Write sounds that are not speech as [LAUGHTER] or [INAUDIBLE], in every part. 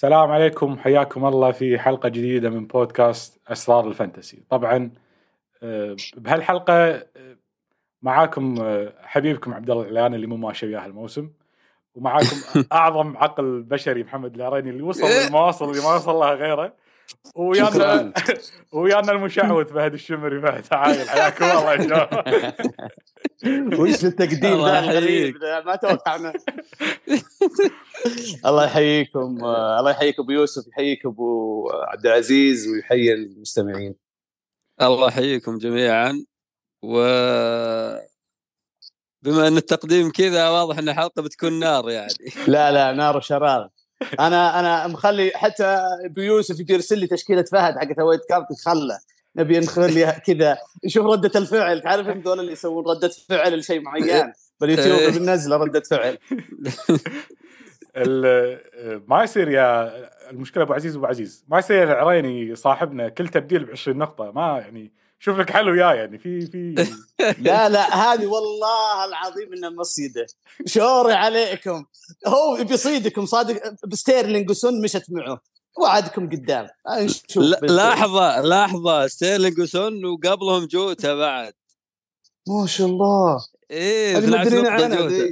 السلام عليكم. حياكم الله في حلقة جديدة من بودكاست أسرار الفانتسي. طبعا آه، بهالحلقة آه، معاكم آه، حبيبكم عبد الله العلاني اللي مو ماشي وياه الموسم ومعاكم [LAUGHS] أعظم عقل بشري محمد العريني اللي وصل للمواصل اللي ما وصل لها غيره. ويانا [LAUGHS] ويانا المشعوذ فهد الشمري فهد تعال حياكم الله يا شباب [LAUGHS] وش التقديم الله ذا يحييك. [LAUGHS] ما توقعنا. الله يحييكم الله يحييك أبو يوسف يحييك أبو عبد العزيز ويحيي المستمعين. الله يحييكم جميعا. و بما إن التقديم كذا واضح إن الحلقة بتكون نار يعني. لا لا نار وشرار أنا أنا مخلي حتى ابو يوسف يجي يرسل لي تشكيلة فهد حقت وايت كارت خله. نبي نخليها كذا. نشوف ردة الفعل. تعرف انت ذول اللي يسوون ردة فعل لشيء معين؟ باليوتيوب إيه. بننزله ردة فعل. [LAUGHS] ال- ما يصير يا المشكلة أبو عزيز أبو عزيز. ما يصير العريني صاحبنا كل تبديل ب 20 نقطة. ما يعني شوف لك حل وياه يعني في في [LAUGHS] لا لا هذه والله العظيم إنها مصيدة. شوري عليكم. هو بيصيدكم صادق بستيرلينج وسون مشت معه. وعدكم قدام. نشوف لحظة لحظة. ستيرلينج وسون وقبلهم جوتا بعد. ما شاء الله. إيه نقطة عنها. [LAUGHS]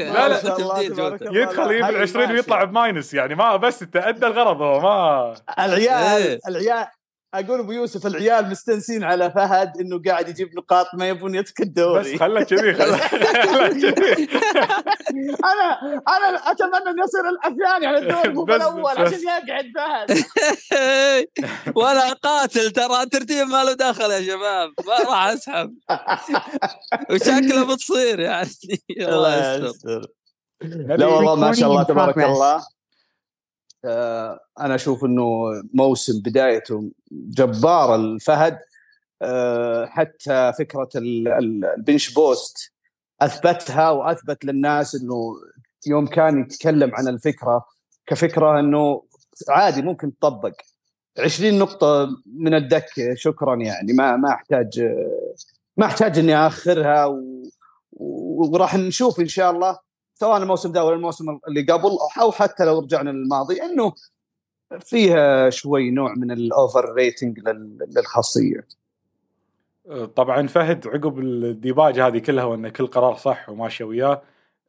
لا، لا،. يدخل يجيب ال 20 ويطلع. ب minus يعني ما بس انت ادى الغرض هو ما. العيال إيه. العيال. أقول أبو يوسف العيال مستنسين على فهد إنه قاعد يجيب نقاط ما يبون يترك بس الدوري خله كذي خله [LAUGHS] [LAUGHS] أنا أنا أتمنى إنه يصير الثاني على الدوري مو [LAUGHS] بس- بالأول بس- عشان يقعد فهد. وأنا قاتل ترى الترتيب ما له دخل يا شباب. ما راح أسحب. وشكله بتصير يعني. الله يستر. لا والله ما شاء الله تبارك. الله. أنا أشوف إنه موسم بدايته جبار الفهد. آه، حتى فكرة ال- ال- البنش بوست أثبتها وأثبت للناس إنه يوم كان يتكلم عن الفكرة كفكرة إنه عادي ممكن تطبق. 20 نقطة من الدكة شكرا يعني. ما ما أحتاج ما أحتاج إني آخرها. و- وراح نشوف إن شاء الله. سواء الموسم ده ولا الموسم اللي قبل أو حتى لو رجعنا للماضي إنه فيها شوي نوع من الأوفر ريتنج للخاصية. طبعا فهد عقب الديباجة هذه كلها وإن كل قرار صح وماشيه وياه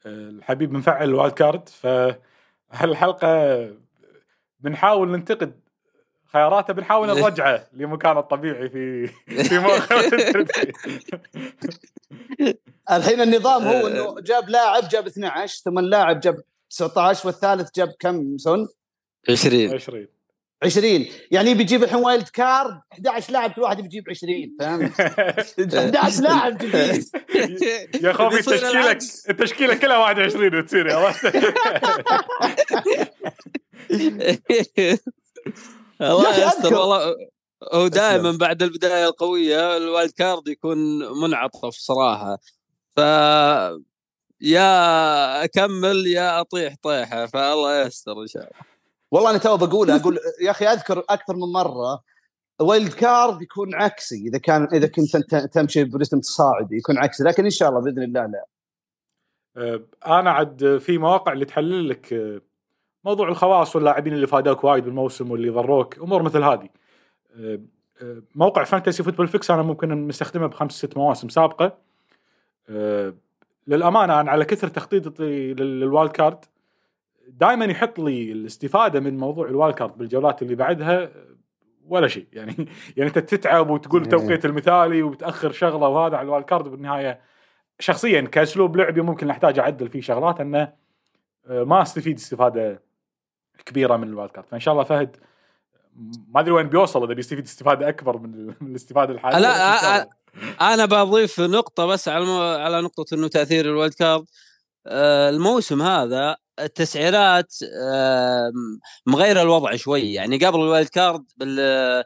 الحبيب مفعل ال wild card فهالحلقة بنحاول ننتقد خياراته بنحاول [LAUGHS] نرجعه لمكانه الطبيعي في في. [LAUGHS] الحين النظام هو إنه جاب لاعب جاب 12 ثم اللاعب جاب 19 والثالث جاب كم؟ سون 20 20 20 يعني بيجيب الحين wild card 11 لاعب كل واحد بيجيب 20 فهمت؟ [LAUGHS] 11 لاعب جديد يا خوفي بيصير التشكيلة كلها 21 وتصير يا ولد. الله يستر والله هو دائما. بعد البداية القوية ال wild card يكون منعطف صراحة. ف يا أكمل يا أطيح طيحة فالله يستر إن شاء الله. والله أنا تو بقولها أقول يا أخي أذكر أكثر من مرة wild card يكون عكسي إذا كان إذا كنت تمشي برسم تصاعدي يكون عكسي لكن إن شاء الله بإذن الله لا. آه، أنا عد في مواقع اللي تحلل لك آه، موضوع الخواص واللاعبين اللي فادوك وايد بالموسم واللي ضروك أمور مثل هذه. آه، آه، موقع Fantasy Football Fix أنا ممكن مستخدمه بخمس ست مواسم سابقة. آه، للأمانة أنا على كثر تخطيطي لل- لل wild card دائما يحط لي الاستفادة من موضوع ال wild card بالجولات اللي بعدها ولا شيء. [LAUGHS] يعني يعني أنت تتعب وتقول. التوقيت المثالي وتاخر شغلة وهذا على ال wild card بالنهاية. شخصيا كأسلوب لعبي ممكن احتاج أعدل فيه شغلات أنه ما أستفيد استفادة كبيرة من ال wild card. فإن شاء الله فهد ما أدري وين بيوصل إذا بيستفيد استفادة أكبر من, من الاستفادة الحالية. لا،. أنا بضيف نقطة بس على الم... على نقطة إنه تأثير ال wild card. آه، الموسم هذا التسعيرات آه، مغيره الوضع شوي. يعني قبل ال wild card بال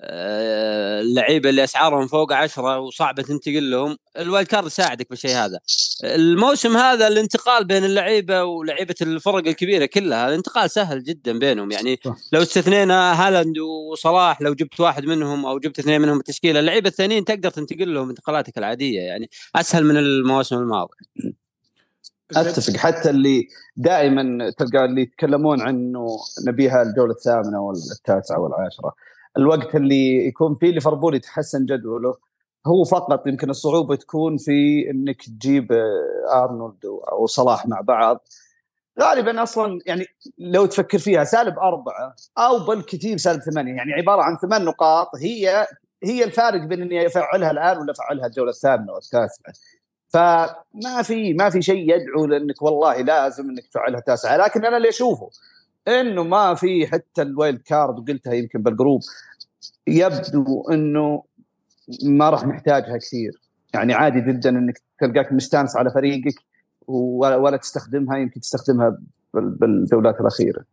اللعيبة اللي أسعارهم فوق عشرة وصعبة تنتقل لهم ال wild card يساعدك بالشيء هذا. الموسم هذا الانتقال بين اللعيبة ولعيبة الفرق الكبيرة كلها الانتقال سهل جدا بينهم. يعني. لو استثنينا هالاند وصلاح لو جبت واحد منهم أو جبت اثنين منهم التشكيله اللعيبة الثانيين تقدر تنتقل لهم انتقالاتك العادية. يعني أسهل من المواسم الماضية. أتفق. حتى اللي دائما تلقى اللي يتكلمون عنه نبيها الجولة الثامنة والتاسعة والعاشرة. الوقت اللي يكون فيه ليفربول يتحسن جدوله. هو فقط يمكن الصعوبة تكون في إنك تجيب آه، أرنولد أو صلاح مع بعض. غالبا أصلا يعني لو تفكر فيها سالب أربعة أو بالكثير سالب ثمانية. يعني عبارة عن ثمان نقاط هي هي الفارق بين إني أفعلها الآن ولا أفعلها الجولة الثامنة والتاسعة. فما في ما في شيء يدعو لأنك والله لازم إنك تفعلها تاسعه لكن أنا اللي أشوفه إنه ما في حتى ال wild card وقلتها يمكن بال group يبدو إنه ما راح نحتاجها كثير يعني عادي جدا إنك تلقاك مستانس على فريقك ولا تستخدمها يمكن تستخدمها بالجولات الأخيرة.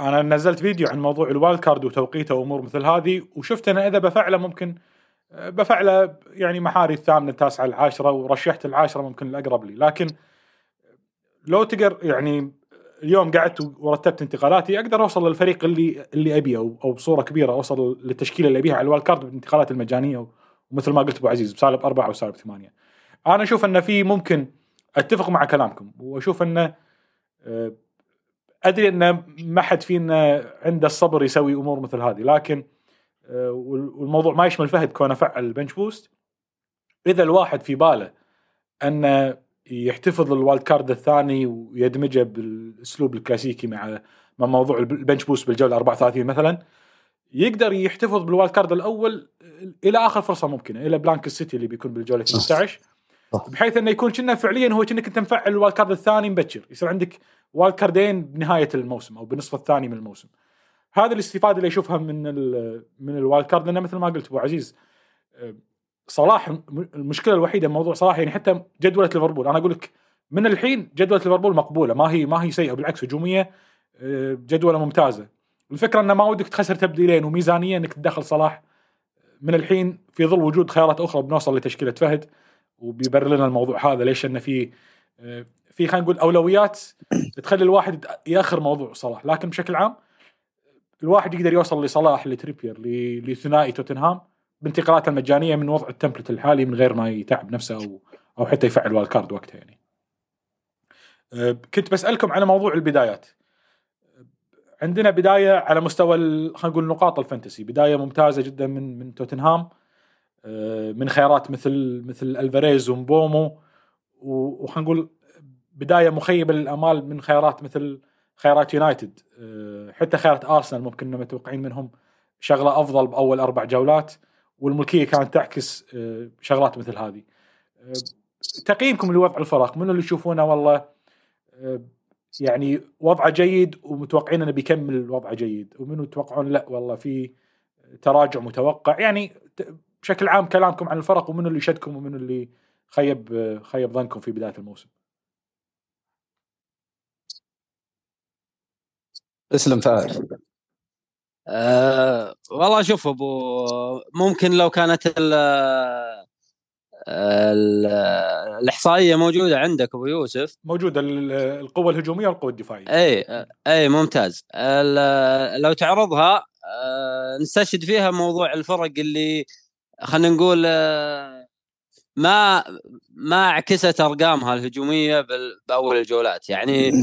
أنا نزلت فيديو عن موضوع ال wild card وتوقيته وأمور مثل هذه وشفت أنا إذا بفعله ممكن بفعله يعني محاري الثامنه التاسعه العاشرة ورشحت العاشرة ممكن الأقرب لي لكن لو تقدر يعني اليوم قعدت ورتبت انتقالاتي أقدر أوصل للفريق اللي اللي أبيه أو بصورة كبيرة أوصل للتشكيلة اللي أبيها على ال wild card بالانتقالات المجانية ومثل ما قلت أبو عزيز بسالب أربعة أو سالب ثمانية. أنا أشوف انه في ممكن أتفق مع كلامكم وأشوف انه آه، أدري انه ما حد فينا عنده الصبر يسوي أمور مثل هذه لكن آه، والموضوع ما يشمل فهد كونه فعل ال bench boost إذا الواحد في باله انه يحتفظ ال wild card الثاني ويدمجه بالأسلوب الكلاسيكي مع مع موضوع ال bench boost بالجولة 34 مثلا. يقدر يحتفظ بال wild card الأول إلى آخر فرصة ممكنة إلى blank السيتي اللي بيكون بالجولة 15 بحيث إنه يكون كنا فعليا هو كأنك أنت مفعل ال wild card الثاني مبكر يصير عندك wild card ين بنهاية الموسم أو بالنصف الثاني من الموسم. هذه الاستفادة اللي أشوفها من من ال wild card لأنه مثل ما قلت أبو عزيز صلاح المشكلة الوحيدة موضوع صلاح يعني حتى جدولة ليفربول. أنا أقول لك من الحين جدولة ليفربول مقبولة ما هي ما هي سيئة بالعكس هجومية آه، جدولة ممتازة. الفكرة انه ما ودك تخسر تبديلين وميزانية أنك تدخل صلاح من الحين في ظل وجود خيارات أخرى بنوصل لتشكيلة فهد وبيبرر لنا الموضوع هذا ليش أنه في آه، في خلينا نقول أولويات تخلي الواحد يأخر موضوع صلاح. لكن بشكل عام الواحد يقدر يوصل لصلاح لتريبير لثنائي توتنهام. بانتقالاته المجانية من وضع ال template الحالي من غير ما يتعب نفسه أو أو حتى يفعل wild card وقتها يعني. أه، كنت بسألكم على موضوع البدايات. عندنا بداية على مستوى خلينا نقول نقاط الفانتسي، بداية ممتازة جدا من من توتنهام. أه، من خيارات مثل مثل ألفاريز ومبومو. وخلينا نقول بداية مخيبة للأمال من خيارات مثل خيارات يونايتد. أه، حتى خيارات أرسنال ممكن متوقعين منهم شغلة أفضل بأول أربع جولات. والملكية كانت تعكس آه، شغلات مثل هذه. آه، تقييمكم لوضع الفرق منو اللي تشوفونه والله آه، يعني وضعه جيد ومتوقعين إنه بيكمل وضعه جيد ومنو تتوقعون؟ لا والله في تراجع متوقع. يعني بشكل عام كلامكم عن الفرق ومنو اللي شدكم ومنو اللي خيب خيب ظنكم في بداية الموسم. اسلم فهد. أه والله شوف أبو ممكن لو كانت ال الإحصائية موجودة عندك أبو يوسف. موجودة القوة الهجومية والقوة الدفاعية. إي إي ممتاز. لو تعرضها أه، نستشهد فيها موضوع الفرق اللي خلينا نقول أه، ما ما عكست أرقامها الهجومية بأول الجولات. يعني [CLEARS THROAT]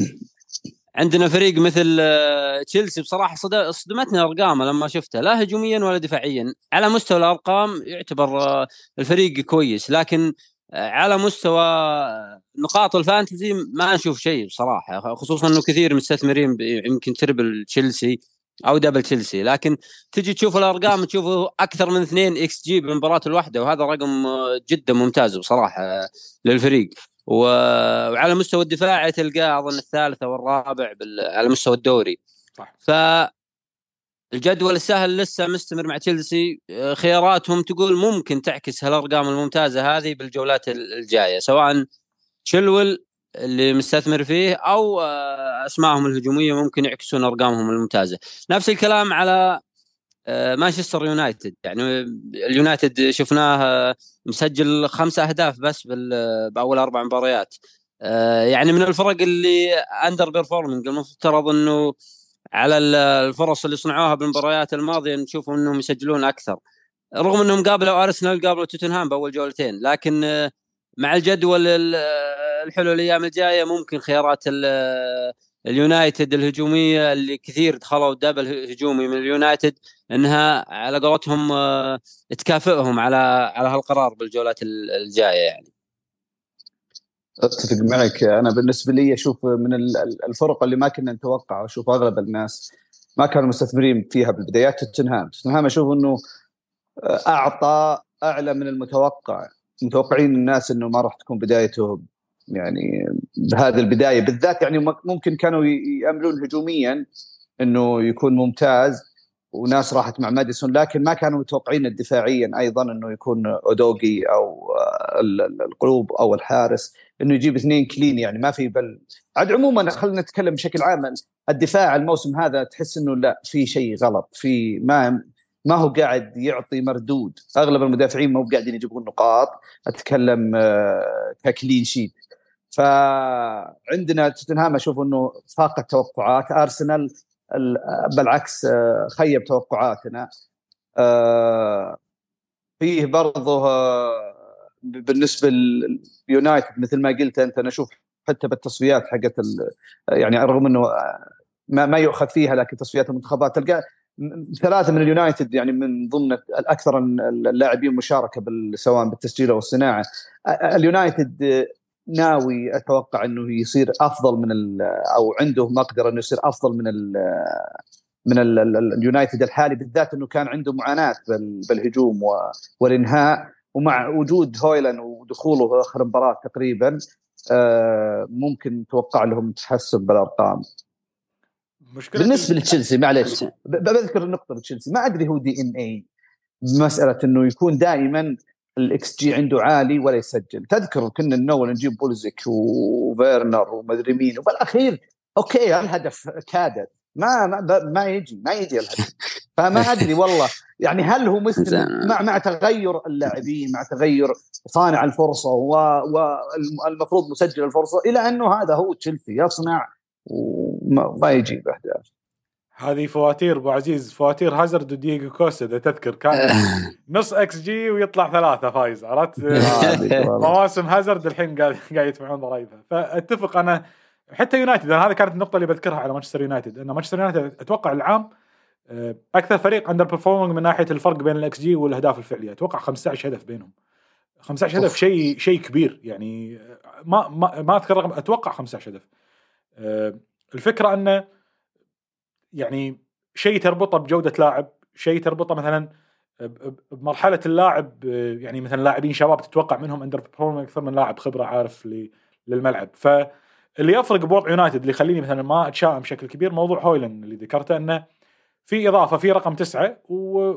عندنا فريق مثل آه، تشيلسي بصراحة صدمتني أرقامه لما شفته لا هجوميا ولا دفاعيا على مستوى الأرقام يعتبر آه، الفريق كويس لكن آه، على مستوى نقاط ال fantasy ما نشوف شيء بصراحة خصوصا إنه كثير مستثمرين يمكن triple تشيلسي أو double تشيلسي لكن تجي تشوف الأرقام تشوف أكثر من 2 إكس جي بالمباراه الواحدة وهذا رقم جدا ممتاز بصراحة للفريق. وعلى مستوى الدفاع تلقاه أظن الثالث أو الرابع على مستوى الدوري. صح. ف الجدول السهل لسه مستمر مع تشيلسي. خياراتهم تقول ممكن تعكس هالأرقام الممتازة هذه بالجولات الجاية سواء تشيلول اللي مستثمر فيه أو آه، أسمائهم الهجومية ممكن يعكسون أرقامهم الممتازة. نفس الكلام على آه، مانشستر يونايتد. يعني اليونايتد شفناه مسجل خمس أهداف بس بأول أربع مباريات. آه، يعني من الفرق اللي underperforming المفترض إنه على الفرص اللي صنعوها بالمباريات الماضية نشوف إنهم يسجلون أكثر. رغم إنهم قابلوا أرسنال قابلوا توتنهام بأول جولتين لكن مع الجدول الحلو الأيام الجاية ممكن خيارات اليونايتد الهجومية اللي كثير دخلوا double هجومي من اليونايتد إنها على قولتهم آه، تكافئهم على على هالقرار بالجولات الجاية يعني. أتفق معك. أنا بالنسبة لي أشوف من الفرق اللي ما كنا نتوقع أشوف أغلب الناس ما كانوا مستثمرين فيها بالبدايات توتنهام، توتنهام أشوف إنه آه، أعطى أعلى من المتوقع، متوقعين الناس إنه ما راح تكون بدايته يعني بهذه البداية. بالذات يعني ممكن كانوا يأملون هجوميا إنه يكون ممتاز. وناس راحت مع ماديسون لكن ما كانوا متوقعين دفاعيا أيضا إنه يكون اودوجي أو القلوب أو الحارس إنه يجيب اثنين كلين يعني ما في بل عاد عموما خلينا نتكلم بشكل عام الدفاع الموسم هذا تحس إنه لا في شيء غلط في ما ما هو قاعد يعطي مردود. أغلب المدافعين ما هو قاعدين يجيبون نقاط أتكلم آه، ككلين شيت. فعندنا توتنهام أشوف إنه فاق التوقعات أرسنال بالعكس آه، خيب توقعاتنا. آه، فيه برضه آه، بالنسبة لليونايتد مثل ما قلت أنت أنا أشوف حتى بالتصفيات حقت يعني رغم إنه ما, ما يؤخذ فيها لكن تصفيات المنتخبات. تلقى ثلاثة من اليونايتد يعني من ضمن الأكثر اللاعبين مشاركة سواء بالتسجيل أو الصناعة. اليونايتد ناوي أتوقع إنه يصير أفضل من أو عنده مقدره إنه يصير أفضل من ال من اليونايتد الحالي بالذات إنه كان عنده معاناة بالهجوم والإنهاء ومع وجود هويلن ودخوله آخر مباراة تقريبا آه، ممكن نتوقع لهم تحسن بالأرقام. مشكلة بالنسبة لتشيلسي معلش بذكر النقطة لتشيلسي. ما أدري هو DNA مسألة إنه يكون دائما الاكس جي عنده عالي ولا يسجل. تذكر كنا نقول نجيب بوليسيك وفيرنر ومدري مين وبالأخير okay الهدف كادت. ما ما, ما يجي ما يجي الهدف. فما أدري والله. يعني هل هو مثل مع مع تغير اللاعبين مع تغير صانع الفرصة والمفروض مسجل الفرصة إلى أنه هذا هو تشيلسي يصنع وما يجيب أهداف. هذه فواتير أبو عزيز فواتير هازارد ودييغو كوستا إذا تذكر كان [LAUGHS] نص إكس جي ويطلع ثلاثة فايز عرفت؟ [LAUGHS] مواسم هازارد الحين قاعد قاعد يدفعون ضرائبها. فأتفق أنا حتى يونايتد أنا هذه كانت النقطة اللي بذكرها على مانشستر يونايتد أن مانشستر يونايتد أتوقع العام آه، أكثر فريق underperforming من ناحية الفرق بين الاكس جي والأهداف الفعلية. أتوقع 15 هدف بينهم. 15 هدف شيء شيء كبير يعني ما ما ما أذكر رقم أتوقع 15 هدف. آه، الفكرة انه يعني شيء تربطه بجودة لاعب شيء تربطه مثلا بمرحلة اللاعب يعني مثلا لاعبين شباب تتوقع منهم under أكثر من لاعب خبرة عارف للملعب. فاللي يفرق بوضع يونايتد اللي يخليني مثلا ما أتشائم بشكل كبير موضوع هويلن اللي ذكرته إنه في إضافة في رقم تسعة و...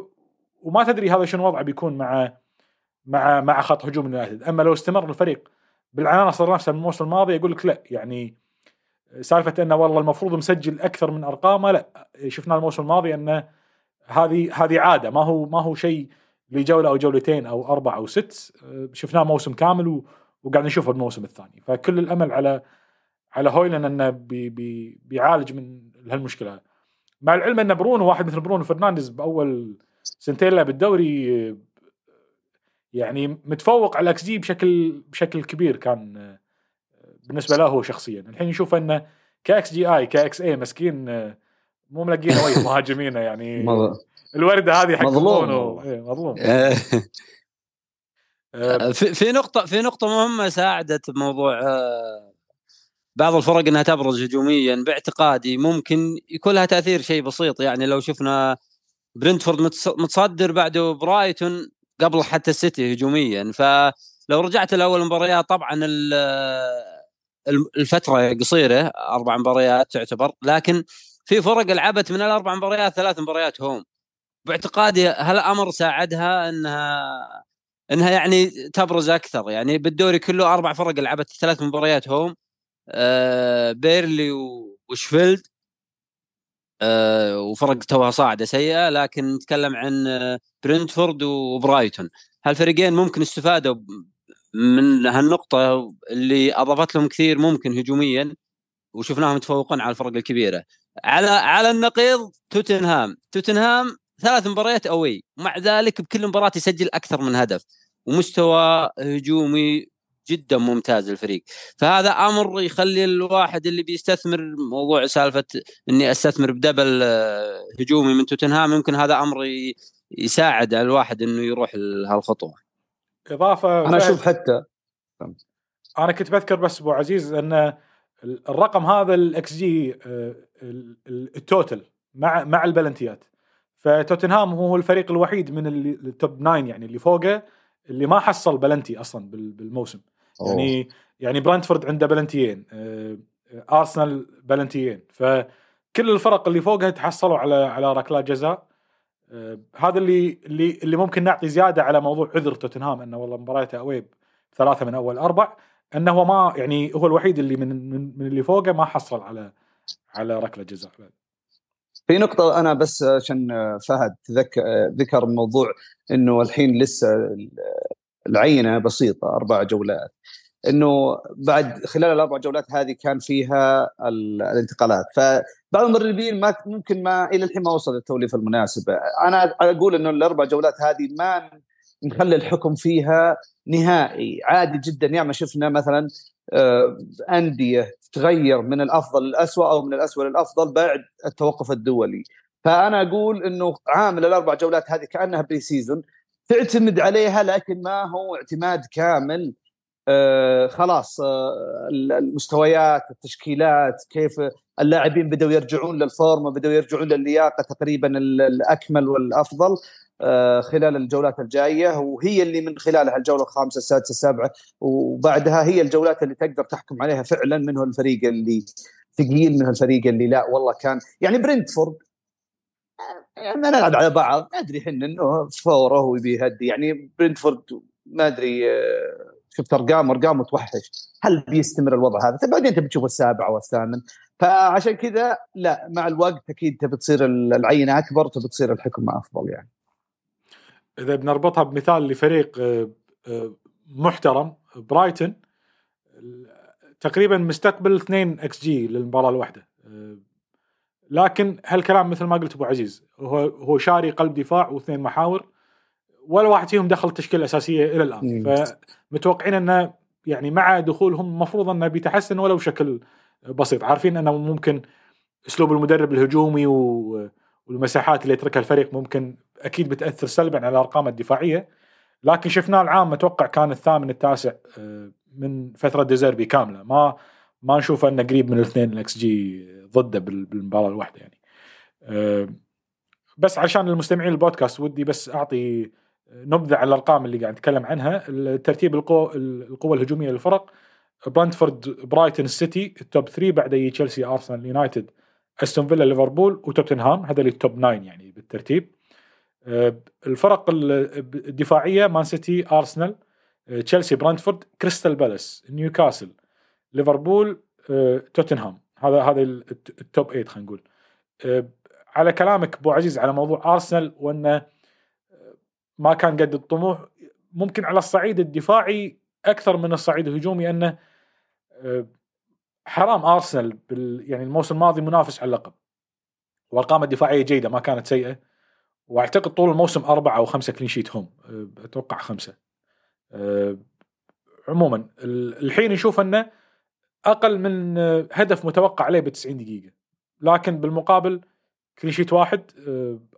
وما تدري هذا شنو وضعه بيكون مع مع مع خط هجوم اليونايتد أما لو استمر الفريق بالعناصر نفسها من الموسم الماضي أقول لك لا يعني سالفة إنه والله المفروض مسجل أكثر من أرقامه لا. شفنا الموسم الماضي انه هذه هذه عادة ما هو ما هو شيء لجولة أو جولتين أو أربع أو ست شفناه موسم كامل وقاعد نشوفه الموسم الثاني. فكل الأمل على على هويلن إنه بي بي بيعالج من هالمشكلة. مع العلم إن برونو واحد مثل برونو فرنانديز بأول سنتين له بالدوري يعني متفوق على أكس جي بشكل بشكل كبير كان بالنسبة له هو شخصيا. الحين يشوف انه ك xGI ك xA مسكين مو ملاقيين وجه [LAUGHS] مهاجمينه يعني. الوردة هذه حق مظلوم إيه مظلوم. آه، في في نقطة في نقطة مهمة ساعدت بموضوع آه، بعض الفرق إنها تبرز هجوميا باعتقادي ممكن يكون لها تأثير شيء بسيط. يعني لو شفنا برنتفورد متصدر بعده برايتون قبل حتى السيتي هجوميا. فلو رجعت لأول مباريات طبعا الفترة قصيرة أربع مباريات تعتبر لكن في فرق لعبت من الأربع مباريات ثلاث مباريات هوم. باعتقادي هالامر ساعدها إنها إنها يعني تبرز أكثر؟ يعني بالدوري كله أربع فرق لعبت ثلاث مباريات هوم آه بيرلي وشفيلد آه وفرق توها صاعدة سيئة لكن نتكلم عن برنتفورد وبرايتون. هالفريقين ممكن استفادوا من هالنقطة اللي أضافت لهم كثير ممكن هجوميا وشفناهم يتفوقون على الفرق الكبيرة. على على النقيض توتنهام. توتنهام ثلاث مباريات أوي. مع ذلك بكل مباراة يسجل أكثر من هدف. ومستوى هجومي جدا ممتاز الفريق فهذا أمر يخلي الواحد اللي بيستثمر موضوع سالفة إني أستثمر بدبل آه، هجومي من توتنهام يمكن هذا أمر يساعد الواحد إنه يروح لهالخطوة. إضافة أنا أشوف حتى أنا كنت بذكر بس أبو عزيز أن الرقم هذا الاكس جي آه، ال total مع مع البلنتيات. فتوتنهام هو الفريق الوحيد من ال top 9 يعني اللي فوقه اللي ما حصل بلنتي أصلا بالموسم. أوه. يعني يعني برانتفورد عنده بلنتيين آه، آرسنال بلنتيين. فكل الفرق اللي فوقها تحصلوا على على ركلات جزاء. هذا اللي اللي اللي ممكن نعطي زيادة على موضوع عذر توتنهام إنه والله مبارياته away ب ثلاثة من أول أربع إنه هو ما يعني هو الوحيد اللي من من, من اللي فوقه ما حصل على على ركلة جزاء. في نقطة أنا بس عشان فهد ذكر موضوع إنه الحين لسه العينة بسيطة أربع جولات. إنه بعد خلال الأربع جولات هذه كان فيها الانتقالات. فبعض المدربين ما ممكن ما إلى الحين ما وصل التوليفة المناسبة. أنا أقول إنه الأربع جولات هذه ما نخلي الحكم فيها نهائي. عادي جدا. ياما شفنا مثلا آه، أندية تغير من الأفضل للاسوء أو من الاسوء للأفضل بعد التوقف الدولي. فأنا أقول إنه عامل الأربع جولات هذه كأنها pre-season تعتمد عليها لكن ما هو اعتماد كامل. آه خلاص آه المستويات التشكيلات كيف اللاعبين بدأوا يرجعون لل form ة بدأوا يرجعون للياقه تقريبا الأكمل والأفضل آه خلال الجولات الجاية وهي اللي من خلالها الجولة الخامسة السادسة السابعة وبعدها هي الجولات اللي تقدر تحكم عليها فعلا من هو الفريق اللي ثقيل من الفريق اللي لا والله كان يعني برنتفورد يعني ما نلعب على بعض ما أدري إحنا إنه فوره ويبي يعني برنتفورد ما أدري آه شفت ارقام أرقام متوحش هل بيستمر الوضع هذا؟ بعدين انت بتشوف السابع والثامن فعشان كذا لا مع الوقت أكيد تبي تصير العينه أكبر تبي تصير الحكم أفضل يعني. إذا بنربطها بمثال لفريق آه، آه، محترم برايتن تقريبا مستقبل 2 إكس جي للمباراة الواحدة آه، لكن هالكلام مثل ما قلت أبو عزيز هو هو شاري قلب دفاع واثنين محاور ولا واحد فيهم دخل التشكيله الاساسيه إلى الآن. فمتوقعين انه يعني مع دخولهم المفروض أنه بيتحسن ولو بشكل بسيط. عارفين أنه ممكن أسلوب المدرب الهجومي والمساحات اللي يتركها الفريق ممكن أكيد بتأثر سلبا على الأرقام الدفاعية. لكن شفناه العام أتوقع كان الثامن التاسع آه، من فترة ديزيربي كاملة. ما ما نشوف انه قريب من الاثنين الاكس جي ضده بالمباراة الواحدة يعني. آه، بس عشان المستمعين البودكاست ودي بس أعطي نبذة على الأرقام اللي قاعد نتكلم عنها. ترتيب القوة القوة الهجومية للفرق برانتفورد برايتون السيتي ال top 3 بعد يجي تشيلسي ارسنال يونايتد استون فيلا ليفربول وتوتنهام هذا ال top 9 يعني بالترتيب. آه، الفرق الدفاعية مان سيتي ارسنال آه، تشيلسي برانتفورد كريستال بالاس نيوكاسل ليفربول آه، توتنهام هذا هذا ال top 8 خلينا نقول. على كلامك أبو عزيز على موضوع ارسنال وأنه ما كان قد الطموح. ممكن على الصعيد الدفاعي أكثر من الصعيد الهجومي أنه آه، حرام أرسنال بال يعني الموسم الماضي منافس على اللقب. وارقامه الدفاعية جيدة ما كانت سيئة. وأعتقد طول الموسم أربعة أو خمسة clean sheet home أتوقع خمسة. آه، عموما الحين نشوف أنه أقل من هدف متوقع عليه ب 90 دقيقة. لكن بالمقابل clean sheet واحد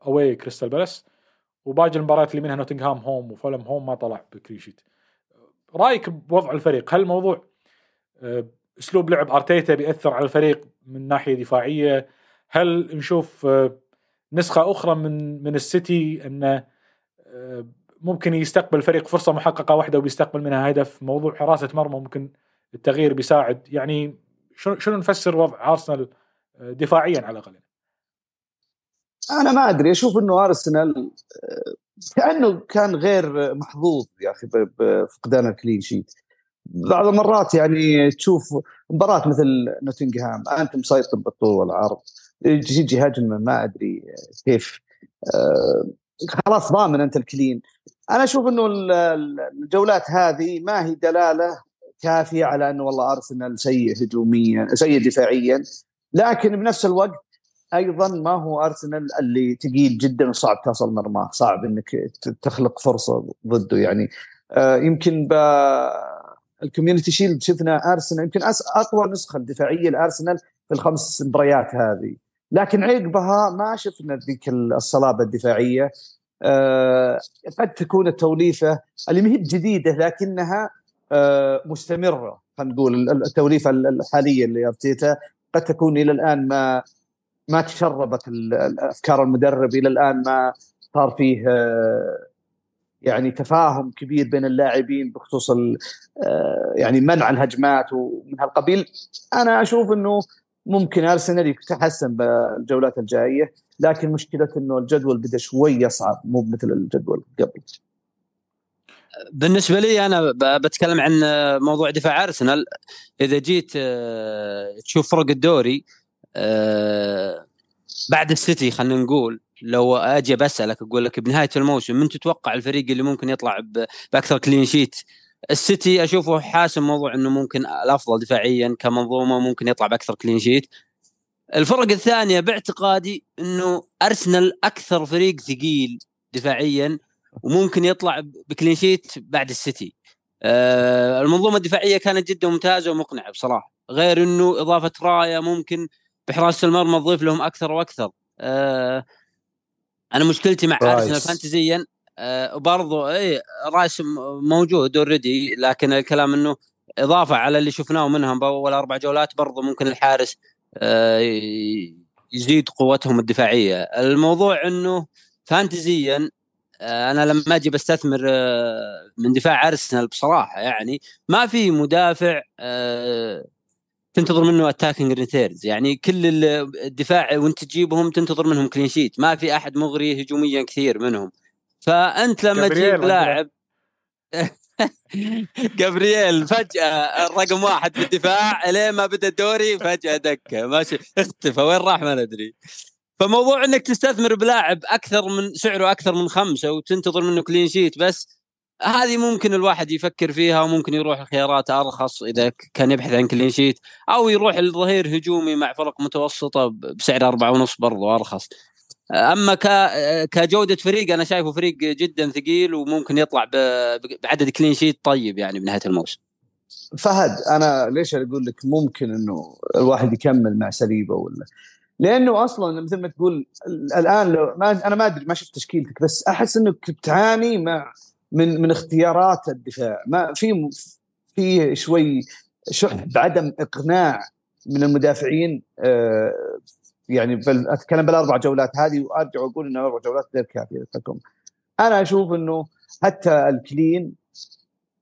away كريستال بالاس وباقي المباريات اللي منها نوتنغهام home وفولهام home ما طلع ب clean sheet رأيك بوضع الفريق؟ هل الموضوع آه، أسلوب لعب أرتيتا بيأثر على الفريق من ناحية دفاعية؟ هل نشوف آه، نسخة أخرى من من السيتي انه آه، ممكن يستقبل الفريق فرصة محققة واحدة وبيستقبل منها هدف؟ موضوع حراسة مرمى ممكن التغيير بيساعد. يعني شنو نفسر وضع أرسنال دفاعيا على الأقل؟ أنا ما أدري أشوف إنه أرسنال كأنه كان غير محظوظ يا أخي بفقدان الكلين شيت. بعض المرات يعني تشوف مباراة مثل نوتنغهام انت مسيطر بالطول والعرض تجي هجمة ما أدري كيف. آه، خلاص ضامن أنت الكلين. أنا أشوف إنه الجولات هذه ما هي دلالة كافية على إنه والله أرسنال سيء هجوميا سيء دفاعيا لكن بنفس الوقت أيضا ما هو أرسنال اللي ثقيل جدا وصعب تصل مرماه صعب إنك تخلق فرصة ضده يعني. آه، يمكن الكوميونتي شيلد شفنا أرسنال يمكن أقوى نسخة دفاعيه لأرسنال في الخمس مباريات هذه. لكن عقبها ما شفنا ذيك الصلابة الدفاعية. أه قد تكون التوليفة اللي ما هي جديدة لكنها أه مستمرة. خلينا نقول التوليفة الحالية اللي أرتيتا قد تكون إلى الآن ما ما تشربت افكار المدرب إلى الآن ما صار فيه أه يعني تفاهم كبير بين اللاعبين بخصوص آه، يعني منع الهجمات ومن هالقبيل. أنا أشوف إنه ممكن أرسنال يتحسن بالجولات الجاية لكن مشكلة إنه الجدول بدأ شوي يصعب مو مثل الجدول قبل. بالنسبة لي أنا بتكلم عن موضوع دفاع أرسنال. إذا جيت آه، تشوف فرق الدوري آه، بعد السيتي خلينا نقول لو أجي بسألك أقول لك بنهاية الموسم من تتوقع الفريق اللي ممكن يطلع بأكثر clean sheet السيتي أشوفه حاسم موضوع إنه ممكن الأفضل دفاعيا كمنظومة ممكن يطلع بأكثر clean sheet الفرق الثانية باعتقادي إنه أرسنال أكثر فريق ثقيل دفاعيا وممكن يطلع ب clean sheet بعد السيتي. آه المنظومة الدفاعية كانت جدا ممتازة ومقنعة بصراحة غير إنه إضافة رايا ممكن بحراسه المرمى تضيف لهم أكثر وأكثر. آه أنا مشكلتي مع ارسنال فانتزيا آه برضو إي رايس موجود already لكن الكلام إنه إضافة على اللي شفناه منهم بأول أربع جولات برضو ممكن الحارس آه يزيد قوتهم الدفاعية. الموضوع إنه فانتزيا آه أنا لما أجي بستثمر آه من دفاع ارسنال بصراحة يعني ما في مدافع آه تنتظر منه attacking returns يعني كل الدفاع وانت تجيبهم تنتظر منهم clean sheet ما في أحد مغري هجوميا كثير منهم. فأنت لما تجيب لاعب [LAUGHS] جابرييل فجأة الرقم واحد في الدفاع إلين ما بدأ الدوري فجأة دكة. ماشي. اختفى. وين راح؟ ما ندري. فموضوع إنك تستثمر بلاعب أكثر من سعره أكثر من خمسة وتنتظر منه clean sheet بس هذه ممكن الواحد يفكر فيها وممكن يروح الخيارات أرخص إذا كان يبحث عن clean sheet أو يروح الظهير هجومي مع فرق متوسطة بسعر أربعة ونص برضو أرخص أما. كجودة فريق أنا شايفه فريق جدا ثقيل وممكن يطلع. بعدد clean sheet طيب يعني بنهاية الموسم فهد أنا ليش أقول لك ممكن إنه الواحد يكمل مع ساليبا ولا لأنه أصلا مثل ما تقول الآن لو ما أنا ما أدري ما شفت تشكيلتك بس أحس إنك تعاني مع من من اختيارات الدفاع. ما في في شوي شح بعدم إقناع من المدافعين آه، يعني أتكلم بالأربع جولات هذه وأرجع وأقول ان أربع جولات غير كافية لكم. أنا أشوف إنه حتى الكلين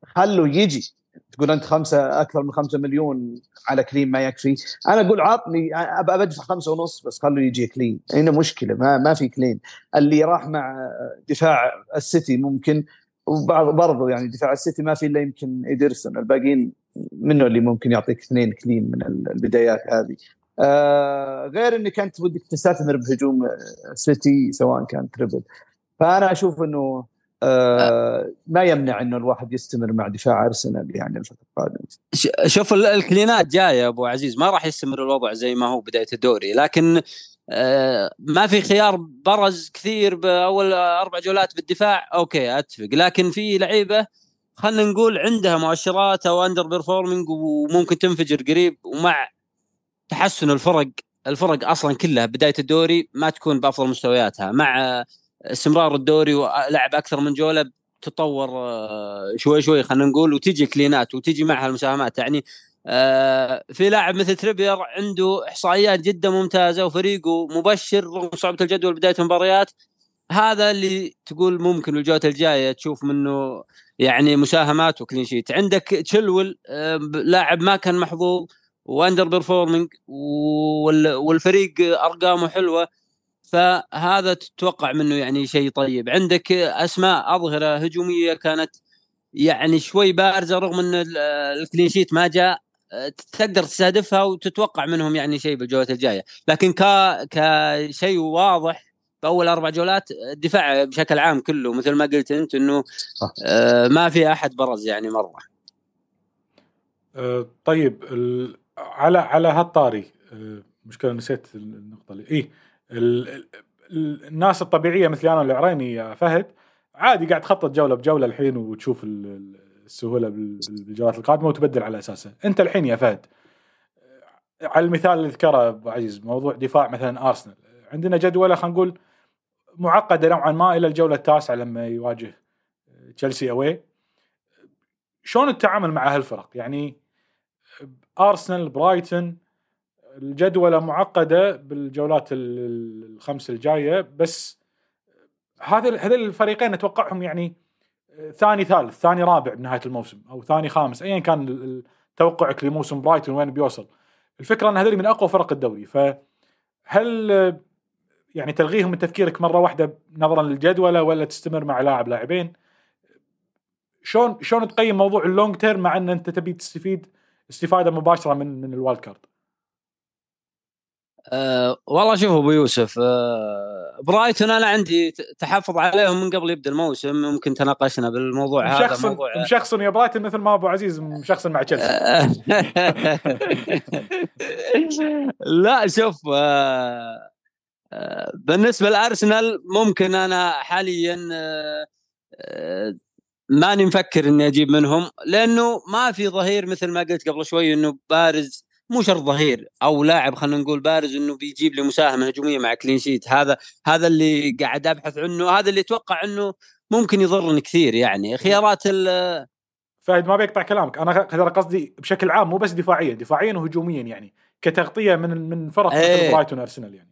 خلوا يجي. تقول أنت خمسة أكثر من خمسة مليون على clean ما يكفي. أنا أقول عطني أبى بدفع خمسة ونص بس خلوا يجي clean. هنا مشكلة ما ما في clean. اللي راح مع دفاع السيتي ممكن وبعض برضو يعني دفاع السيتي ما في إلا يمكن إيدرسون. الباقيين منه اللي ممكن يعطيك اثنين clean من البدايات هذه؟ آه غير انك انت ودك تستثمر بهجوم سيتي سواء كان triple. فأنا أشوف إنه آه ما يمنع إنه الواحد يستمر مع دفاع أرسنال يعني الفترة القادمة. شوف الكلينات جاية أبو عزيز. ما راح يستمر الوضع زي ما هو بداية الدوري. لكن ما في خيار برز كثير بأول أربع جولات بالدفاع. okay أتفق. لكن في لعيبة خلينا نقول عندها مؤشرات أو underperforming وممكن تنفجر قريب ومع تحسن الفرق الفرق أصلا كلها بداية الدوري ما تكون بأفضل مستوياتها. مع استمرار الدوري ولعب أكثر من جولة تطور آه، شوي شوي خلينا نقول وتجي كلينات وتجي معها المساهمات يعني آه، في لاعب مثل تريبير عنده إحصائيات جدا ممتازة وفريقه مبشر رغم صعوبة الجدول بداية المباريات. هذا اللي تقول ممكن الجولة الجاية تشوف منه يعني مساهمات و clean sheet. عندك تشيلويل آه، لاعب ما كان محظوظ و underperforming والفريق أرقامه حلوة. فهذا تتوقع منه يعني شيء طيب. عندك أسماء أظهرة هجومية كانت يعني شوي بارزة رغم إن الكلين شيت ما جاء. تقدر تستهدفها وتتوقع منهم يعني شيء بالجولات الجاية. لكن ك كشيء واضح بأول أربع جولات الدفاع بشكل عام كله مثل ما قلت أنت إنه آه ما في أحد برز يعني مرة. آه طيب على على هالطاري آه، مشكلة نسيت النقطة اللي اي الناس الطبيعية مثلي أنا العريني يا فهد عادي قاعد تخطط جولة بجولة الحين وتشوف السهولة بال- بال- بالجولات القادمة وتبدل على اساسه أنت الحين يا فهد على المثال اللي ذكره أبو عزيز موضوع دفاع مثلا أرسنال. عندنا جدولة خلينا نقول معقدة نوعا ما إلى الجولة التاسعة لما يواجه تشيلسي أوي. شلون التعامل مع هالفرق؟ يعني أرسنال برايتون الجدولة معقدة بالجولات ال- الخمس الجاية بس هذا هذول الفريقين أتوقعهم يعني ثاني ثالث ثاني رابع بنهاية الموسم أو ثاني خامس ايا كان توقعك لموسم برايتون وين بيوصل. الفكرة إن هذول من أقوى فرق الدوري فهل يعني تلغيهم من تفكيرك مرة واحدة نظرا للجدولة ولا تستمر مع لاعب لاعبين؟ شلون شلون تقيم موضوع ال long term مع إن أنت تبي تستفيد استفادة مباشرة من من ال wildcard أه والله شوف أبو يوسف أه برايتون أنا عندي تحفظ عليهم من قبل يبدأ الموسم ممكن تناقشنا بالموضوع هذا مشخصن موضوع مشخصن يا برايتون مثل ما أبو عزيز مشخصن مع تشيلسي. [LAUGHS] لا شوف آه، آه، بالنسبة لأرسنال ممكن أنا حاليا آه، آه، ماني مفكر إني أجيب منهم لأنه ما في ظهير مثل ما قلت قبل شوي إنه بارز مو شرط ظهير أو لاعب خلينا نقول بارز إنه بيجيب لي مساهمة هجومية مع clean sheet هذا هذا اللي قاعد أبحث عنه هذا اللي أتوقع إنه ممكن يضرني كثير يعني. خيارات ال فهد ما بيقطع كلامك. أنا ترى قصدي بشكل عام مو بس دفاعيا دفاعيا وهجوميا يعني كتغطية من من فرق مثل إيه. برايتون وارسنال يعني.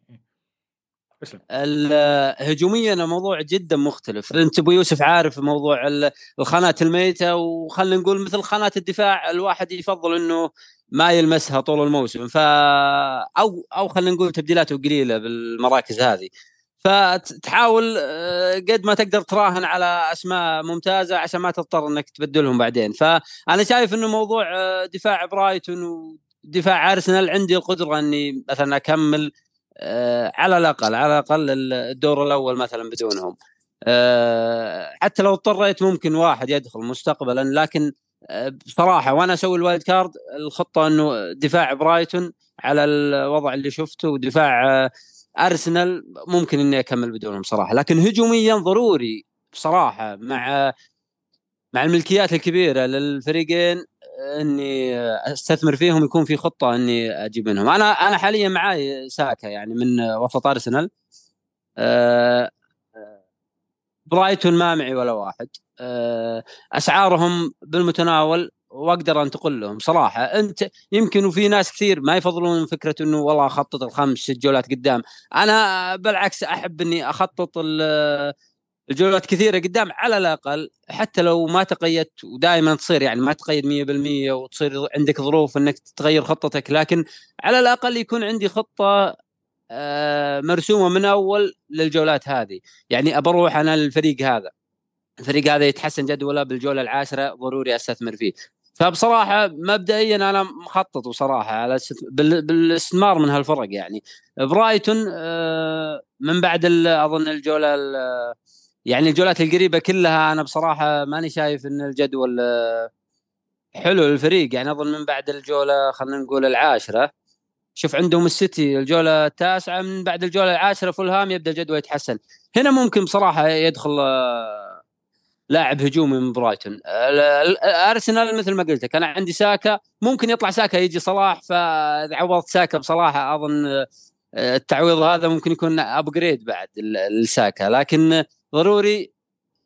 اسلم. ال- هجوميا الموضوع جدا مختلف. أنت أبو يوسف عارف موضوع ال- الخانات الميتة وخلينا نقول مثل خانات الدفاع الواحد يفضل إنه ما يلمسها طول الموسم. ف أو أو خلينا نقول تبديلاته قليلة بالمراكز هذه. فتحاول آه، قد ما تقدر تراهن على أسماء ممتازة عشان ما تضطر إنك تبدلهم بعدين. فأنا شايف إنه موضوع آه، دفاع برايتون ودفاع أرسنال عندي القدرة إني مثلا أكمل آه، على الأقل على الأقل الدور الأول مثلا بدونهم. حتى لو اضطريت ممكن واحد يدخل مستقبلا لكن بصراحة وأنا أسوي ال wild card الخطة إنه دفاع برايتون على الوضع اللي شفته ودفاع آه، أرسنال ممكن إني أكمل بدونهم صراحة لكن هجوميا ضروري بصراحة مع مع الملكيات الكبيرة للفريقين إني أستثمر فيهم يكون في خطة إني أجيب منهم. أنا أنا حاليا معاي ساكا يعني من وسط أرسنال آه، آه، برايتون ما معي ولا واحد. آه، أسعارهم بالمتناول وأقدر انتقل لهم. صراحة أنت يمكن وفي ناس كثير ما يفضلون فكرة إنه والله أخطط الخمس ست جولات قدام. أنا بالعكس أحب إني أخطط ال- الجولات كثيرة قدام على الأقل حتى لو ما تقيدت ودائما تصير يعني ما تقيد 100% وتصير عندك ظروف إنك تغير خطتك لكن على الأقل يكون عندي خطة آه، مرسومة من أول للجولات هذه. يعني بروح أنا للفريق هذا. الفريق هذا يتحسن جدوله بالجوله العاشره ضروري أستثمر فيه. فبصراحة مبدئيا أنا مخطط بصراحة على است- بال- بالاستثمار من هالفرق يعني. برايتون آه، من بعد أظن الجولة ال- يعني الجولات القريبة كلها أنا بصراحة ماني شايف إن الجدول آه، حلو للفريق. يعني أظن من بعد الجولة خلينا نقول العاشرة. شوف عندهم السيتي الجولة التاسعة من بعد الجولة العاشرة فولهام يبدأ الجدول يتحسن. هنا ممكن بصراحة يدخل آه، لاعب هجومي من برايتون. ال- ال- ارسنال مثل ما قلت لك أنا عندي ساكا ممكن يطلع ساكا يجي صلاح فإذا عوضت ساكا بصلاح أظن آه، التعويض هذا ممكن يكون ابجريد بعد لساكا. لكن ضروري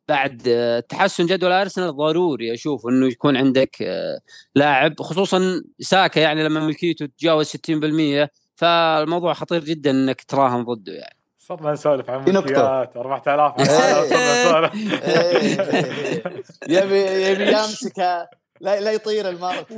بعد آه، تحسن جدول ارسنال ضروري أشوف إنه يكون عندك آه، لاعب خصوصا ساكا يعني لما ملكيته تتجاوز 60% فالموضوع خطير جدا إنك تراهن ضده يعني. صرنا نسولف عن. ملكيات 4000 [LAUGHS] إيه. صرنا نسولف. يبي يبي يمسكه لا, لا يطير المركز.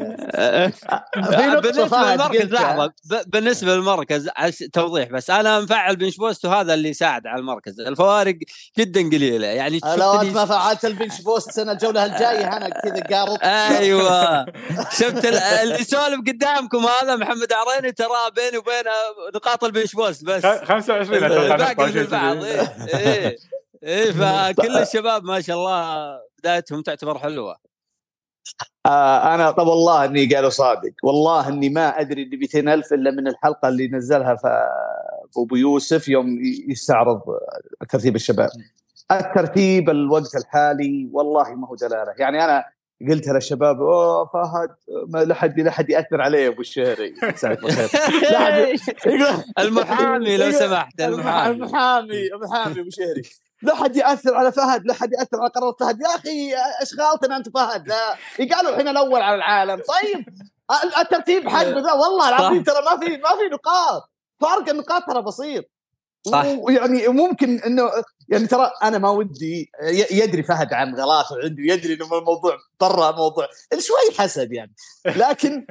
بالنسبة للمركز. لحظه ب- بالنسبة للمركز عش- توضيح بس. أنا مفعل bench boost وهذا اللي ساعد على المركز. الفوارق جدا قليلة. يعني لو أنت ما فعلت ال bench boost السنة الجولة الجاية أنا كذا قارط. أيوه. شفت ال- اللي يسولف قدامكم هذا محمد عريني ترى بيني وبينه نقاط ال bench boost بس. 25 أتوقع الباقي نقطة من شيء البعض كذي. إيه إيه. إيه فكل الشباب ما شاء الله بدايتهم تعتبر حلوة. آه أنا طب والله إني قالوا صادق. والله إني ما أدري ب 200000 إلا من الحلقة اللي نزلها أبو يوسف يوم يستعرض ترتيب الشباب. الترتيب الوقت الحالي والله ما هو دلالة. يعني أنا قلتها للشباب أوه فهد ما لا حد لا حد يأثر عليه أبو الشهري. مساك بالخير. [LAUGHS] المحامي لو سمحت المحامي. المحامي المحامي أبو شهري. لا حد يأثر على فهد لا حد يأثر على قرار فهد. يا أخي إيش غلطنا أنت فهد؟ لا. قالوا الحين الأول على العالم. طيب الترتيب حقه ذا والله العظيم ترى ما في ما في نقاط. فرق النقاط ترى بسيط. صح. ويعني ممكن إنه يعني ترى أنا ما ودي يدري فهد عن غلاف عنده يدري إنه الموضوع برا موضوع شوي حسد يعني. لكن [LAUGHS]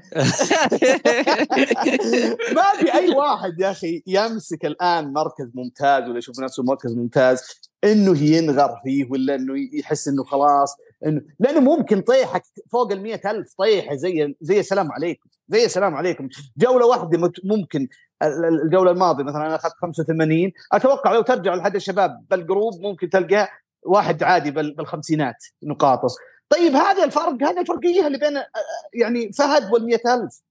ما في أي واحد يا أخي يمسك الآن مركز ممتاز ولا يشوف نفسه مركز ممتاز. إنه ينغر فيه ولا إنه يحس إنه خلاص إنه لأنه ممكن طيحك فوق ال ألف طيحة زي زي السلام عليكم زي السلام عليكم. جولة واحدة ممكن ال- ال- الجولة الماضية مثلا أنا أخذت 85 أتوقع لو ترجع لحد الشباب بالجروب ممكن تلقى واحد عادي بال- بالخمسينات نقاطه. طيب هذا الفرق هذا الفرقية اللي بين يعني فهد وال ألف.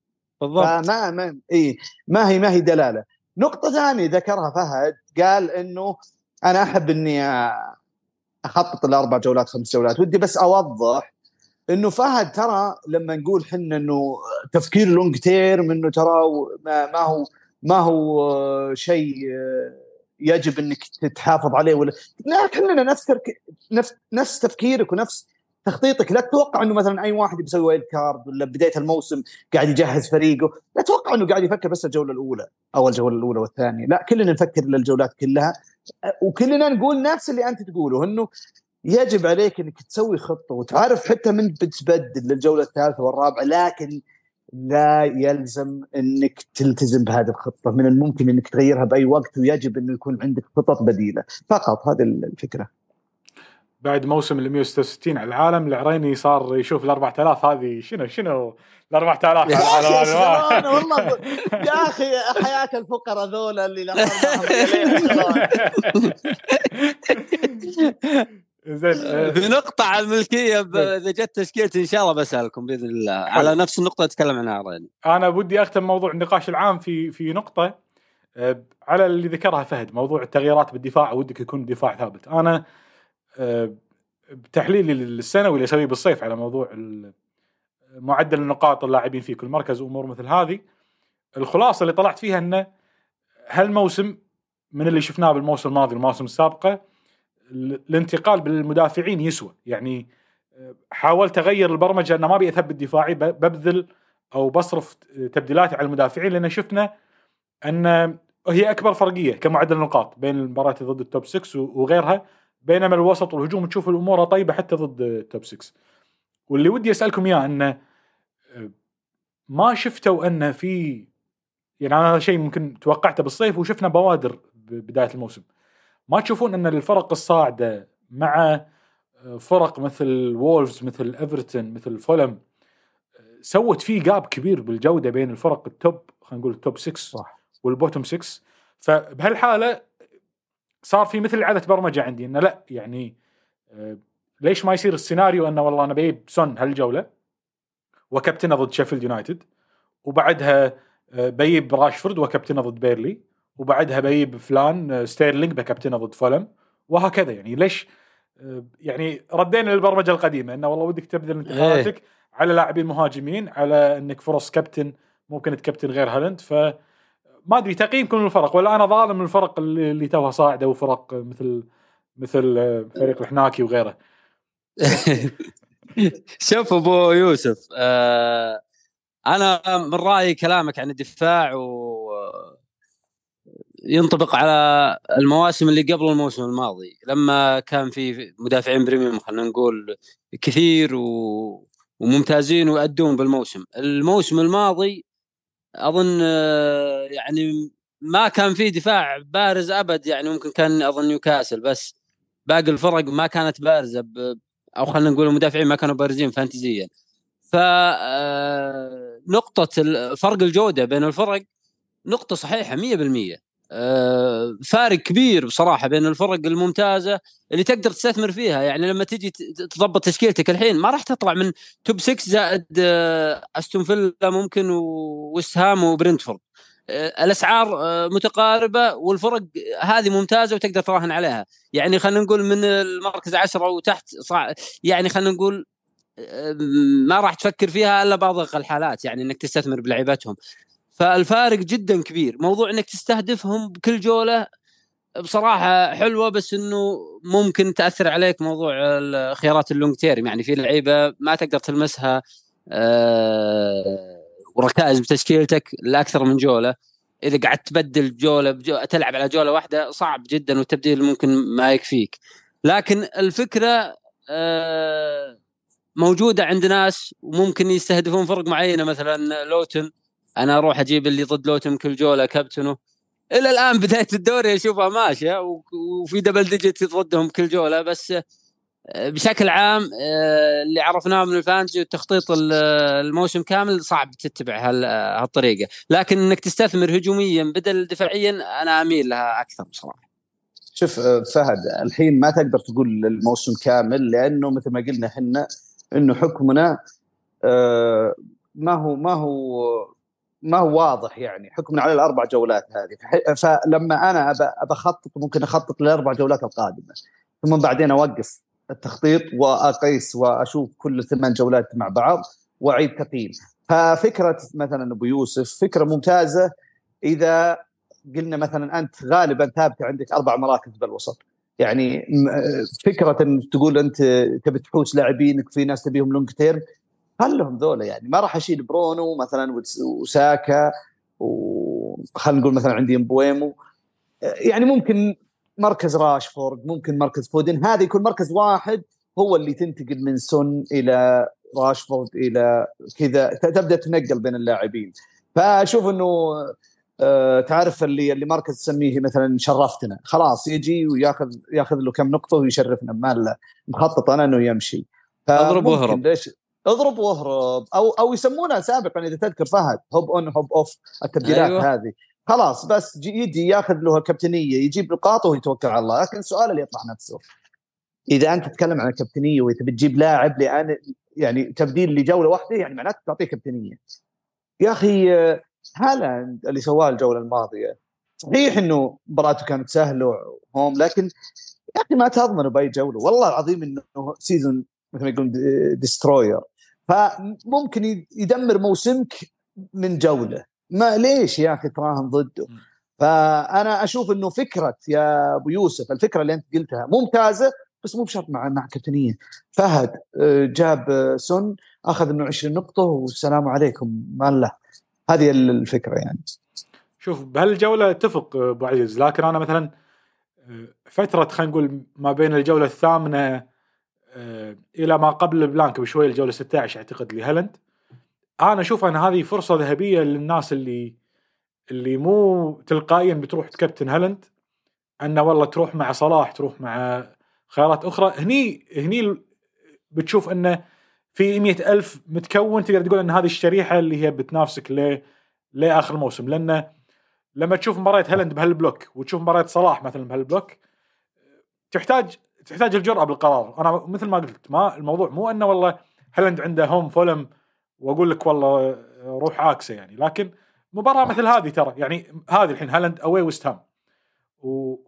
بالضبط. فما ما إيه ما هي ما هي دلالة. نقطة ثانية ذكرها فهد قال إنه أنا أحب إني أخطط الاربع جولات خمس جولات ودي بس أوضح إنه فهد ترى لما نقول حنا إنه تفكير long term إنه ترى ما, ما هو ما هو شيء يجب إنك تحافظ عليه ولا لا كلنا نفس. نفس نفس تفكيرك ونفس تخطيطك لا تتوقع إنه مثلا أي واحد بيسوي wild card ولا بداية الموسم قاعد يجهز فريقه لا تتوقع إنه قاعد يفكر بس الجولة الأولى أو الجولة الأولى والثانية لا كلنا نفكر للجولات كلها. وكلنا نقول نفس اللي أنت تقوله إنه يجب عليك إنك تسوي خطة وتعرف حتى من بتبدل للجولة الثالثة والرابعة لكن لا يلزم إنك تلتزم بهذه الخطة من الممكن إنك تغيرها بأي وقت ويجب إنه يكون عندك خطط بديلة. فقط هذه الفكرة. بعد موسم ال 166 على العالم العريني صار يشوف ال 4000 هذه شنو شنو؟ ال 4000 على يا أخي العالم. شلون؟ [LAUGHS] والله يا أخي حياة الفقراء ذولا اللي؟ زين آه، في نقطة على الملكية ب- إذا جت تشكيلتي إن شاء الله بسألكم بإذن الله. على نفس النقطة أتكلم عنها رين أنا ودي أختم موضوع النقاش العام في في نقطة آه، على اللي ذكرها فهد موضوع التغييرات بالدفاع ودك يكون دفاع ثابت. أنا آه، بتحليلي السنوي اللي اسويه بالصيف على موضوع معدل النقاط اللاعبين في كل مركز وأمور مثل هذه. الخلاصة اللي طلعت فيها إنه هالموسم من اللي شفناه بالموسم الماضي والمواسم السابقة ال- الانتقال بالمدافعين يسوى. يعني آه، حاولت أغير البرمجة إنه ما أبي أثبت دفاعي ببذل أو بصرف تبديلاتي على المدافعين لأن شفنا إن هي أكبر فرقية كمعدل نقاط بين المباريات ضد التوب 6 وغيرها. بينما الوسط والهجوم تشوف الأمور طيبة حتى ضد ال top 6 واللي ودي أسألكم إياه أنه آه، ما شفتوا ان في يعني أنا هذا شيء ممكن توقعته بالصيف وشفنا بوادر ببدايه الموسم. ما تشوفون أن الفرق الصاعدة مع آه، فرق مثل وولفز مثل إيفرتون مثل فولهام آه، سوت فيه gap كبير بالجودة بين الفرق ال top خلينا نقول ال top 6 صح. وال bottom 6 فبهالحالة صار في مثل اعاده برمجة عندي إنه لا يعني آه، ليش ما يصير السيناريو إنه والله أنا بجيب سون هالجولة وكابتنه ضد شيفيلد يونايتد وبعدها آه، بجيب راشفورد وكابتنه ضد بيرنلي وبعدها بجيب فلان آه، ستيرلينج بكابتنه ضد فولهام وهكذا يعني. ليش يعني ردينا للبرمجة القديمة إنه والله ودك تبذل انتقالاتك على لاعبين مهاجمين على إنك فرص كابتن ممكن تكابتن غير هالند ف ما أدري تقييمكم للفرق ولا أنا ظالم الفرق اللي, اللي توها صاعدة وفرق مثل مثل فريق الحناكي وغيره. [LAUGHS] شوف أبو يوسف آه أنا من رأيي كلامك عن الدفاع و ينطبق على المواسم اللي قبل الموسم الماضي. لما كان في مدافعين بريميوم خلينا نقول كثير و... وممتازين ويأدون بالموسم. الموسم الماضي أظن آه، يعني ما كان في دفاع بارز أبد يعني ممكن كان أظن نيوكاسل بس باقي الفرق ما كانت بارزة. أو خلينا نقول المدافعين ما كانوا بارزين فانتزيا ف آه، نقطة فرق الجودة بين الفرق نقطة صحيحة 100% آه، فارق كبير بصراحة بين الفرق الممتازة اللي تقدر تستثمر فيها. يعني لما تجي تضبط تشكيلتك الحين ما راح تطلع من توب 6 زائد آه، أستون فيلا ممكن وويست هام وبرنتفورد. آه، الأسعار آه، متقاربة والفرق هذه ممتازة وتقدر تراهن عليها. يعني خلينا نقول من المركز 10 وتحت صع... يعني خلينا نقول ما راح تفكر فيها إلا بعض الحالات يعني إنك تستثمر بلعيبتهم. فالفارق جدا كبير. موضوع إنك تستهدفهم بكل جوله بصراحة حلوة بس إنه ممكن تأثر عليك موضوع خيارات اللونج تيرم. يعني في لعيبة ما تقدر تلمسها أه وركائز بتشكيلتك لأكثر من جولة. إذا قعدت تبدل جولة. تلعب على جولة واحدة صعب جدا والتبديل ممكن ما يكفيك. لكن الفكرة أه موجودة عند ناس وممكن يستهدفون فرق معينة مثلا لوتن. أنا أروح أجيب اللي ضد لوتن كل جوله كابتنه. إلى الان بدايه الدوري اشوفها ماشيه وفي double digit ضدهم كل جوله بس آه، بشكل عام آه، اللي عرفناه من ال fantasy والتخطيط الموسم كامل صعب تتبع هالطريقة. لكن انك تستثمر هجوميا بدل دفاعيا أنا اميل لها أكثر بصراحة. شوف آه، فهد الحين ما تقدر تقول الموسم كامل لأنه مثل ما قلنا إحنا إنه حكمنا ما هو ما هو ما هو واضح يعني حكمنا على الأربع جولات هذه. فلما أنا ابى اخطط ممكن أخطط للأربع جولات القادمة. ثم بعدين أوقف التخطيط وأقيس وأشوف كل ثمان جولات مع بعض وأعيد تقييم. ففكرة مثلا أبو يوسف فكرة ممتازة إذا قلنا مثلا أنت غالبا ثابتة عندك أربع مراكز بالوسط. يعني فكرة إن تقول أنت تبي تحوس لاعبينك في ناس تبيهم long term خلهم ذولا يعني؟ ما راح أشيل برونو مثلا وساكا وخلينا نقول مثلا عندي مبويمو يعني ممكن مركز راشفورد ممكن مركز فودن. هذا يكون مركز واحد هو اللي تنتقل من سون إلى راشفورد إلى كذا تبدأ تنقل بين اللاعبين. فأشوف إنه أه تعرف اللي اللي مركز تسميه مثلا شرفتنا. خلاص يجي وياخذ ياخذ له كم نقطة ويشرفنا ما مخطط أنا إنه يمشي. اضرب واهرب ليش؟ اضرب واهرب. أو أو يسمونها سابقا إذا تذكر فهد. هوب أون هوب أوف. التبديلات أيوة. هذه. خلاص بس يجي ياخذ له الكابتنيه يجيب نقاطه ويتوكل على الله. لكن السؤال اللي يطرح نفسه إذا أنت تتكلم عن الكابتنية وتبي تجيب لاعب لأن يعني تبديل لجولة واحدة يعني معناته تعطيه كابتنية. يا أخي هالاند اللي سواه الجولة الماضية صحيح إنه مباراته كانت سهلة و home لكن يا أخي ما تضمنه بأي جولة. والله العظيم إنه season مثل ما يقولون destroyer فممكن يدمر موسمك من جولة. ما ليش يا أخي تراهن ضده؟ فأنا أشوف إنه فكرة يا أبو يوسف الفكرة اللي أنت قلتها ممتازة بس مو بشرط مع مع كابتنية. فهد آه، جاب آه، سن أخذ منه 20 نقطة والسلام عليكم. ما له. هذه الفكرة يعني. شوف بهالجولة اتفق آه، أبو عزيز لكن أنا مثلا فترة خلينا نقول ما بين الجولة الثامنة إلى ما قبل البلانك بشوي الجولة 16 أعتقد لهلند أنا أشوف أن هذه فرصة ذهبية للناس اللي اللي مو تلقائيا بتروح تكابتن هلند انه والله تروح مع صلاح تروح مع خيارات أخرى. هني هني بتشوف انه في مئة ألف متكون تقدر تقول أن هذه الشريحة اللي هي بتنافسك ل لآخر الموسم لأنه لما تشوف مباراة هلند بهالبلوك وتشوف مباراة صلاح مثلا بهالبلوك تحتاج تحتاج الجرأة بالقرار. أنا مثل ما قلت ما الموضوع مو إنه والله هلند عنده هوم فولم وأقول لك والله روح عاكسه يعني. لكن مباراة مثل هذه ترى يعني هذه الحين هالاند اوي ويست هام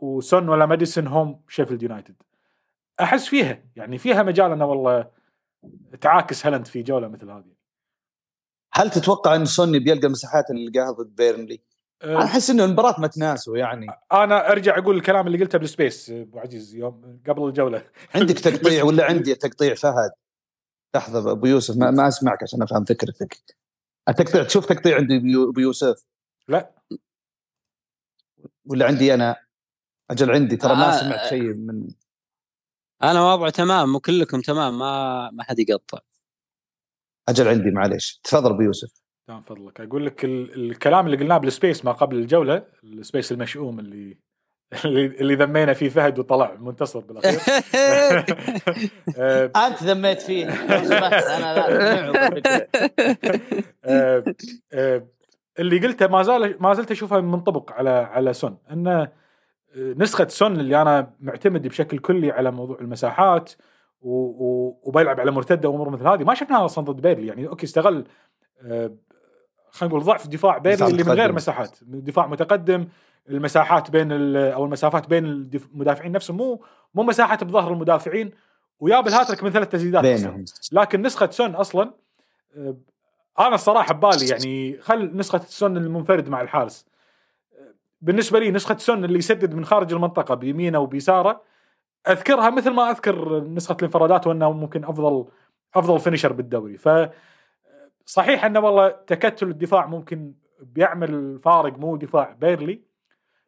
وسون ولا ماديسون home شيفيلد يونايتد أحس فيها يعني فيها مجال إنه والله تعاكس هالاند في جولة مثل هذه. هل تتوقع إن سون بيلقى المساحات اللي لقاها ضد بيرنلي؟ أه أحس إنه المباراة ما تناسوا يعني. أنا أرجع أقول الكلام اللي قلته بال space أبو عزيز يوم قبل الجولة. [LAUGHS] عندك تقطيع ولا عندي تقطيع فهد؟ لحظة أبو يوسف ما, ما أسمعك عشان أفهم فكرتك. التقطيع تشوف تقطيع عندي أبو يوسف؟ لا. ولا عندي أنا؟ أجل عندي ترى ما آه سمعت شيء من أنا واضع تمام وكلكم تمام ما ما حد يقطع. أجل عندي معليش. تفضل أبو يوسف. تمام فضلك. أقول لك الكلام اللي قلناه بال space ما قبل الجولة ال space المشؤوم اللي [LAUGHS] اللي ذمينا فيه فهد وطلع منتصر بالأخير. [LAUGHS] أنت ذميت فيه. أنا لا آه، آه، اللي قلته ما زال ما زلت اشوفها منطبق على على سون. انه آه، نسخة سون اللي أنا معتمد بشكل كلي على موضوع المساحات وبيلعب على مرتدة وأمور مثل هذه ما شفناها أصلا ضد بيرنلي. يعني OK استغل خلينا نقول ضعف دفاع بيرنلي اللي من غير مساحات. دفاع متقدم المساحات بين أو المسافات بين المدافعين نفسهم. مو مو مساحات بظهر المدافعين وياب الهاتريك من ثلاث تسديدات. بينهم. لكن نسخة سون أصلا آه، أنا الصراحة ببالي يعني خل نسخة سون المنفرد مع الحارس. بالنسبة لي نسخة سون اللي يسدد من خارج المنطقة بيمينه وبيساره أذكرها مثل ما أذكر نسخة الانفرادات وانه ممكن افضل أفضل finisher بالدوري. ف صحيح إنه والله تكتل الدفاع ممكن بيعمل فارق مو دفاع بيرنلي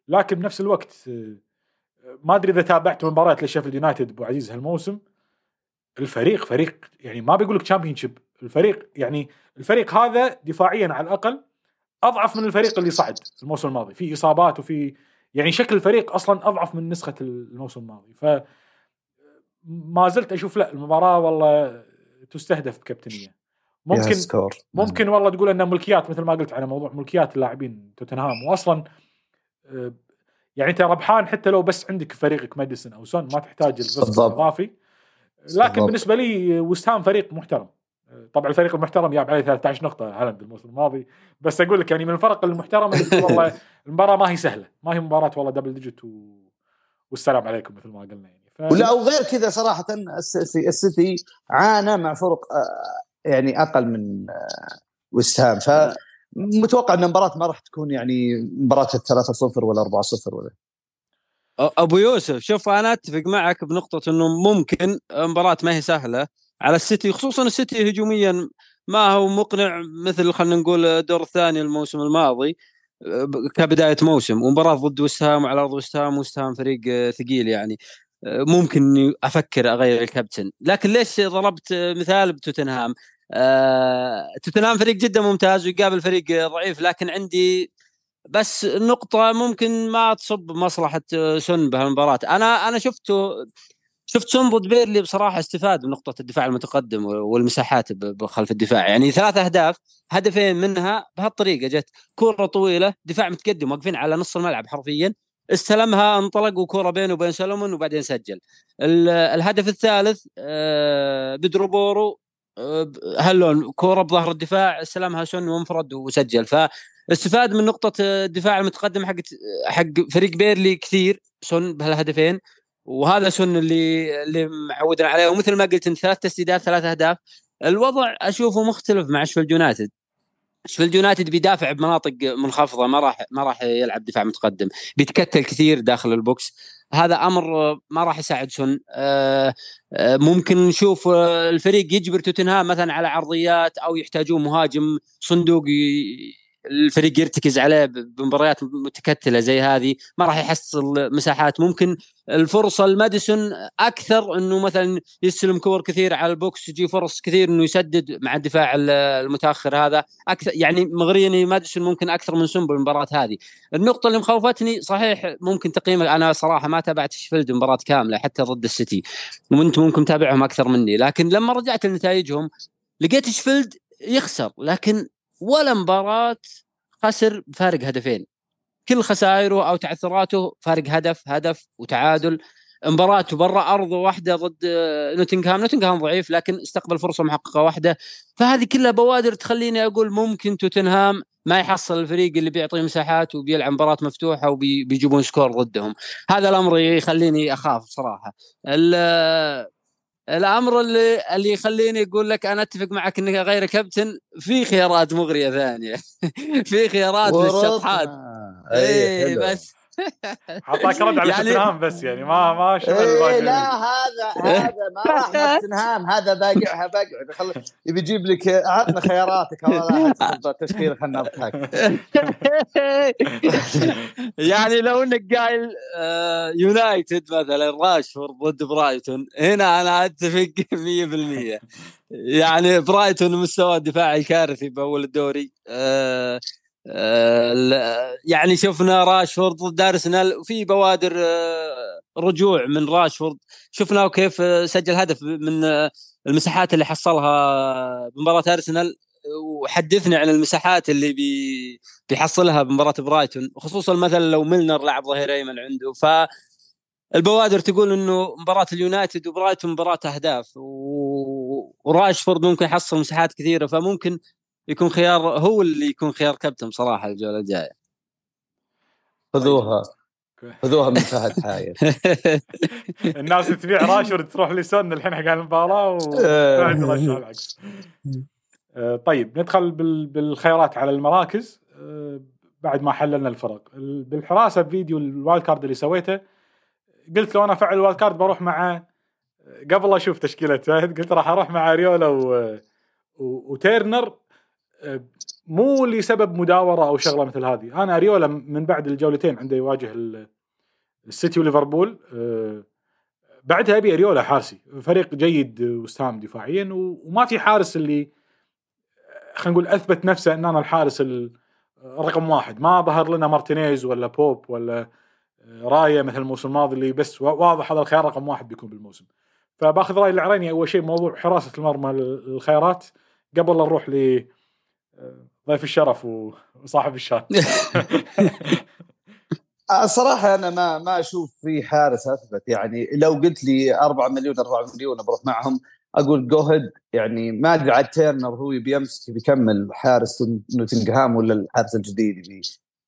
لكن بنفس الوقت آه، ما أدري إذا تابعت مباريات لشيفيلد يونايتد أبو عزيز هالموسم الفريق فريق يعني ما بيقول لك Championship الفريق يعني الفريق هذا دفاعيا على الأقل أضعف من الفريق اللي صعد الموسم الماضي في إصابات وفي يعني شكل الفريق أصلا أضعف من نسخة الموسم الماضي. ف ما زلت أشوف لا المباراة والله تستهدف بكابتنيه ممكن ممكن والله تقول انه ملكيات مثل ما قلت على موضوع ملكيات اللاعبين توتنهام واصلا آه، يعني أنت ربحان حتى لو بس عندك فريقك ماديسون أو سون ما تحتاج بالضبط. الإضافي. لكن بالضبط. بالنسبة لي وست هام فريق محترم. طبعا الفريق المحترم جاب عليه 13 نقطة هالاند الموسم الماضي. بس أقول لك يعني من الفرق المحترمه [LAUGHS] والله المباراة ما هي سهلة. ما هي مباراة والله double digit و... والسلام عليكم مثل ما قلنا يعني. ف... ولا وغير كذا صراحة السيتي السيتي عانى مع فرق آه، يعني أقل من آه، وست هام فمتوقع إن المباراة ما راح تكون يعني مباراة 3-0 ولا 4-0 ولا. أبو يوسف شوف أنا أتفق معك بنقطة إنه ممكن مباراه ما هي سهلة على السيتي خصوصا السيتي هجوميا ما هو مقنع مثل خلينا نقول الدور الثاني الموسم الماضي آه، كبداية موسم ومباراة ضد وسهام على أرض وسهام وسهام فريق آه، ثقيل يعني. آه، ممكن إني أفكر أغير الكابتن. لكن ليش ضربت مثال بتوتنهام؟ آه، توتنهام فريق جدا ممتاز ويقابل فريق ضعيف لكن عندي بس النقطة ممكن ما تصب مصلحة سون بهالمباراة، أنا أنا شفته شفت سون ضد بيرنلي بصراحة استفاد من نقطة الدفاع المتقدم والمساحات بخلف الدفاع، يعني ثلاث أهداف هدفين منها بهالطريقة جت كرة طويلة دفاع متقدم واقفين على نص الملعب حرفيا. استلمها انطلق وكرة بينه وبين سولومون وبعدين سجل. ال- الهدف الثالث آه، بيدرو بورو آه، هاللون كرة بظهر الدفاع استلمها سون وانفرد وسجل. ف استفاد من نقطة الدفاع المتقدم حق حق فريق بيرنلي كثير سون بهالهدفين. وهذا سون اللي اللي معودنا عليه. ومثل ما قلت ثلاث تسديدات ثلاث أهداف. الوضع أشوفه مختلف مع شفيلد يونايتد. شفيلد يونايتد بيدافع بمناطق منخفضة ما راح ما راح يلعب دفاع متقدم. بيتكتل كثير داخل ال box. هذا أمر ما راح يساعد سون. آه، آه، ممكن نشوف آه، الفريق يجبر توتنهام مثلا على عرضيات أو يحتاجون مهاجم صندوق الفريق يرتكز عليه بمباريات متكتلة زي هذه ما راح يحصل مساحات. ممكن الفرصة لماديسون أكثر إنه مثلا يستلم كور كثير على ال box تجي فرص كثير إنه يسدد مع الدفاع ال- المتأخر هذا. أكثر يعني مغريني ماديسون ممكن أكثر من سون بالمباراه هذه. النقطة اللي مخوفتني صحيح ممكن تقييمك أنا صراحة ما تابعت شفيلد مباراة كاملة حتى ضد السيتي. وأنتم ممكن تابعهم أكثر مني. لكن لما رجعت لنتائجهم لقيت شفيلد يخسر. لكن ولا مباراة خسر بفارق هدفين. كل خسائره أو تعثراته فارق هدف هدف وتعادل. مباراته برا ارضه واحدة ضد نوتنغهام نوتنغهام ضعيف لكن استقبل فرصة محققة واحدة. فهذه كلها بوادر تخليني أقول ممكن توتنهام ما يحصل الفريق اللي بيعطيه مساحات وبيلعب مباراة مفتوحة وبيجيبون score ضدهم. هذا الأمر يخليني أخاف صراحة. الأمر اللي اللي يخليني أقول لك أنا أتفق معك إنك غير كابتن في خيارات مغرية ثانية [LAUGHS] في خيارات للشطحات. إيه حلو. بس اعطاك رد على يعني- توتنهام بس يعني ما ما شمل إيه الباقي. لا هذا هذا ما راح نوتنهام [LAUGHS] هذا باقعها باقع خل- يبي يجيب لك عطنا خياراتك والله [LAUGHS] تشكيله خلنا نضحك. [LAUGHS] يعني لو إنك قايل آه، يونايتد مثلا راشفورد ضد برايتون هنا أنا أتفق 100% يعني برايتون مستوى الدفاعي كارثي بأول الدوري ال- يعني شفنا راشفورد ضد أرسنال وفي بوادر آه، رجوع من راشفورد. شفنا كيف آه، سجل هدف من آه، المساحات اللي حصلها بمباراة أرسنال وحدثني عن المساحات اللي بي بيحصلها بمباراة برايتون خصوصا مثلا لو ميلنر لعب ظهير أيمن عنده. ف البوادر تقول إنه مباراة اليونايتد وبرايتون مباراة أهداف و- وراشفورد ممكن يحصل مساحات كثيرة فممكن يكون خيار هو اللي يكون خيار كابتن صراحة الجولة الجاية. خذوها. خذوها من [LAUGHS] فهد حايل [LAUGHS] الناس تبيع راشفورد تروح لسون الحين حق المباراة ترشح العكس آه، طيب ندخل بال- بالخيارات على المراكز. آه، بعد ما حللنا الفرق. ال- بالحراسة بفيديو ال wildcard اللي سويته قلت لو أنا أفعل ال wildcard بروح مع قبل أشوف تشكيلة فهد قلت راح أروح مع أريولا و... و... وتيرنر. مو لسبب مداورة أو شغلة مثل هذه. أنا أريولا من بعد الجولتين عنده يواجه ال- السيتي وليفربول آه، بعدها أبي أريولا حارسي. فريق جيد وست هام دفاعيا وما في حارس اللي خلينا نقول أثبت نفسه إن أنا الحارس ال- رقم واحد. ما ظهر لنا مارتينيز ولا بوب ولا رايه مثل الموسم الماضي اللي بس وا- واضح هذا الخيار رقم واحد بيكون بالموسم. فباخذ رأي العريني. أول شيء موضوع حراسة المرمى ال- الخيارات. قبل لا نروح ل ضيف الشرف وصاحب الشان. [LAUGHS] [LAUGHS] الصراحه أنا ما ما أشوف في حارس اثبت يعني لو قلت لي 4 مليون 4 مليون بروح معهم أقول go ahead يعني ما أدري عاد تيرنر هو بيمسك بيكمل حارس نوتنغهام ولا الحارس الجديد يبي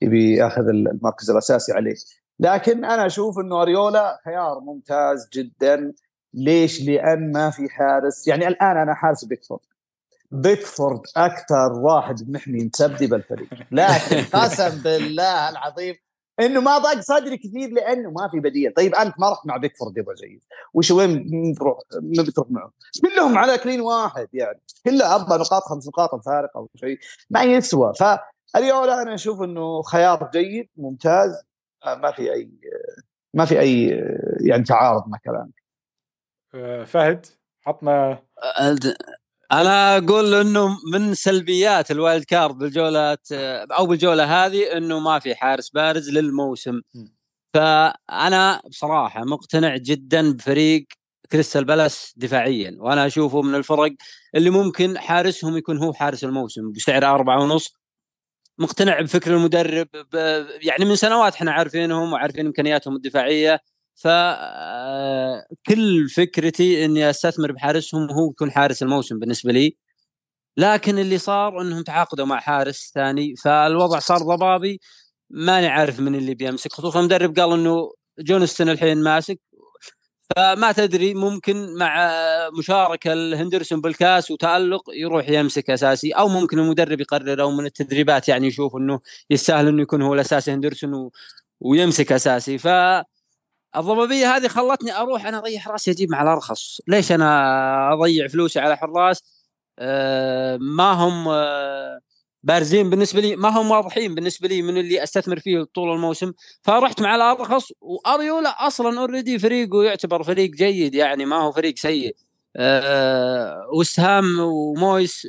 يبي ياخذ المركز الأساسي عليه. لكن أنا أشوف إنه أريولا خيار ممتاز جدا. ليش؟ لأن ما في حارس. يعني الآن أنا حارس بيكفورد. بيكفورد أكثر واحد محمي مسبدي بالفريق. لكن [LAUGHS] قسم بالله العظيم إنه ما ضاق صدري كثير لأنه ما في بديل. طيب أنت ما رحت مع بيكفورد يبغى جيد وش وين بتروح؟ ما بتروح معه؟ كلهم على clean واحد يعني. كله أربع نقاط خمس نقاط الفارق أو شيء. ما يسوى. فأريولا أنا أشوف إنه خيار جيد ممتاز. آه، ما في اي ما في أي يعني تعارض مع كلامك. آه، فهد حطنا أنا أقول إنه من سلبيات ال wild card بالجولات أو بالجولة هذه إنه ما في حارس بارز للموسم. فأنا بصراحة مقتنع جدا بفريق كريستال بالاس دفاعيا وأنا أشوفه من الفرق اللي ممكن حارسهم يكون هو حارس الموسم بسعر أربعة ونص مقتنع بفكر المدرب. يعني من سنوات إحنا عارفينهم وعارفين إمكانياتهم الدفاعية فكل فكرتي إني أستثمر بحارسهم هو يكون حارس الموسم بالنسبة لي. لكن اللي صار إنهم تعاقدوا مع حارس ثاني فالوضع صار ضبابي. ماني عارف من اللي بيمسك خصوصا المدرب قال إنه جونستون الحين ماسك. فما تدري ممكن مع مشاركة الهندرسون بالكاس وتألق يروح يمسك أساسي أو ممكن المدرب يقرر أو من التدريبات يعني يشوف إنه يستاهل إنه يكون هو الاساسي هندرسون. ويمسك أساسي. ف الضبابية هذه خلتني أروح أنا اضيع رأسي أجيب مع الارخص ليش أنا أضيع فلوسي على حراس؟ آه ما هم آه بارزين بالنسبة لي ما هم واضحين بالنسبة لي من اللي أستثمر فيه طول الموسم. فرحت مع الارخص واريولا أصلا already فريقه يعتبر فريق جيد يعني ما هو فريق سيء. آه وستهام ومويس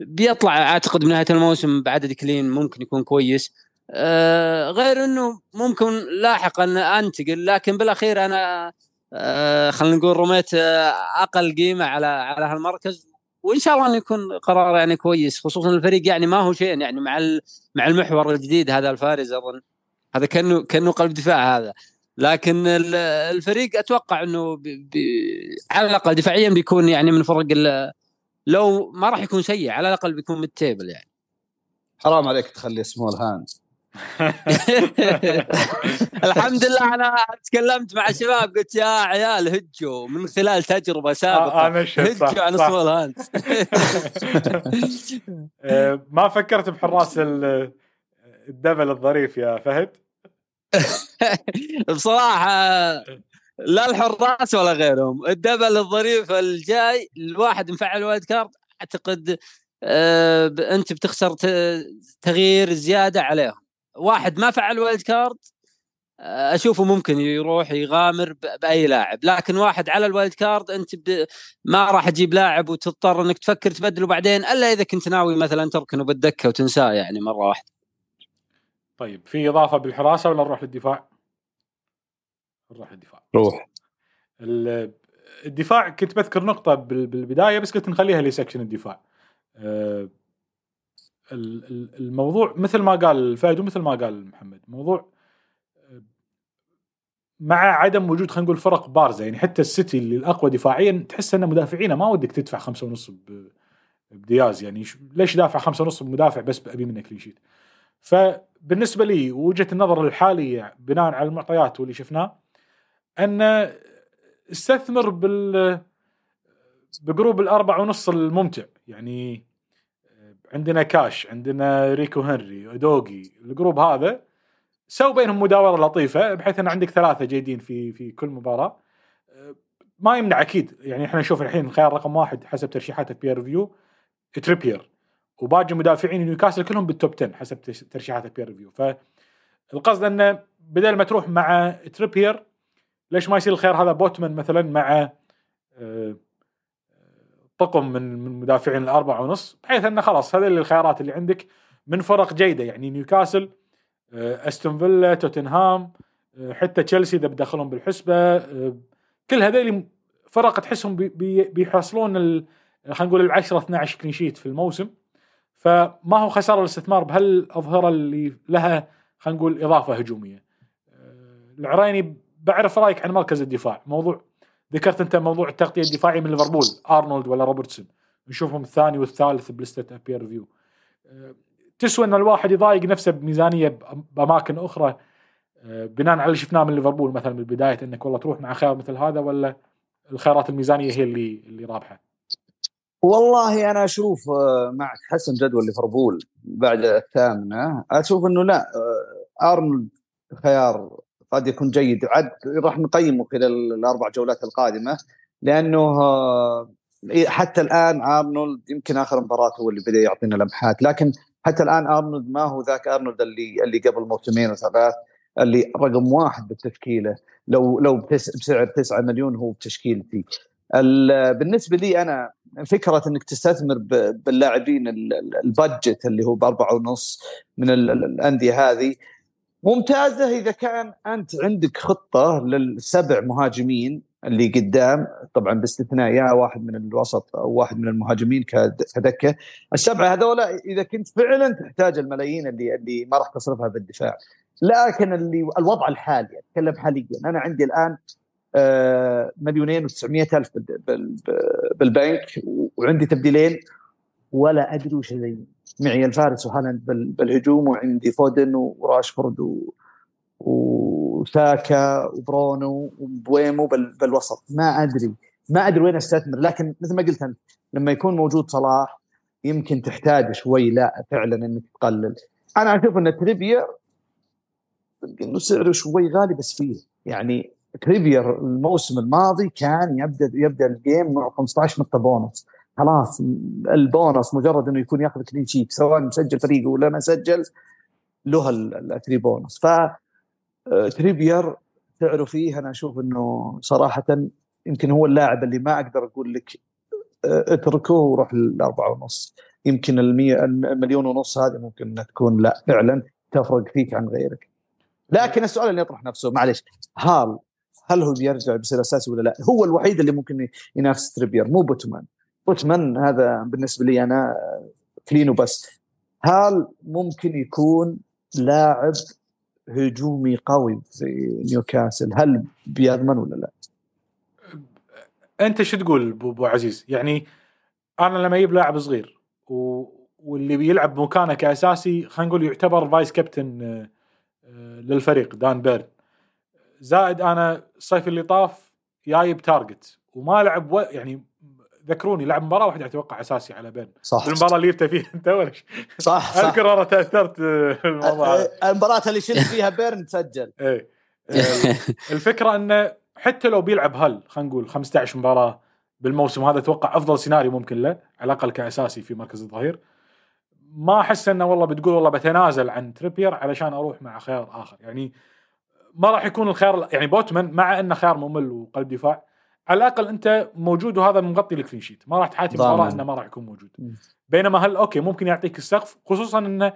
بيطلع أعتقد بنهاية الموسم بعدد clean ممكن يكون كويس. آه غير إنه ممكن لاحقا أنتقل لكن بالأخير أنا آه خلينا نقول رميت آه أقل قيمة على على هالمركز. وإن شاء الله انه يكون قرار يعني كويس خصوصا الفريق يعني ما هو شيء يعني مع مع المحور الجديد هذا ألفاريز أظن. هذا كأنه كأنه قلب دفاع هذا. لكن الفريق أتوقع إنه بي بي على الأقل دفاعيا بيكون يعني من فرق لو ما راح يكون سيء على الأقل بيكون mid table يعني. حرام عليك تخلي small hand [LAUGHS] الحمد لله أنا تكلمت مع الشباب قلت يا عيال هجوا من خلال تجربة سابقة. آه أنا صح, هجوا على. سمول هاند [LAUGHS] آه، ما فكرت بحراس ال- الدبل الظريف يا فهد؟ [LAUGHS] بصراحة لا الحراس ولا غيرهم. الدبل الظريف الجاي الواحد مفعل وايد كارد. أعتقد آه أنت بتخسر تغيير زيادة عليهم. واحد ما فعل وايلد كارد آه، أشوفه ممكن يروح يغامر ب- بأي لاعب لكن واحد على الوايلد كارد أنت ب... ما راح تجيب لاعب وتضطر إنك تفكر تبدله بعدين إلا إذا كنت ناوي مثلا تركنه بالدكة وتنساه يعني مرة واحدة طيب في إضافة بالحراسة ولا نروح للدفاع؟ نروح للدفاع روح ال- الدفاع كنت بذكر نقطة بال- بالبداية بس قلت نخليها لسكشن الدفاع. ال- ال- الموضوع مثل ما قال فهد ومثل ما قال محمد موضوع آه، مع عدم وجود خلينا نقول فرق بارزة يعني حتى السيتي اللي الأقوى دفاعيا تحس أن مدافعينه ما ودك تدفع خمسة ونص بدياز يعني ليش دافع خمسة ونص بمدافع بس أبي منه clean sheet. فبالنسبة لي وجهة النظر الحالية بناء على المعطيات واللي شفناه أن استثمر بال ب group الأربعة ونص الممتع يعني عندنا كاش عندنا ريكو هنري أودوغي ال group هذا سووا بينهم مداوره لطيفة بحيث أن عندك ثلاثة جيدين في في كل مباراة. ما يمنع أكيد يعني إحنا نشوف الحين الخيار رقم واحد حسب ترشيحات بير ريفيو تريبير وباقي مدافعين نيوكاسل كلهم بال top 10 حسب ترشيحات بير ريفيو فالقصد انه بدل ما تروح مع تريبير ليش ما يصير الخيار هذا بوتمان مثلا مع آه، طقم من من مدافعين الأربعة ونص بحيث إنه خلاص هذه الخيارات اللي عندك من فرق جيدة. يعني نيوكاسل آه، أستون فيلا توتنهام آه، حتى تشيلسي إذا بدخلهم بالحسبة آه، كل هذول فرق تحسهم بي- بي- بيحصلون خلينا نقول ال 10 12 clean sheet في الموسم. فما هو خسارة الاستثمار بهالاظهره اللي لها خلينا نقول إضافة هجومية. العريني بعرف رأيك عن مركز الدفاع، موضوع ذكرت أنت موضوع التغطية الدفاعي من ليفربول أرنولد ولا روبرتسون؟ نشوفهم الثاني والثالث بلستة بير ريفيو تسوى أن الواحد يضايق نفسه بميزانية بأماكن أخرى آه، بناء على اللي شفناه من ليفربول مثلا بالبداية أنك والله تروح مع خيار مثل هذا ولا الخيارات الميزانية هي اللي اللي رابحة؟ والله أنا أشوف آه، مع حسن جدول ليفربول بعد الثامنة أشوف إنه لا أرنولد خيار قد يكون جيد. عد راح نقيمه خلال الأربع جولات القادمة لأنه آه، حتى الآن أرنولد يمكن آخر مباراة هو اللي بدأ يعطينا لمحات لكن حتى الآن أرنولد ما هو ذاك أرنولد اللي اللي قبل موسمين وثلاث اللي رقم واحد بالتشكيله لو لو بسعر 9 مليون هو بتشكيلتي. ال- بالنسبة لي أنا فكرة إنك تستثمر باللاعبين ال- ال- البادجت اللي هو بأربعة ونص من ال- ال- الأندية هذه ممتازة إذا كان أنت عندك خطة للسبع مهاجمين اللي قدام طبعا باستثناء يا واحد من الوسط أو واحد من المهاجمين كد- كدكة. السبعة هذولا إذا كنت فعلا تحتاج الملايين اللي اللي ما راح تصرفها بالدفاع. لكن اللي الوضع الحالي أتكلم حاليا. أنا عندي الآن آه، مليونين و900 ألف بال- بال- بالبنك وعندي تبديلين ولا أدري وش زي معي ألفاريز وهالاند بال- بالهجوم وعندي فودن وراشفورد و... وساكا وبرونو ومبويمو بال... بالوسط. ما أدري. ما أدري وين أستثمر. لكن مثل ما قلت أنت لما يكون موجود صلاح يمكن تحتاج شوي لا فعلا إنك تقلل. أنا أشوف إن تريبير إنه سعره شوي غالي بس فيه. يعني تريبير الموسم الماضي كان يبدا يبدأ ال game مع 15 نقطة بونص. خلاص البونص مجرد إنه يكون ياخذ clean sheet سواء مسجل فريقه ولا ما سجل له ال- ال three bonus. ف آه، تريبير سعره فيه أنا أشوف إنه صراحة يمكن هو اللاعب اللي ما أقدر أقول لك آه، اتركه وروح للأربعة ونص. يمكن المية المليون ونص هذه ممكن تكون لا فعلا تفرق فيك عن غيرك. لكن السؤال اللي يطرح نفسه معلش هال هل هو بيرجع بيصير أساسي ولا لا؟ هو الوحيد اللي ممكن ينافس تريبير مو بوتمان. بوتمان هذا بالنسبة لي أنا كلينو بس هل ممكن يكون لاعب هجومي قوي في نيوكاسل. هل بيضمن ولا لا؟ أنت شو تقول ابو عزيز؟ يعني أنا لما أجيب لاعب صغير و... واللي بيلعب مكانه كأساسي خلينا نقول يعتبر vice captain آه، آه، للفريق دان بيرن. زائد أنا الصيف اللي طاف جايب Targett وما لعب و... يعني ذكروني لعب مباراة واحدة أتوقع أساسي على بيرن صح. المباراة اللي جبته فيها أنت ولا؟ صح صح. أذكر أنا تأثرت الموضوع. المباراة اللي شلت فيها بيرن سجل [LAUGHS] إيه. الفكرة انه حتى لو بيلعب هل خلينا نقول 15 مباراة بالموسم هذا أتوقع أفضل سيناريو ممكن له على الأقل كأساسي في مركز الظهير. ما أحس إنه والله بتقول والله بتنازل عن تريبير علشان أروح مع خيار آخر. يعني ما راح يكون الخيار يعني بوتمان مع انه خيار ممل وقلب دفاع على الأقل أنت موجود وهذا مغطي ال clean sheet ما راح تحاتي. مباراه إنه ما راح يكون موجود. بينما هل okay ممكن يعطيك السقف خصوصا إنه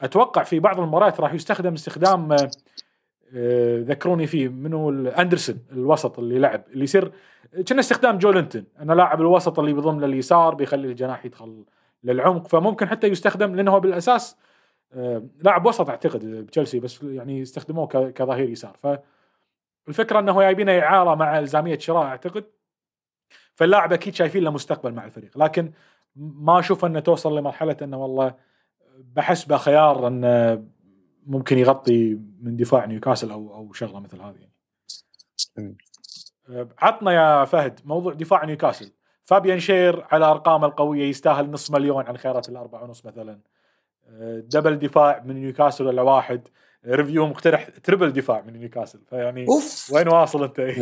أتوقع في بعض المباريات راح يستخدم استخدام آه، ذكروني فيه منو أندرسون الوسط اللي لعب اللي يصير كنا استخدام جولينتون أنا لاعب الوسط اللي بيضم لليسار بيخلي الجناح يدخل للعمق فممكن حتى يستخدم لأنه هو بالأساس آه، لاعب وسط أعتقد بتشيلسي بس يعني يستخدموه ك- كظهير يسار فالفكرة إنه جايبينه إعارة مع الزامية شراء أعتقد. فاللاعب أكيد شايفين له مستقبل مع الفريق لكن ما أشوف إنه توصل لمرحلة إنه والله بحسبه خيار إنه ممكن يغطي من دفاع نيوكاسل أو أو شغلة مثل هذه يعني. عطنا يا فهد موضوع دفاع نيوكاسل. فابيان شير على أرقامه القوية يستاهل نص مليون عن خيارات الأربعة ونص مثلا. أه، double دفاع من نيوكاسل ولا واحد. review مقترح triple دفاع من نيوكاسل فيعني أوف. وين واصل أنت؟ [LAUGHS]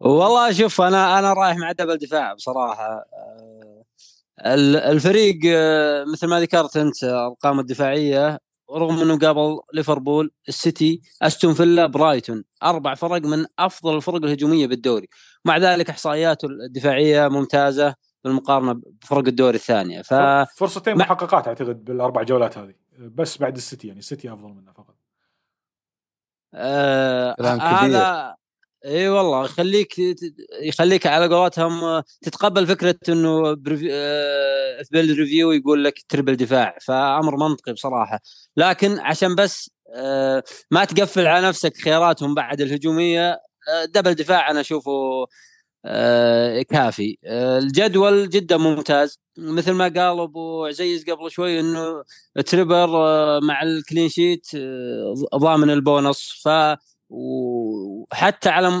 والله شوف أنا أنا رايح مع double دفاع بصراحة. آه، ال- الفريق آه، مثل ما ذكرت أنت أرقامه الدفاعية رغم إنه قابل ليفربول السيتي أستون فيلا برايتون أربع فرق من أفضل الفرق الهجومية بالدوري. مع ذلك إحصائياته الدفاعية ممتازة بالمقارنة بفرق الدوري الثانية. ف فرصتين محققات أعتقد بالأربع جولات هذه. بس بعد السيتي يعني السيتي أفضل منه فقط. آه هذا إي والله يخليك يخليك على قولتهم تتقبل فكرة إنه بري- آه، في بال review يقول لك triple دفاع فأمر منطقي بصراحة. لكن عشان بس آه، ما تقفل على نفسك خياراتهم بعد الهجومية آه، double دفاع أنا أشوفه كافي. آه، الجدول جدا ممتاز. مثل ما قال أبو عزيز قبل شوي إنه تريبر آه، مع ال clean sheet آه، ضامن البونص. ف وحتى على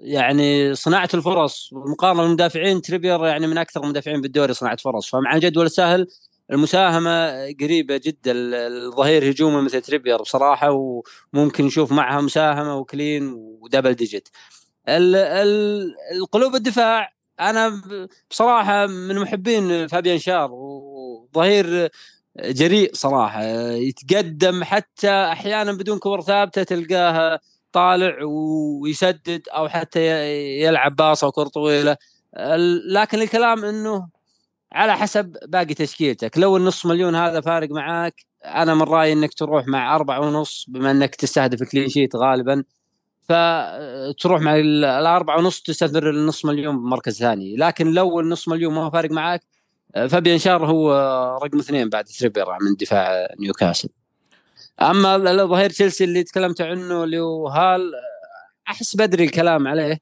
يعني صناعة الفرص مقارنه بالمدافعين تريبير يعني من أكثر المدافعين بالدوري صناعة فرص. فمع الجدول السهل المساهمة قريبة جدا ال- الظهير هجومي مثل تريبير بصراحة وممكن نشوف معها مساهمة و clean و double digit. ال- ال- القلوب الدفاع. أنا بصراحة من محبين فابيان شار وظهير جريء صراحة. يتقدم حتى أحيانا بدون كور ثابتة تلقاه طالع ويسدد أو حتى يلعب باصة أو كره طويله لكن الكلام إنه على حسب باقي تشكيلتك. لو النص مليون هذا فارق معاك أنا من رأيي إنك تروح مع أربعة ونص بما إنك تستهدف clean sheet غالبا. فتروح مع ال- الأربعة ونص تستثمر النص مليون بمركز ثاني. لكن لو النص مليون ما هو فارق معاك فابيان شار هو رقم اثنين بعد تريبير من دفاع نيوكاسل. أما ظهير تشيلسي اللي تكلمت عنه اللي هو هال أحس بدري الكلام عليه.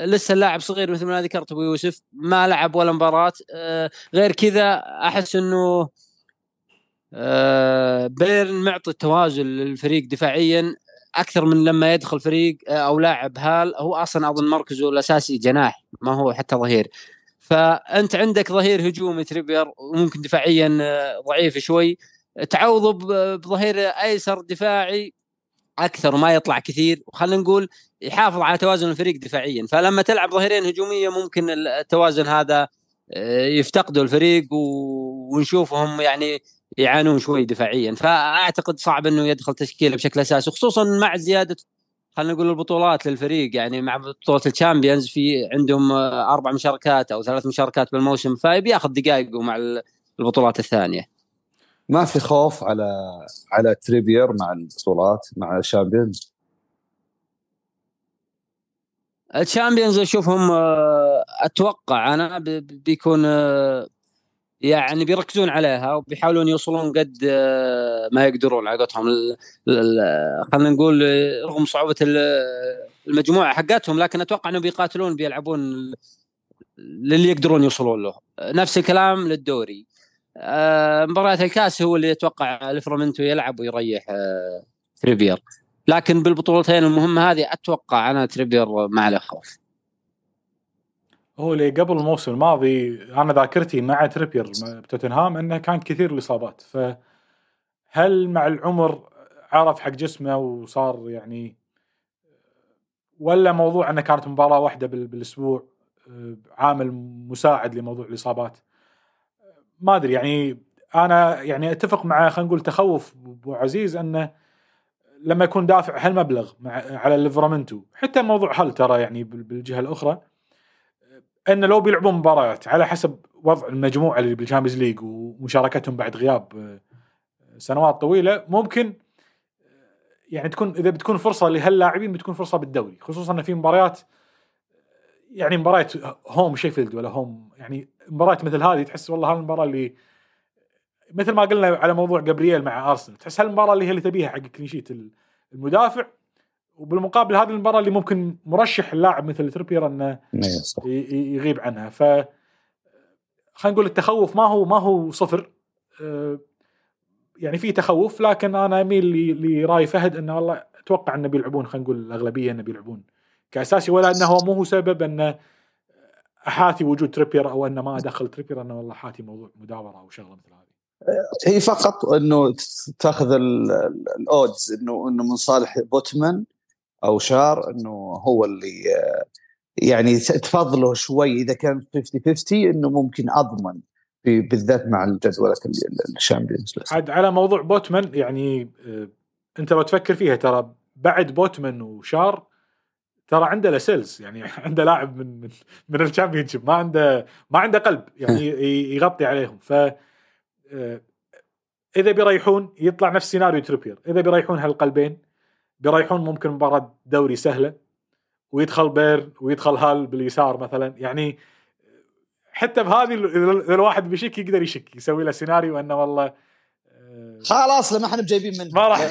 لسه اللاعب صغير مثل ما ذكرت أبو يوسف ما لعب ولا مباراة. آه، غير كذا أحس إنه آه، بيرن معطي التوازن للفريق دفاعيا. أكثر من لما يدخل فريق آه، أو لاعب. هال هو أصلا أظن مركزه الأساسي جناح ما هو حتى ظهير. فأنت عندك ظهير هجومي تريبير وممكن دفاعيا آه، ضعيف شوي. تعوضه بظهير أيسر دفاعي أكثر وما يطلع كثير. وخلينا نقول يحافظ على توازن الفريق دفاعيا. فلما تلعب ظهيرين هجومية ممكن التوازن هذا آه، يفتقده الفريق ونشوفهم يعني يعانون شوي دفاعيا. فأعتقد صعب إنه يدخل تشكيلة بشكل أساسي خصوصا مع زيادة خلينا نقول البطولات للفريق. يعني مع بطولة الشامبيونز في عندهم أربع مشاركات أو ثلاث مشاركات بالموسم فبياخذ دقائقه مع ال- البطولات الثانية. ما في خوف على على تريبير مع البطولات مع الشامبيونز الشامبيونز أشوفهم آه، أتوقع أنا بيكون آه، يعني بيركزون عليها وبيحاولون يوصلون قد آه، ما يقدرون على قولتهم. خلينا نقول آه، رغم صعوبة ال- المجموعة حقتهم لكن أتوقع إنهم بيقاتلون بيلعبون للي يقدرون يوصلون له. نفس الكلام للدوري. آه، مباريات الكاس هو اللي يتوقع ليفرامنتو يلعب ويريح تريبير. لكن بالبطولتين المهمة هذه أتوقع أنا تريبير ما عليه خوف. هو اللي قبل الموسم الماضي أنا ذاكرتي مع تريبير بتوتنهام إنه كانت كثير الإصابات. فهل مع العمر عرف حق جسمه وصار يعني ولا موضوع إنه كانت مباراة واحدة بال- بالأسبوع آه، عامل مساعد لموضوع الإصابات؟ ما أدري يعني أنا يعني أتفق مع خلينا نقول تخوف ابو عزيز إنه لما يكون دافع هالمبلغ على ليفرامنتو. حتى موضوع هل ترى يعني بال- بالجهة الأخرى ان لو بيلعبون مباريات على حسب وضع المجموعة اللي بال Champions League ومشاركتهم بعد غياب آه، سنوات طويلة ممكن آه، يعني تكون إذا بتكون فرصة لهاللاعبين بتكون فرصة بالدوري خصوصا ان في مباريات يعني مباراه home شيفيلد ولا home يعني مباراه مثل هذه تحس والله هالمباراه اللي مثل ما قلنا على موضوع جابرييل مع أرسنال تحس هالمباراه اللي هي اللي تبيها حق clean sheet المدافع. وبالمقابل هذه المباراة اللي ممكن مرشح اللاعب مثل تريبير انه إيه، يغيب عنها. ف خلينا نقول التخوف ما هو ما هو صفر. آه، يعني في تخوف لكن أنا أميل لرأي فهد انه والله أتوقع انه بيلعبون خلينا نقول الأغلبية انه بيلعبون كأساسي ولا إنه هو مو هو سبب انه أحاتي وجود تريبير أو انه ما ادخل تريبير إنه والله حاتي موضوع مداورة أو شغلة مثل هذه. هي فقط إنه تأخذ ال- ال- ال odds إنه إنه من صالح بوتمان أو شار إنه هو اللي آه، يعني تفضله شوي إذا كان 50 50 إنه ممكن أضمن بالذات مع الجدوله ال Champions عاد على موضوع بوتمان يعني آه، أنت لو تفكر فيها ترى بعد بوتمان وشار ترى عنده Lascelles يعني [LAUGHS] عنده لاعب من من من ال Championship ما عنده ما عنده club يعني يغطي عليهم. ف آه، إذا بيريحون يطلع نفس سيناريو تريبير إذا بيريحون هالقلبين بيريحون ممكن مباراة دوري سهلة ويدخل بير ويدخل هال باليسار مثلا. يعني حتى بهذه الواحد بيشك يقدر يشك يسوي له سيناريو إنه والله آه، خلاص لما إحنا جايبين منه. ما راح. [LAUGHS]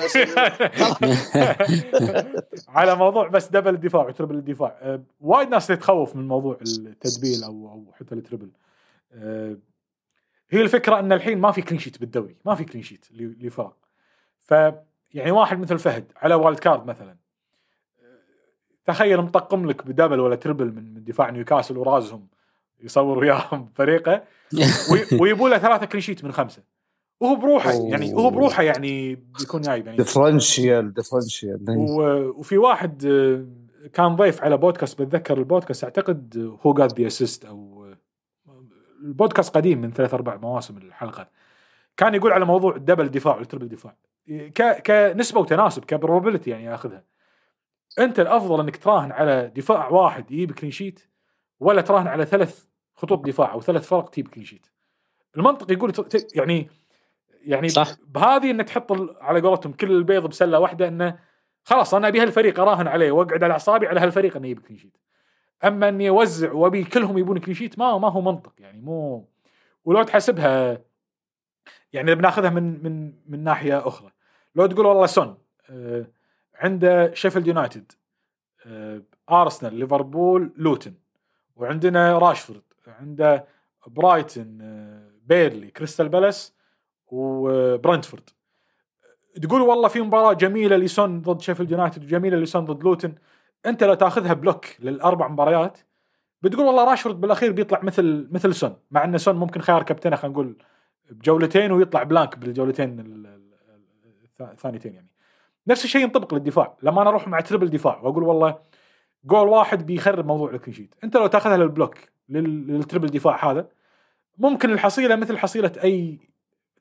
[LAUGHS] على موضوع بس double الدفاع و triple الدفاع. أه، وايد ناس تتخوف من موضوع التدبيل أو أو حتى ال triple. أه، هي الفكرة إن الحين ما في clean sheet بالدوري ما في clean sheet لفرق. ف يعني واحد مثل فهد على wild card مثلا. تخيل مطقم لك ب double ولا triple من من دفاع نيوكاسل ورازهم يصور وياهم فريقه [LAUGHS] وي- ويبوا له ثلاثة clean sheet من خمسة. وهو بروحه يعني هو بروحه يعني بيكون جايب يعني. differential differential وفي واحد آه، كان ضيف على بودكاست بتذكر البودكاست أعتقد هو Got The Assist أو آه، البودكاست قديم من ثلاث أربع مواسم الحلقة. كان يقول على موضوع ال double دفاع وال triple دفاع. ك كنسبه وتناسب ك probability يعني ياخذها. أنت الأفضل إنك تراهن على دفاع واحد يجيب clean sheet ولا تراهن على ثلاث خطوط دفاع أو ثلاث فرق تجيب clean sheet المنطق يقول يعني يعني صح. بهذه ان تحط على قولتهم كل البيض بسلة واحدة إنه خلاص أنا أبي هالفريق أراهن عليه وأقعد على أعصابي على هالفريق إنه يجيب clean sheet أما إني أوزع وأبي كلهم يبون clean sheet ما ما هو منطق يعني مو ولو تحسبها يعني إذا بناخذها من من من ناحية أخرى. لو تقول والله سون آه عنده شيفيلد يونايتد آه أرسنال ليفربول لوتن وعندنا راشفورد عنده برايتن آه بيرنلي كريستال بالاس وبرنتفورد. تقول والله في مباراة جميلة لسون ضد شيفيلد يونايتد وجميلة لسون ضد لوتن أنت لو تاخذها block للأربع مباريات بتقول والله راشفورد بالأخير بيطلع مثل مثل سون مع إن سون ممكن خيار كابتنه خلينا نقول بجولتين ويطلع blank بالجولتين ال- ال- ال- الثانيتين يعني. نفس الشيء ينطبق للدفاع. لما أنا أروح مع triple دفاع وأقول والله جول واحد بيخرب موضوع ال clean sheet. أنت لو تأخذها لل block لل- لل triple دفاع هذا ممكن الحصيلة مثل حصيلة أي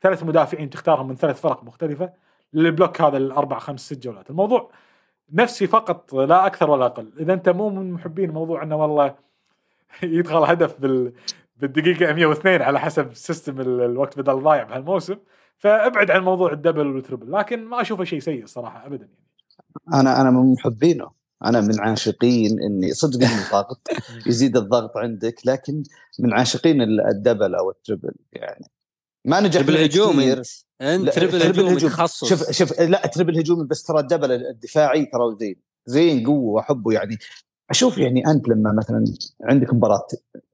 ثلاث مدافعين تختارهم من ثلاث فرق مختلفة لل block هذا الأربع خمس ست جولات. الموضوع نفسه فقط لا أكثر ولا أقل. إذا أنت مو من محبين موضوع إنه والله [LAUGHS] يدخل هدف بال بالدقيقه 102 على حسب system ال- الوقت بدل ضايع بهالموسم. فابعد عن موضوع ال double وال triple لكن ما اشوفه شيء سيء صراحة ابدا يعني. أنا أنا من محبينه. أنا من عاشقين إني صدق إنه ضغط [LAUGHS] يزيد الضغط عندك لكن من عاشقين ال- double أو ال triple يعني. ما نجح triple معي هجوم كثير. انت triple هجوم تخصص. شوف شوف لا triple هجومي بس ترى ال double الدفاعي ترى زين. زين قوة واحبه يعني. أشوف يعني أنت لما مثلا عندك مباراة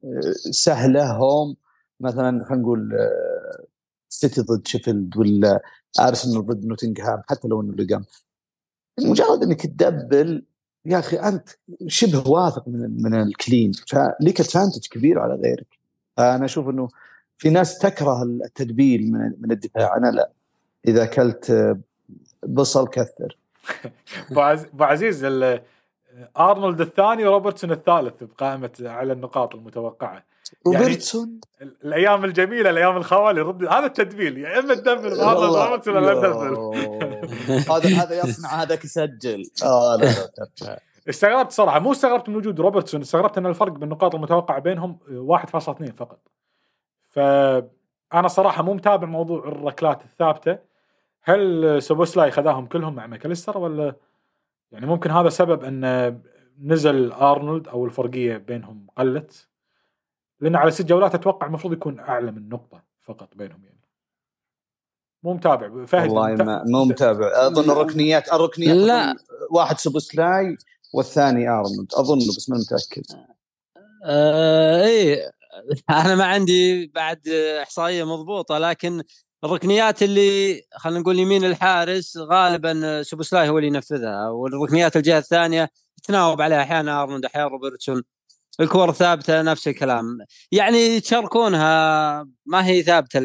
آه، سهلة home مثلا خلينا نقول آه، سيتي ضد شيفيلد ولا أرسنال ضد نوتنغهام حتى لو إنه لقام مجرد إنك تدبل يا أخي أنت شبه واثق من من ال clean فلك advantage كبير على غيرك. أنا أشوف إنه في ناس تكره التدبيل من الدفاع. أنا لا. إذا أكلت آه، بصل كثر. [LAUGHS] أبو عزيز أرنولد الثاني وروبرتسون الثالث بقائمة على النقاط المتوقعة. يعني- روبرتسون؟ ال- الأيام الجميلة الأيام الخوالي رد هذا التدبيل يا إما تدبل بأرنولد. روبرتسون ولا لا تدبل. [LAUGHS] هذا هذا يصنع هذاك يسجل. ترجع. استغربت صراحة مو استغربت من وجود روبرتسون استغربت إن الفرق بالنقاط المتوقعة بينهم 1.2 فقط. فانا صراحة مو متابع موضوع الركلات الثابتة. هل سوبوسلاي خذاهم كلهم مع ماكاليستر ولا يعني ممكن هذا سبب إن نزل أرنولد أو الفرقية بينهم قلت لأن على ست جولات أتوقع المفروض يكون أعلى من نقطة فقط بينهم يعني. مو متابع. فهد والله مو متابع. أظن الركنيات الركنيات لا. واحد سوبوسلاي والثاني أرنولد. أظن بس ما متأكد. آه إيه. [LAUGHS] أنا ما عندي بعد إحصائية مضبوطة لكن الركنيات اللي خلينا نقول يمين الحارس غالبا سوبوسلاي هو اللي ينفذها والركنيات الجهة الثانية يتناوب عليها أحيانا أرنولد أحيانا روبرتسون. الكور الثابتة نفس الكلام. يعني يتشاركونها ما هي ثابتة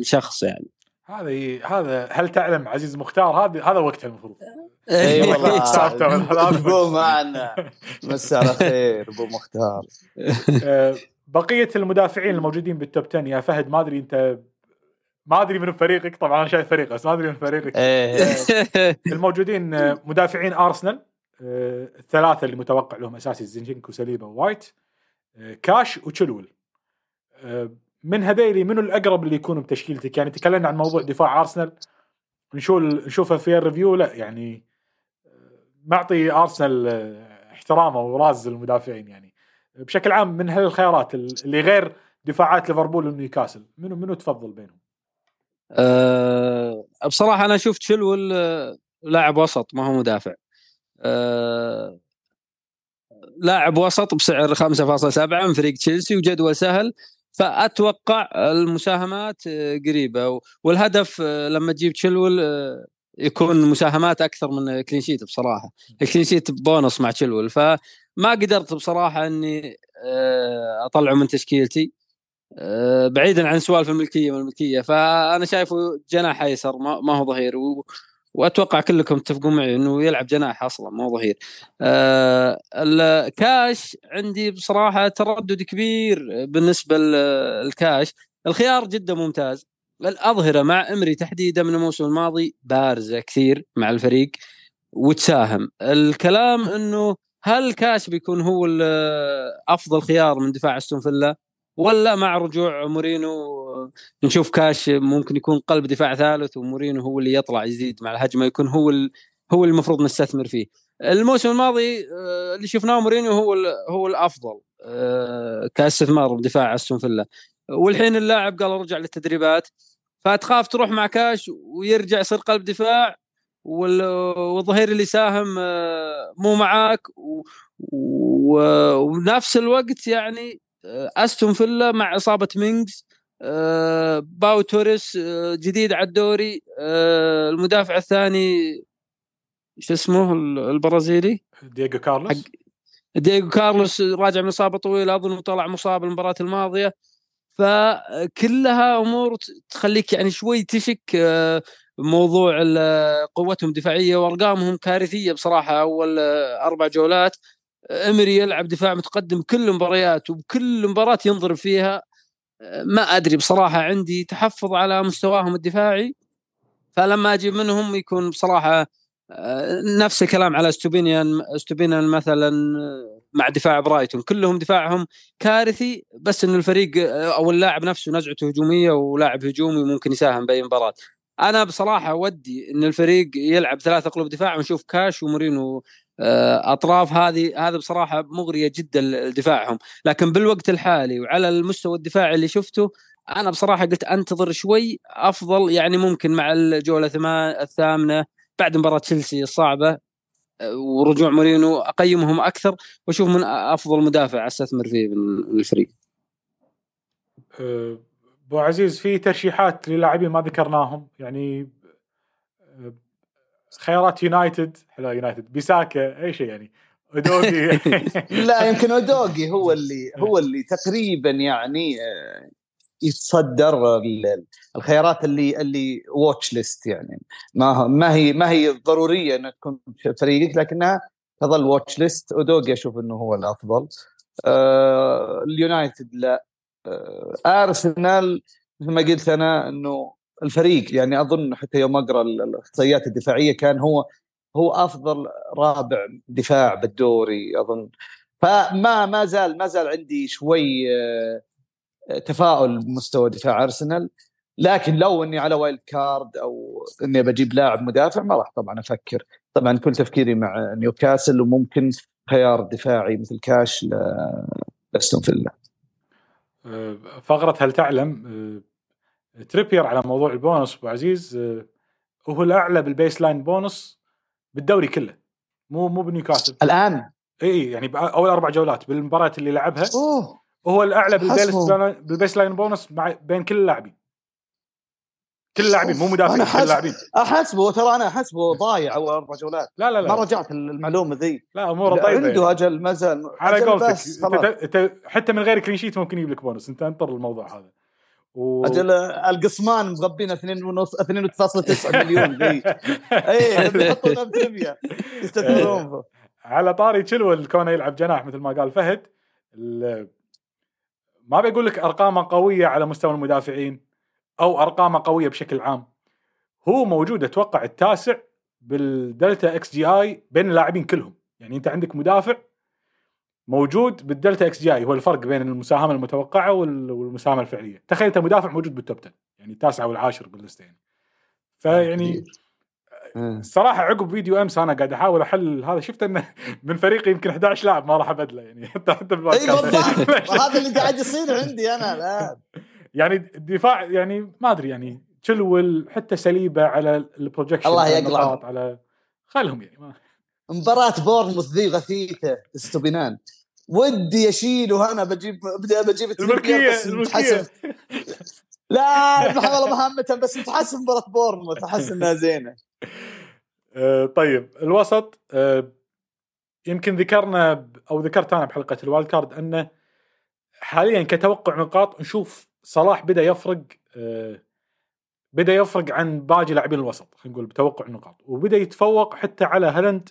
الشخص يعني. هذه هذا هل تعلم عزيز مختار؟ هذا هذا وقتها المفروض. اي والله. [LAUGHS] ثابتة والله. ابو معنا. مساء على خير أبو مختار. [LAUGHS] آه، بقية المدافعين الموجودين بال top 10 يا فهد ما أدري أنت ما أدري من فريقك طبعا أنا شايف فريقك بس ما أدري من فريقك. إيه. [LAUGHS] الموجودين آه، مدافعين أرسنال آه، الثلاثة اللي متوقع لهم أساسي زينشينكو سليبا ووايت آه، كاش وتشلول من هذيلي منو الأقرب اللي يكونوا بتشكيلتك؟ يعني تكلمنا عن موضوع دفاع أرسنال نشوف نشوفه في ال review لا يعني معطي أرسنال احترامه وراز المدافعين يعني. بشكل عام من هالخيارات اللي غير دفاعات ليفربول ونيوكاسل منو منو تفضل بينهم؟ أه بصراحة أنا شفت شلول آه، لاعب وسط ما هو مدافع. أه لاعب وسط بسعر 5.7 من فريق تشيلسي وجدول سهل فأتوقع المساهمات آه، قريبة والهدف آه، لما تجيب تشيلول آه، يكون مساهمات أكثر من clean sheet بصراحة. ال clean sheet bonus مع تشيلول فما قدرت بصراحة إني أطلعه من تشكيلتي. بعيدا عن سوالف الملكية والملكيه فأنا شايفه جناح أيسر ما هو ظهير. وأتوقع كلكم تتفقون معي إنه يلعب جناح أصلا ما هو ظهير. آه الكاش عندي بصراحة تردد كبير بالنسبة للكاش، الخيار جدا ممتاز. الأظهرة مع إمري تحديدا من الموسم الماضي بارزة كثير مع الفريق وتساهم. الكلام إنه هل كاش بيكون هو أفضل خيار من دفاع أستون فيلا ولا مع رجوع مورينو نشوف كاش ممكن يكون قلب دفاع ثالث ومورينو هو اللي يطلع يزيد مع الهجمة يكون هو. هو المفروض نستثمر فيه. الموسم الماضي آه، اللي شفناه مورينو هو. هو الأفضل آه، كاستثمار بدفاع أستون فيلا والحين اللاعب قال رجع للتدريبات فتخاف تروح مع كاش ويرجع يصير قلب دفاع وال- والظهير اللي ساهم آه، مو معاك. ونفس الوقت يعني أستون فيلا مع إصابة مينجز آه، باو توريس آه، جديد على الدوري آه، المدافع الثاني شو اسمه ال- البرازيلي؟ دييغو كارلوس. حق- دييغو كارلوس راجع من إصابة طويلة أظن طلع مصاب المباراة الماضية. فكلها أمور تخليك يعني شوي تشك موضوع قوتهم الدفاعية وأرقامهم كارثية بصراحة أول أربع جولات. امري يلعب دفاع متقدم كل المباريات وبكل مباراة ينضرب فيها ما أدري بصراحة عندي تحفظ على مستواهم الدفاعي فلما أجيب منهم يكون بصراحة آه، نفس الكلام على ستوبينيان ستوبينيان مثلا آه، مع دفاع برايتون. كلهم دفاعهم كارثي بس انه الفريق آه، أو اللاعب نفسه نزعته هجومية ولاعب هجومي ممكن يساهم بأي مباراة. أنا بصراحة ودي إن الفريق يلعب ثلاثة قلوب دفاع ونشوف كاش ومورينو أطراف هذه هذا بصراحة مغرية جدا لدفاعهم لكن بالوقت الحالي وعلى المستوى الدفاعي اللي شفته أنا بصراحة قلت أنتظر شوي أفضل يعني ممكن مع الجولة الثامنة بعد مباراة تشيلسي الصعبة أه، ورجوع مورينو أقيمهم أكثر وأشوف من أفضل مدافع استثمر فيه من الفريق. آه، أبو عزيز في ترشيحات للاعبين ما ذكرناهم يعني آه، خيارات يونايتد حلو يونايتد. بيساكا أي شيء يعني. ادوغي [LAUGHS] لا يمكن اودوجي هو [LAUGHS] اللي هو اللي تقريبا يعني آه، يتصدر ال- الخيارات اللي اللي watch list يعني. ما ما هي ما هي ضرورية إنها تكون في فريقك لكنها تظل watch list اودوجي أشوف إنه هو الأفضل. آه اليونايتد لا. آه أرسنال مثل ما قلت أنا إنه الفريق. يعني أظن حتى يوم أقرأ ال- الإحصائيات الدفاعية كان هو هو أفضل رابع دفاع بالدوري أظن. فما ما زال ما زال عندي شوي آه، تفاؤل بمستوى دفاع أرسنال. لكن لو إني على wildcard أو إني بجيب لاعب مدافع ما راح طبعا أفكر. طبعا كل تفكيري مع نيوكاسل وممكن خيار دفاعي مثل كاش لأستون فيلا. آه، فقرة هل تعلم؟ آه، تريبير على موضوع البونص أبو عزيز آه، هو الأعلى بال baseline bonus بالدوري كله مو مو بنيوكاسل. الآن؟ إي يعني باول أربع جولات بالمباريات اللي لعبها أوه. وهو الأعلى بال base. بال baseline bonus مع بين كل اللاعبين. كل اللاعبين مو مدافعين كل اللاعبين. أحسبه ترى أنا أحسبه ضايع أول أربع جولات. لا لا ما لا رجعت المعلومة ذي. لا أموره طيبة عنده يعني. أجل ما زال على قولتك حتى من غير clean sheet ممكن يجيب لك بونص أنت أنطر الموضوع هذا. و... أجل القصمان مغبين 2 ونص 2.9 مليون. ذي [LAUGHS] إي لهم تربيه يستثمرون. على طاري تشيلول كونه يلعب جناح مثل ما قال فهد. ما بقول لك ارقامه قوية على مستوى المدافعين أو ارقامه قوية بشكل عام. هو موجود أتوقع التاسع بالدلتا إكس جي آي بين اللاعبين كلهم. يعني أنت عندك مدافع موجود بال delta xGI. هو الفرق بين المساهمة المتوقعة وال- والمساهمة الفعلية. تخيل أنت مدافع موجود بال top 10 يعني التاسع والعاشر باللسته يعني فيعني إيه. الصراحه عقب فيديو أمس أنا قاعد أحاول أحل هذا. شفت انه [LAUGHS] من فريقي يمكن 11 لاعب ما راح أبدله يعني حتى حتى إي. بالضبط [LAUGHS] هذا اللي قاعد يصير عندي أنا الآن. يعني الدفاع يعني ما أدري يعني تشلول حتى سليبة على ال projection الله يقلع. على خلهم يعني ما مباراة بورنموث ذي غثيثة استوبينان. ودي أشيله أنا بجيب بدي بجيب الملكية الملكية. لا والله مهمة بس متحسن مباراة بورنموث أحس إنها زينة. [LAUGHS] آه، طيب الوسط آه، يمكن ذكرنا أو ذكرت أنا بحلقة ال wildcard أنه حاليا كتوقع نقاط نشوف صلاح بدأ يفرق آه، بدأ يفرق عن باقي لاعبين الوسط خلينا نقول بتوقع النقاط وبدأ يتفوق حتى على هالاند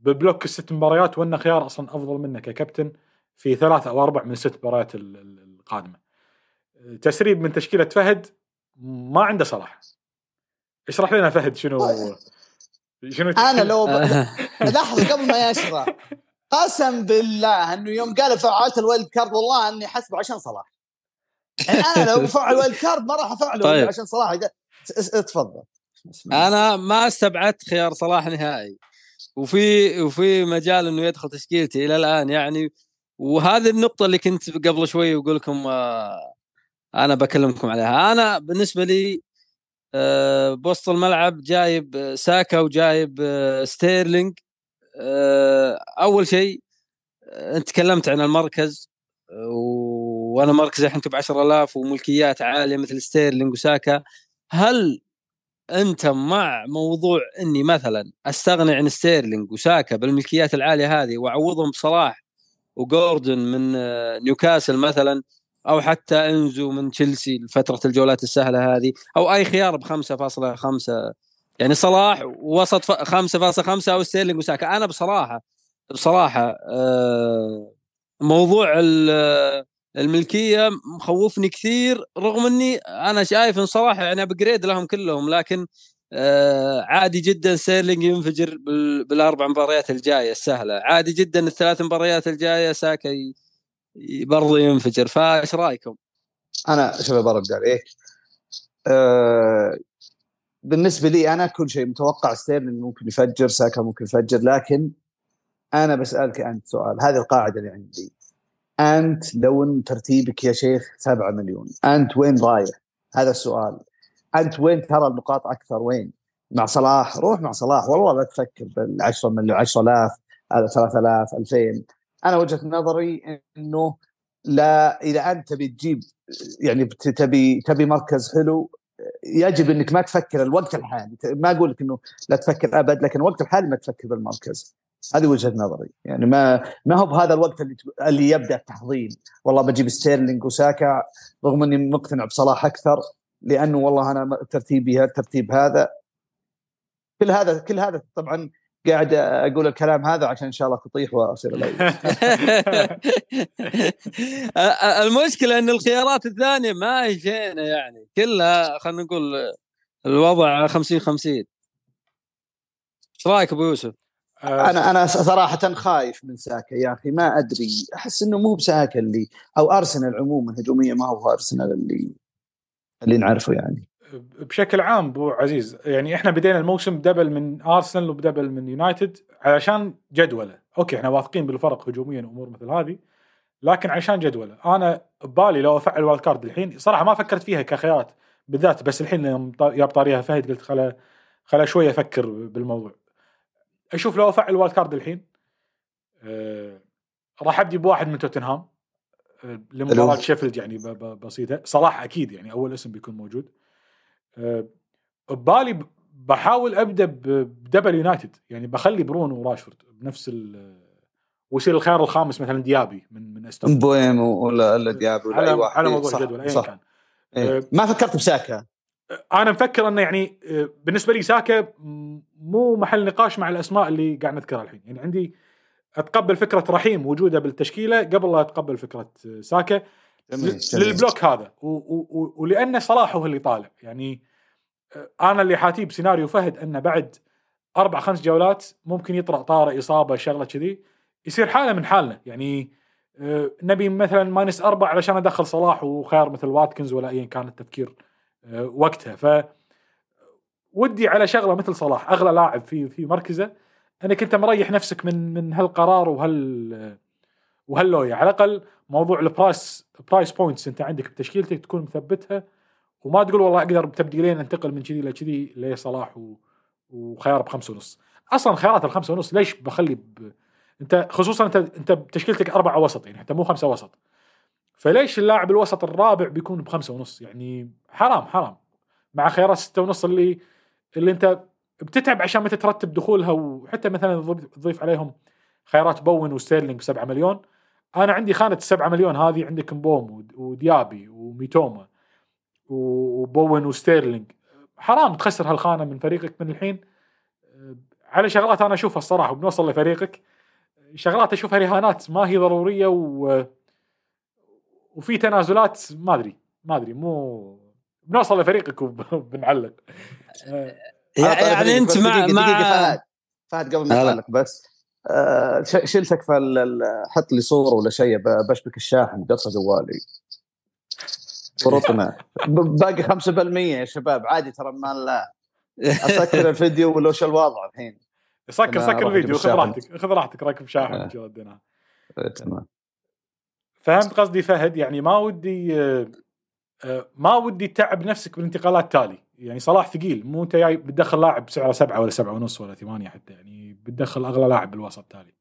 ب block الست مباريات وانه خيار أصلا أفضل منه ككابتن في ثلاث أو أربع من الست مباريات ال- ال- القادمة. تسريب من تشكيلة فهد ما عنده صلاح. اشرح لنا فهد شنو [LAUGHS] شنو أنا لو ب... [LAUGHS] لحظة قبل ما يشرح قسم بالله إنه يوم قال فعلت ال wildcard والله إني حسبه عشان صلاح يعني أنا لو [LAUGHS] بفعل ال wild card ما راح أفعله طيب. عشان صلاح تفضل أنا ما استبعدت خيار صلاح نهائي وفي وفي مجال إنه يدخل تشكيلتي إلى الآن يعني. وهذه النقطة اللي كنت قبل شوي أقول لكم آه، أنا بكلمكم عليها. أنا بالنسبة لي آه، بوسط الملعب جايب آه، ساكا وجايب آه، ستيرلينج. آه، أول شيء آه، أنت تكلمت عن المركز وأنا مركزي الحين ب 10000 وملكيات عالية مثل ستيرلينج وساكا. هل أنت مع موضوع إني مثلا أستغني عن ستيرلينج وساكا بالملكيات العالية هذه وأعوضهم بصلاح وجوردن من آه، نيوكاسل مثلا أو حتى إنزو من تشيلسي لفترة الجولات السهلة هذه أو أي خيار ب 5.5 يعني صلاح وسط ف- 5.5 أو ستيرلينج وساكا أنا بصراحة بصراحة آه، موضوع ال- الملكية مخوفني كثير رغم إني أنا شايف إن صراحة يعني upgrade لهم كلهم لكن آه عادي جدا ستيرلينج ينفجر بال- بالأربع مباريات الجاية السهلة. عادي جدا الثلاث مباريات الجاية ساكا برضه ينفجر. فإيش رأيكم؟ أنا شوف برد عليك أه بالنسبة لي أنا كل شيء متوقع ستيرلينج ممكن يفجر ساكا ممكن يفجر لكن أنا بسألك أنت سؤال هذه القاعدة اللي عندي. أنت لو ترتيبك يا شيخ 7 مليون أنت وين رايح هذا السؤال. أنت وين ترى النقاط أكثر؟ وين؟ مع صلاح؟ روح مع صلاح. والله لا تفكر بال 10 مليون 10000 هذا 3000 2000 أنا وجهة نظري إنه لا إذا أنت تبي تجيب يعني تبي تبي مركز حلو يجب إنك ما تفكر الوقت الحالي. ما أقول لك إنه لا تفكر أبد لكن الوقت الحالي ما تفكر بالمركز. هذه وجهة نظري. يعني ما ما هو بهذا الوقت اللي اللي يبدأ التحضير. والله بجيب ستيرلينج وساكا رغم إني مقتنع بصلاح أكثر لأنه والله أنا ترتيبي الترتيب هذا. كل هذا كل هذا طبعا قاعد أقول الكلام هذا عشان إن شاء الله تطيح وأصير [LAUGHS] المشكلة إن الخيارات الثانية ما هي يعني. كلها خلينا نقول الوضع 50 50 إيش رأيك أبو يوسف؟ آه، أنا أنا صراحة خايف من ساكا يا أخي. ما أدري. أحس إنه مو بساكا اللي أو أرسنال عموما هجوميا ما هو أرسنال اللي اللي نعرفه يعني. بشكل عام ابو عزيز يعني إحنا بدينا الموسم ب double من أرسنال وب double من يونايتد علشان جدولة. okay إحنا واثقين بالفرق هجوميا وأمور مثل هذه لكن عشان جدولة. أنا ببالي لو أفعل wild card الحين صراحة ما فكرت فيها كخيارات بالذات بس الحين يوم طاريها فهد قلت خلا خلا شوية أفكر بالموضوع. أشوف لو أفعل wild card الحين أه راح أبدي بواحد من توتنهام أه لمباراة. شيفيلد يعني بسيطة صلاح أكيد يعني أول اسم بيكون موجود آه، ببالي بحاول أبدأ ب double يونايتد يعني بخلي برونو وراشفورد بنفس ال ويصير الخيار الخامس مثلا ديابي من من أستون مبويم ولا ولا ديابي ولا أي واحد على موضوع الجدول ايا. كان إيه. آه، ما فكرت بساكا أنا مفكر أنه يعني آه، بالنسبة لي ساكا مو محل نقاش مع الأسماء اللي قاعد نذكرها الحين. يعني عندي أتقبل فكرة رحيم وجوده بالتشكيلة قبل لا أتقبل فكرة آه، ساكا. للبلوك هذا. و- و- و- ولأن صلاح هو اللي طالع. يعني آه، أنا اللي حاتيه بسيناريو فهد أنه بعد أربع خمس جولات ممكن يطرأ طارئ إصابة شغلة كذي يصير حالة من حالنا. يعني نبي مثلا minus أربع علشان أدخل صلاح وخيار مثل واتكنز ولا ايا كان التفكير وقتها. ف ودي على شغلة مثل صلاح أغلى لاعب في في مركزه. انك انت مريح نفسك من من هالقرار وهال وهاللويا على الأقل موضوع ال price price points أنت عندك بتشكيلتك تكون مثبتها. وما تقول والله أقدر بتبديلين أنتقل من كذي لكذي لصلاح و... وخيار بخمسة ونص. أصلا خيارات الخمسة ونص ليش بخلي ب... أنت خصوصا أنت أنت بتشكيلتك أربعة وسط يعني حتى مو خمسة وسط. فليش اللاعب الوسط الرابع بيكون بخمسة ونص؟ يعني حرام حرام. مع خيارات ستة ونص اللي اللي انت بتتعب عشان متى ترتب دخولها وحتى مثلا تضيف- عليهم خيارات بوين وستيرلينج ب 7 مليون. أنا عندي خانة السبعة مليون هذه عندك مبومو ود- وديابي وميتوما وبوين وستيرلينج. حرام تخسر هالخانة من فريقك من الحين. على شغلات أنا أشوفها الصراحة وبنوصل لفريقك. شغلات أشوفها رهانات ما هي ضرورية و وفي تنازلات ما أدري ما أدري مو بنوصل لفريقك وبنعلق [LAUGHS] على طاري يعني أنت مع دقيقة- مع دقيقة فهد. فهد قبل ما. تعلق بس آه، ش- شلتك فحط لي صورة ولا شيء ب- بشبك الشاحن قصه جوالي. فرطنا ب- باقي 5% يا شباب عادي ترى ما لا. أسكر [LAUGHS] الفيديو ولا وش الوضع الحين. سكر سكر الفيديو خذ. راحتك خذ راحتك راكب شاحن آه. آه، تمام. فهمت قصدي؟ فهد يعني ما ودي آه، آه، ما ودي تعب نفسك بالانتقالات تالي. يعني صلاح ثقيل مو انت جاي بتدخل لاعب سعره سبعة ولا سبعة ونص ولا ثمانية حتى يعني بتدخل أغلى لاعب بالوسط تالي.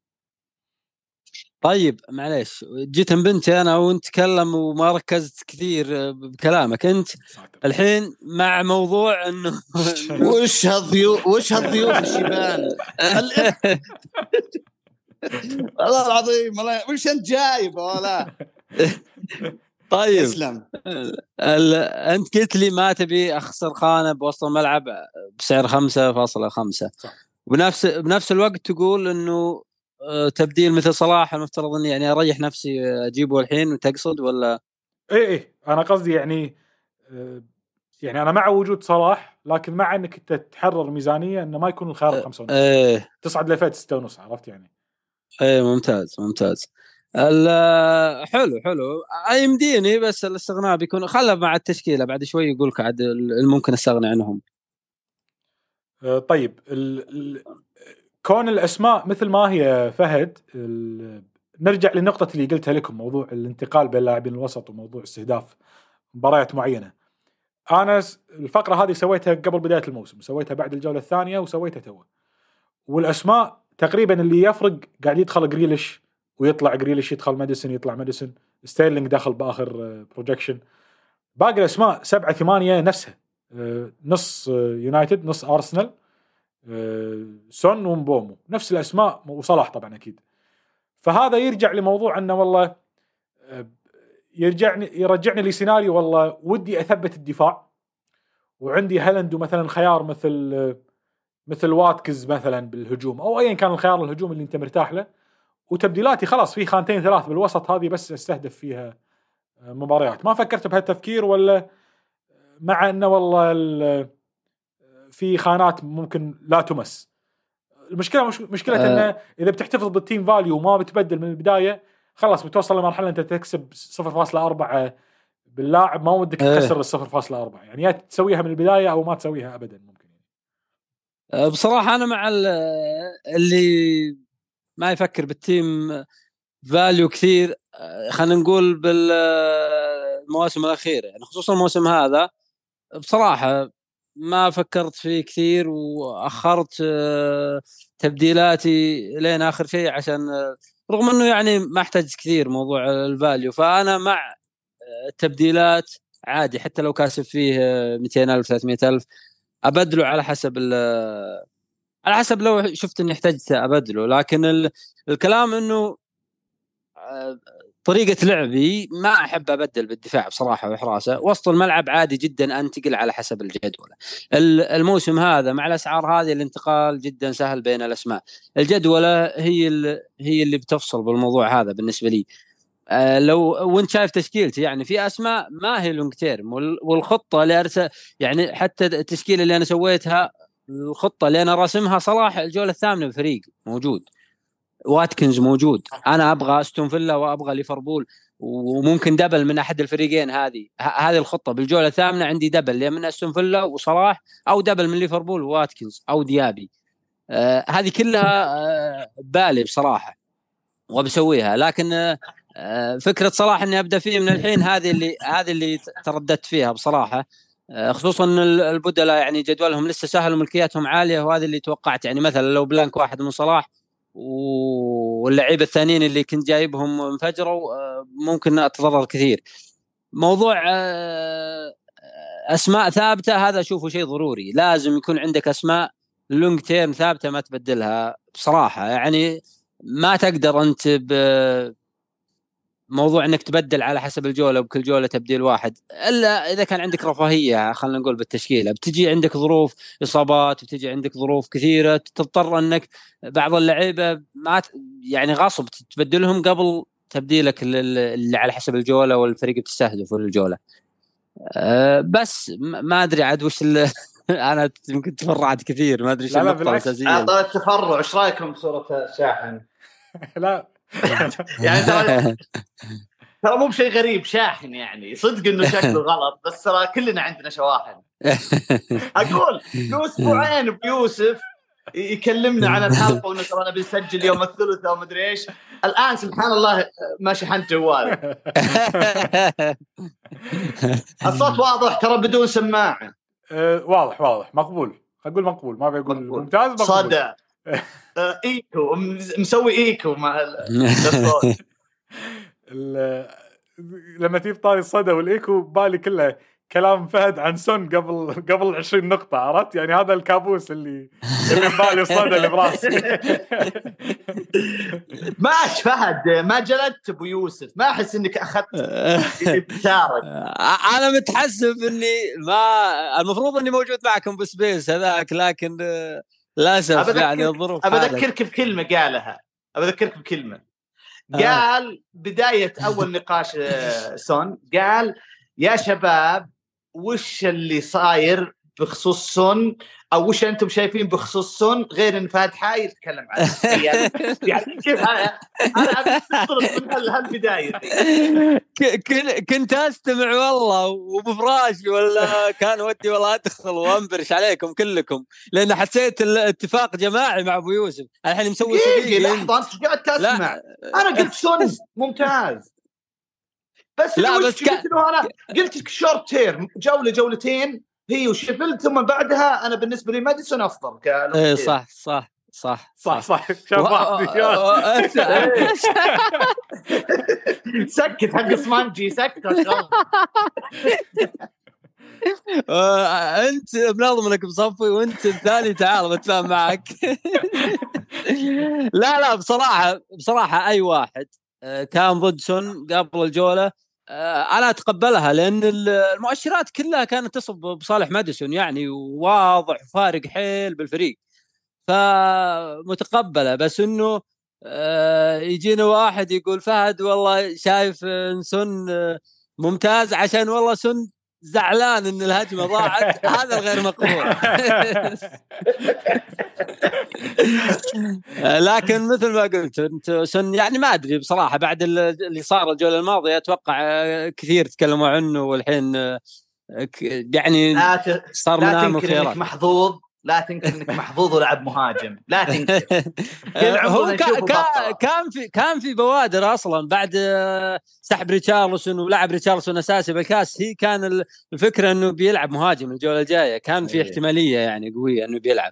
طيب معليش جيت بنتي أنا وانت تكلم وما ركزت كثير بكلامك. أنت. الحين مع موضوع إنه [LAUGHS] وش هالضيوف وش هالضيوف الشبان ال- [LAUGHS] [LAUGHS] والله العظيم والله وش أنت جايب ولا. [LAUGHS] طيب. اسلم ال... أنت قلت لي ما تبي أخسر خانة بوسط الملعب بسعر 5.5 صح. بنفس بنفس الوقت تقول إنه آه، تبديل مثل صلاح المفترض إني يعني أريح نفسي آه، أجيبه الحين وتقصد ولا؟ اي اي أنا قصدي يعني آه، يعني أنا مع وجود صلاح لكن مع إنك أنت تحرر ميزانية إنه ما يكون الخيار بخمسة ونص. إيه تصعد لفئه ستة ونص عرفت يعني؟ إيه ممتاز ممتاز حلو حلو يمديني بس الاستغناء بيكون خله مع التشكيلة بعد شوي يقول لك عاد الممكن استغنى عنهم آه، طيب ال ال كون الأسماء مثل ما هي فهد ال- نرجع لنقطة اللي قلتها لكم موضوع الانتقال بين لاعبين الوسط وموضوع استهداف مباريات معينة. أنا س- الفقرة هذه سويتها قبل بداية الموسم، سويتها بعد الجولة الثانية وسويتها تو. والأسماء تقريبا اللي يفرق قاعد يدخل جريليش ويطلع جريليش يدخل ماديسون يطلع ماديسون، ستيرلينج دخل بآخر projection. باقي الأسماء سبعة ثمانية نفسها. آه، نص آه، يونايتد نص ارسنال آه، سون ومبومو نفس الأسماء وصلاح طبعا أكيد فهذا يرجع لموضوع إنه والله آه، يرجعني يرجعني لسيناريو والله ودي أثبت الدفاع وعندي هالاند مثلا خيار مثل آه، مثل واتكنز مثلا بالهجوم أو ايا كان الخيار الهجوم اللي أنت مرتاح له. وتبديلاتي خلاص في خانتين ثلاث بالوسط هذه بس أستهدف فيها آه، مباريات. ما فكرت بهالتفكير ولا؟ مع إنه والله ال- في خانات ممكن لا تمس. المشكلة مش مشكلة آه. إنه إذا بتحتفظ بال team value وما بتبدل من البداية خلاص بتوصل لمرحلة أنت تكسب 0.4 باللاعب. ما ودك إيه. تكسر ال 0.4 يعني يا تسويها من البداية أو ما تسويها ابدا. ممكن أه، بصراحة أنا مع ال- اللي ما يفكر بال team value كثير أه، خلينا نقول بالمواسم الأخيرة يعني خصوصا الموسم هذا بصراحة ما فكرت فيه كثير وأخرت أه، تبديلاتي لين آخر شيء عشان رغم إنه يعني ما احتاج كثير موضوع ال value فأنا مع التبديلات عادي حتى لو كاسب فيه 200000 300000 أبدله على حسب على حسب لو شفت اني احتجت أبدله لكن ال... الكلام إنه آه، طريقة لعبي ما أحب أبدل بالدفاع بصراحة وحراسة، وسط الملعب عادي جدا انتقل على حسب الجدول. ال- الموسم هذا مع الأسعار هذه الانتقال جدا سهل بين الأسماء. الجدولة هي هي اللي بتفصل بالموضوع هذا بالنسبة لي. آه، لو وانت شايف تشكيلتي يعني في أسماء ما هي long term وال- والخطه اللي ارسل يعني حتى التشكيلة اللي أنا سويتها الخطة اللي أنا راسمها صلاح الجولة الثامنة بالفريق موجود. واتكنز موجود. أنا أبغى أستون فيلا وأبغى ليفربول وممكن double من أحد الفريقين هذه. هذه الخطة. بالجولة الثامنة عندي double يا من أستون فيلا وصلاح أو double من ليفربول وواتكنز أو ديابي. آه هذه كلها آه بالي بصراحة وبسويها لكن آه، فكرة صلاح إني أبدأ فيه من الحين هذه اللي هذه اللي ترددت فيها بصراحة. آه، خصوصا إن ال- البدلاء يعني جدولهم لسه سهل وملكياتهم عالية وهذه اللي توقعت. يعني مثلا لو بلانك واحد من صلاح واللعيبة الثانيين اللي كنت جايبهم انفجروا آه، ممكن أتضرر كثير. موضوع آه، أسماء ثابتة هذا أشوفه شيء ضروري، لازم يكون عندك أسماء لونج تيرم ثابتة ما تبدلها بصراحة. يعني ما تقدر أنت ب موضوع إنك تبدل على حسب الجولة وبكل جولة تبديل واحد. إلا إذا كان عندك رفاهية خلينا نقول بالتشكيلة. بتجي عندك ظروف إصابات بتجي عندك ظروف كثيرة تضطر إنك بعض اللعيبة ما يعني غصب تبدلهم قبل تبديلك لل- اللي على حسب الجولة والفريق بتستهدفه للجولة. أه بس ما أدري عاد وش ال- [LAUGHS] أنا يمكن تفرعت كثير ما أدري لا، لا، النقطة بالعكس. الأساسية. اعطى التفرع إيش رأيكم بصورة شاحن؟ [LAUGHS] لا. [LAUGHS] يعني ترى [LAUGHS] ترى مو بشيء غريب شاحن يعني. صدق إنه شكله [LAUGHS] غلط بس ترى كلنا عندنا شواحن. أقول له أسبوعين أبو يوسف يكلمنا عن الحلقة وإنه ترانا بنسجل يوم الثلاثاء ومدري إيش. الآن سبحان الله ما شحنت جوالي الصوت واضح ترى بدون سماعة. آه، واضح واضح. مقبول. أقول مقبول ما بقول مقبول. ممتاز مقبول. صدى إيكو مسوي إيكو مع [LAUGHS] لما تجيب طاري الصدى والإيكو بالي كله كلام فهد عن سون قبل قبل 20 نقطة عرفت؟ يعني هذا الكابوس اللي [LAUGHS] اللي ببالي الصدى اللي براسي. [LAUGHS] ماش فهد ما جلدت أبو يوسف ما أحس إنك أخذت تشارك أنا متحسب إني ما المفروض إني موجود معكم ب space هذاك لكن للأسف يعني الظروف. اذكرك بكلمة قالها اذكرك بكلمة آه. قال بداية أول نقاش آه، سون قال يا شباب وش اللي صاير بخصوص سون أو وش أنتم شايفين بخصوص سون غير إن فهد حايل يتكلم عنه؟ يعني يعني كيف أنا أنا من هال- هالبداية. ك- كنت أستمع والله وبفراشي ولا كان ودي والله أدخل وأنبرش عليكم كلكم لأن حسيت الاتفاق جماعي مع أبو يوسف. الحين مسوي دقيقه صديقي انت. لحظة أنت قاعد تسمع. لا أنا قلت سون ممتاز. بس لا، بس كا- قلت أنا قلت لك short term جولة جولتين. هي وشيفيلد ثم بعدها أنا بالنسبة لي ماديسون أفضل إيه term. صح صح صح صح صح. شباب [LAUGHS] سكت حق إسمانجي سكت [LAUGHS] أنت بنظم لك بصفي وأنت الثاني تعال بتفاهم معك. [LAUGHS] لا لا بصراحة بصراحة أي واحد آه، كان ضد سون قبل الجولة أنا أتقبلها لأن ال- المؤشرات كلها كانت تصب بصالح ماديسون يعني واضح فارق حيل بالفريق. فمتقبلة بس إنه آه، يجينا واحد يقول فهد والله شايف سون آه، ممتاز عشان والله سون زعلان إن الهجمة ضاعت [LAUGHS] هذا غير مقبول. [LAUGHS] لكن مثل ما قلت أنت سن يعني ما أدري بصراحة بعد ال- اللي صار الجولة الماضية أتوقع كثير تكلموا عنه والحين آه، يعني صار لا من اهم تنكر إنك الخيارات محظوظ. لا تنكر إنك محظوظ ولعب مهاجم. لا تنكر. [LAUGHS] هو كا كا. كان في كان في بوادر أصلا بعد آه، سحب ريتشارلسون ولعب ريتشارلسون أساسي بالكاس. هي كان ال- الفكرة إنه بيلعب مهاجم الجولة الجاية. كان في إيه. احتمالية يعني قوية إنه بيلعب.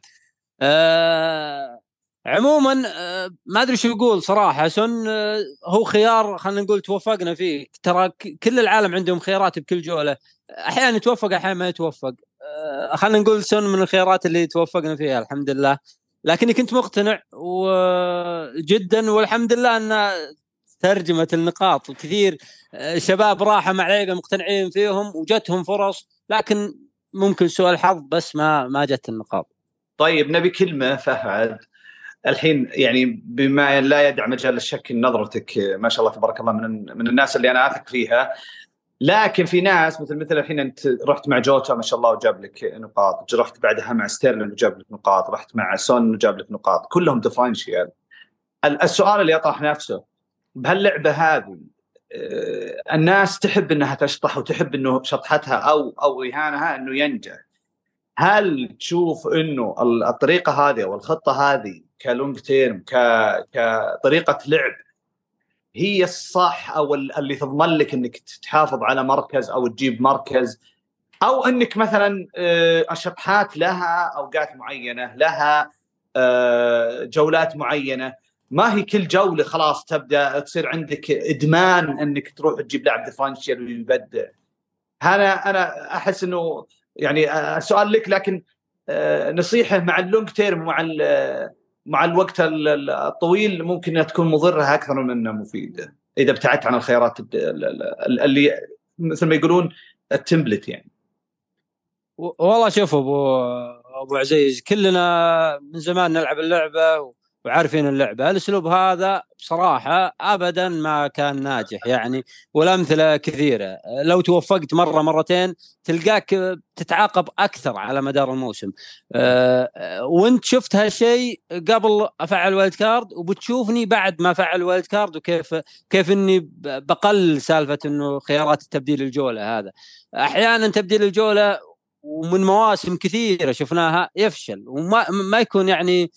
آه عموما آه ما أدري شو يقول صراحة. سن آه هو خيار خلينا نقول توفقنا فيه. ترى كل العالم عندهم خيارات بكل جولة. أحيانا يتوفق أحيانا ما يتوفق. آه، خلينا نقول سون من الخيارات اللي توفقنا فيها الحمد لله. لكني كنت مقتنع وجدا والحمد لله أن ترجمة النقاط وكثير آه، شباب راحوا مع لعيبه مقتنعين فيهم وجتهم فرص لكن ممكن سوء الحظ بس ما ما جت النقاط. طيب نبي كلمة فهد. الحين يعني بما لا يدع مجال الشك نظرتك ما شاء الله تبارك الله من من الناس اللي أنا آثق فيها. لكن في ناس مثل مثل الحين انت رحت مع جوتا ما شاء الله وجاب لك نقاط. رحت بعدها مع ستيرلين وجاب لك نقاط. رحت مع سون وجاب لك نقاط. كلهم differential السؤال اللي يطرح نفسه بهاللعبة هذه آه، الناس تحب إنها تشطح وتحب إنه شطحتها أو أو رهانها إنه ينجح. هل تشوف إنه الطريقة هذه أو الخطة هذه ك long term كطريقة لعب هي الصح أو اللي تضمن لك إنك تحافظ على مركز أو تجيب مركز. أو إنك مثلا آه، الشطحات لها أوقات معينة لها آه، جولات معينة. ما هي كل جولة خلاص تبدأ تصير عندك إدمان إنك تروح تجيب لاعب differential ويبدع. أنا أنا أحس إنه يعني السؤال لك لكن آه، نصيحة مع اللونج تيرم مع مع الوقت الطويل ممكن إنها تكون مضرة أكثر من إنها مفيدة. إذا ابتعدت عن الخيارات اللي مثل ما يقولون التمبلت يعني. والله شوف ابو أبو عزيز كلنا من زمان نلعب اللعبة وعارفين اللعبة. الأسلوب هذا بصراحة ابدا ما كان ناجح يعني والأمثلة كثيرة. لو توفقت مرة مرتين تلقاك تتعاقب أكثر على مدار الموسم. أه وأنت شفت هالشيء قبل أفعل wild card وبتشوفني بعد ما أفعل wild card وكيف كيف إني بقل سالفة إنه خيارات التبديل الجولة هذا. أحيانا تبديل الجولة ومن مواسم كثيرة شفناها يفشل وما ما يكون يعني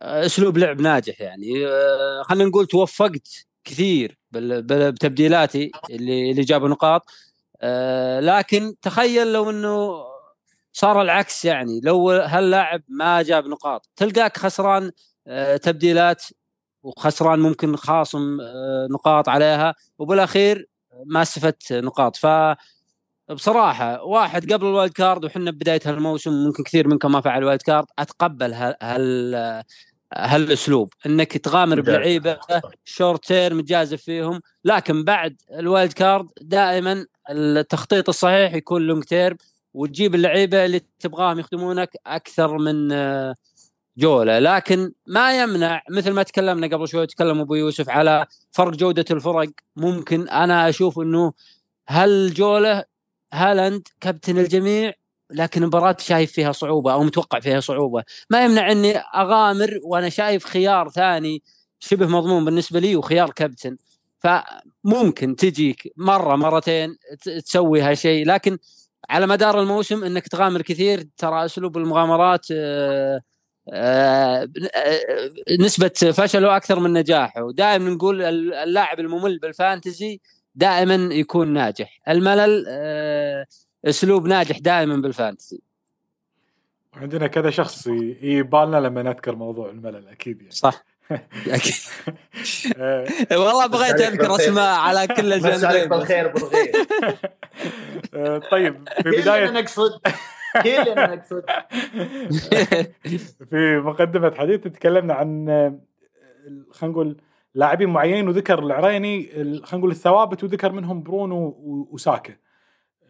أسلوب لعب ناجح يعني. آه، خلينا نقول توفقت كثير بتبديلاتي اللي اللي جابوا نقاط. آه، لكن تخيل لو إنه صار العكس يعني. لو هاللاعب ما جاب نقاط تلقاك خسران آه، تبديلات وخسران ممكن خاصم نقاط عليها وبالأخير ما استفدت نقاط. ف بصراحة واحد قبل ال wild card وحنا بداية هالموسم ممكن كثير منكم ما فعل ال wild card أتقبل هال هالأسلوب. إنك تغامر بلعيبة short term تجازف فيهم لكن بعد ال wild card دائما التخطيط الصحيح يكون long term وتجيب اللعيبة اللي تبغاهم يخدمونك أكثر من جولة. لكن ما يمنع مثل ما تكلمنا قبل شوي تكلم أبو يوسف على فرق جودة الفرق ممكن أنا أشوف إنه هالجولة هالاند كابتن الجميع لكن مباراة شايف فيها صعوبة أو متوقع فيها صعوبة. ما يمنع أني أغامر وأنا شايف خيار ثاني شبه مضمون بالنسبة لي وخيار كابتن. فممكن تجيك مرة مرتين تسوي هالشيء لكن على مدار الموسم إنك تغامر كثير ترى أسلوب المغامرات آه، آه، نسبة فشله أكثر من نجاحه. ودائما نقول اللاعب الممل بالفانتزي دائما يكون ناجح. الملل آه، أسلوب ناجح دائما بالفانتسي. عندنا كذا شخص يبالنا لما نذكر موضوع الملل أكيد يعني. صح. [LAUGHS] أكيد. آه. [LAUGHS] والله بغيت أذكر أسماء على كل [LAUGHS] الجانبين. بالخير بالخير آه، طيب في بدايه نقصد. كلنا نقصد. في مقدمة حديث تكلمنا عن خلينا نقول لاعبين معينين وذكر العريني خلينا نقول الثوابت وذكر منهم برونو وساكا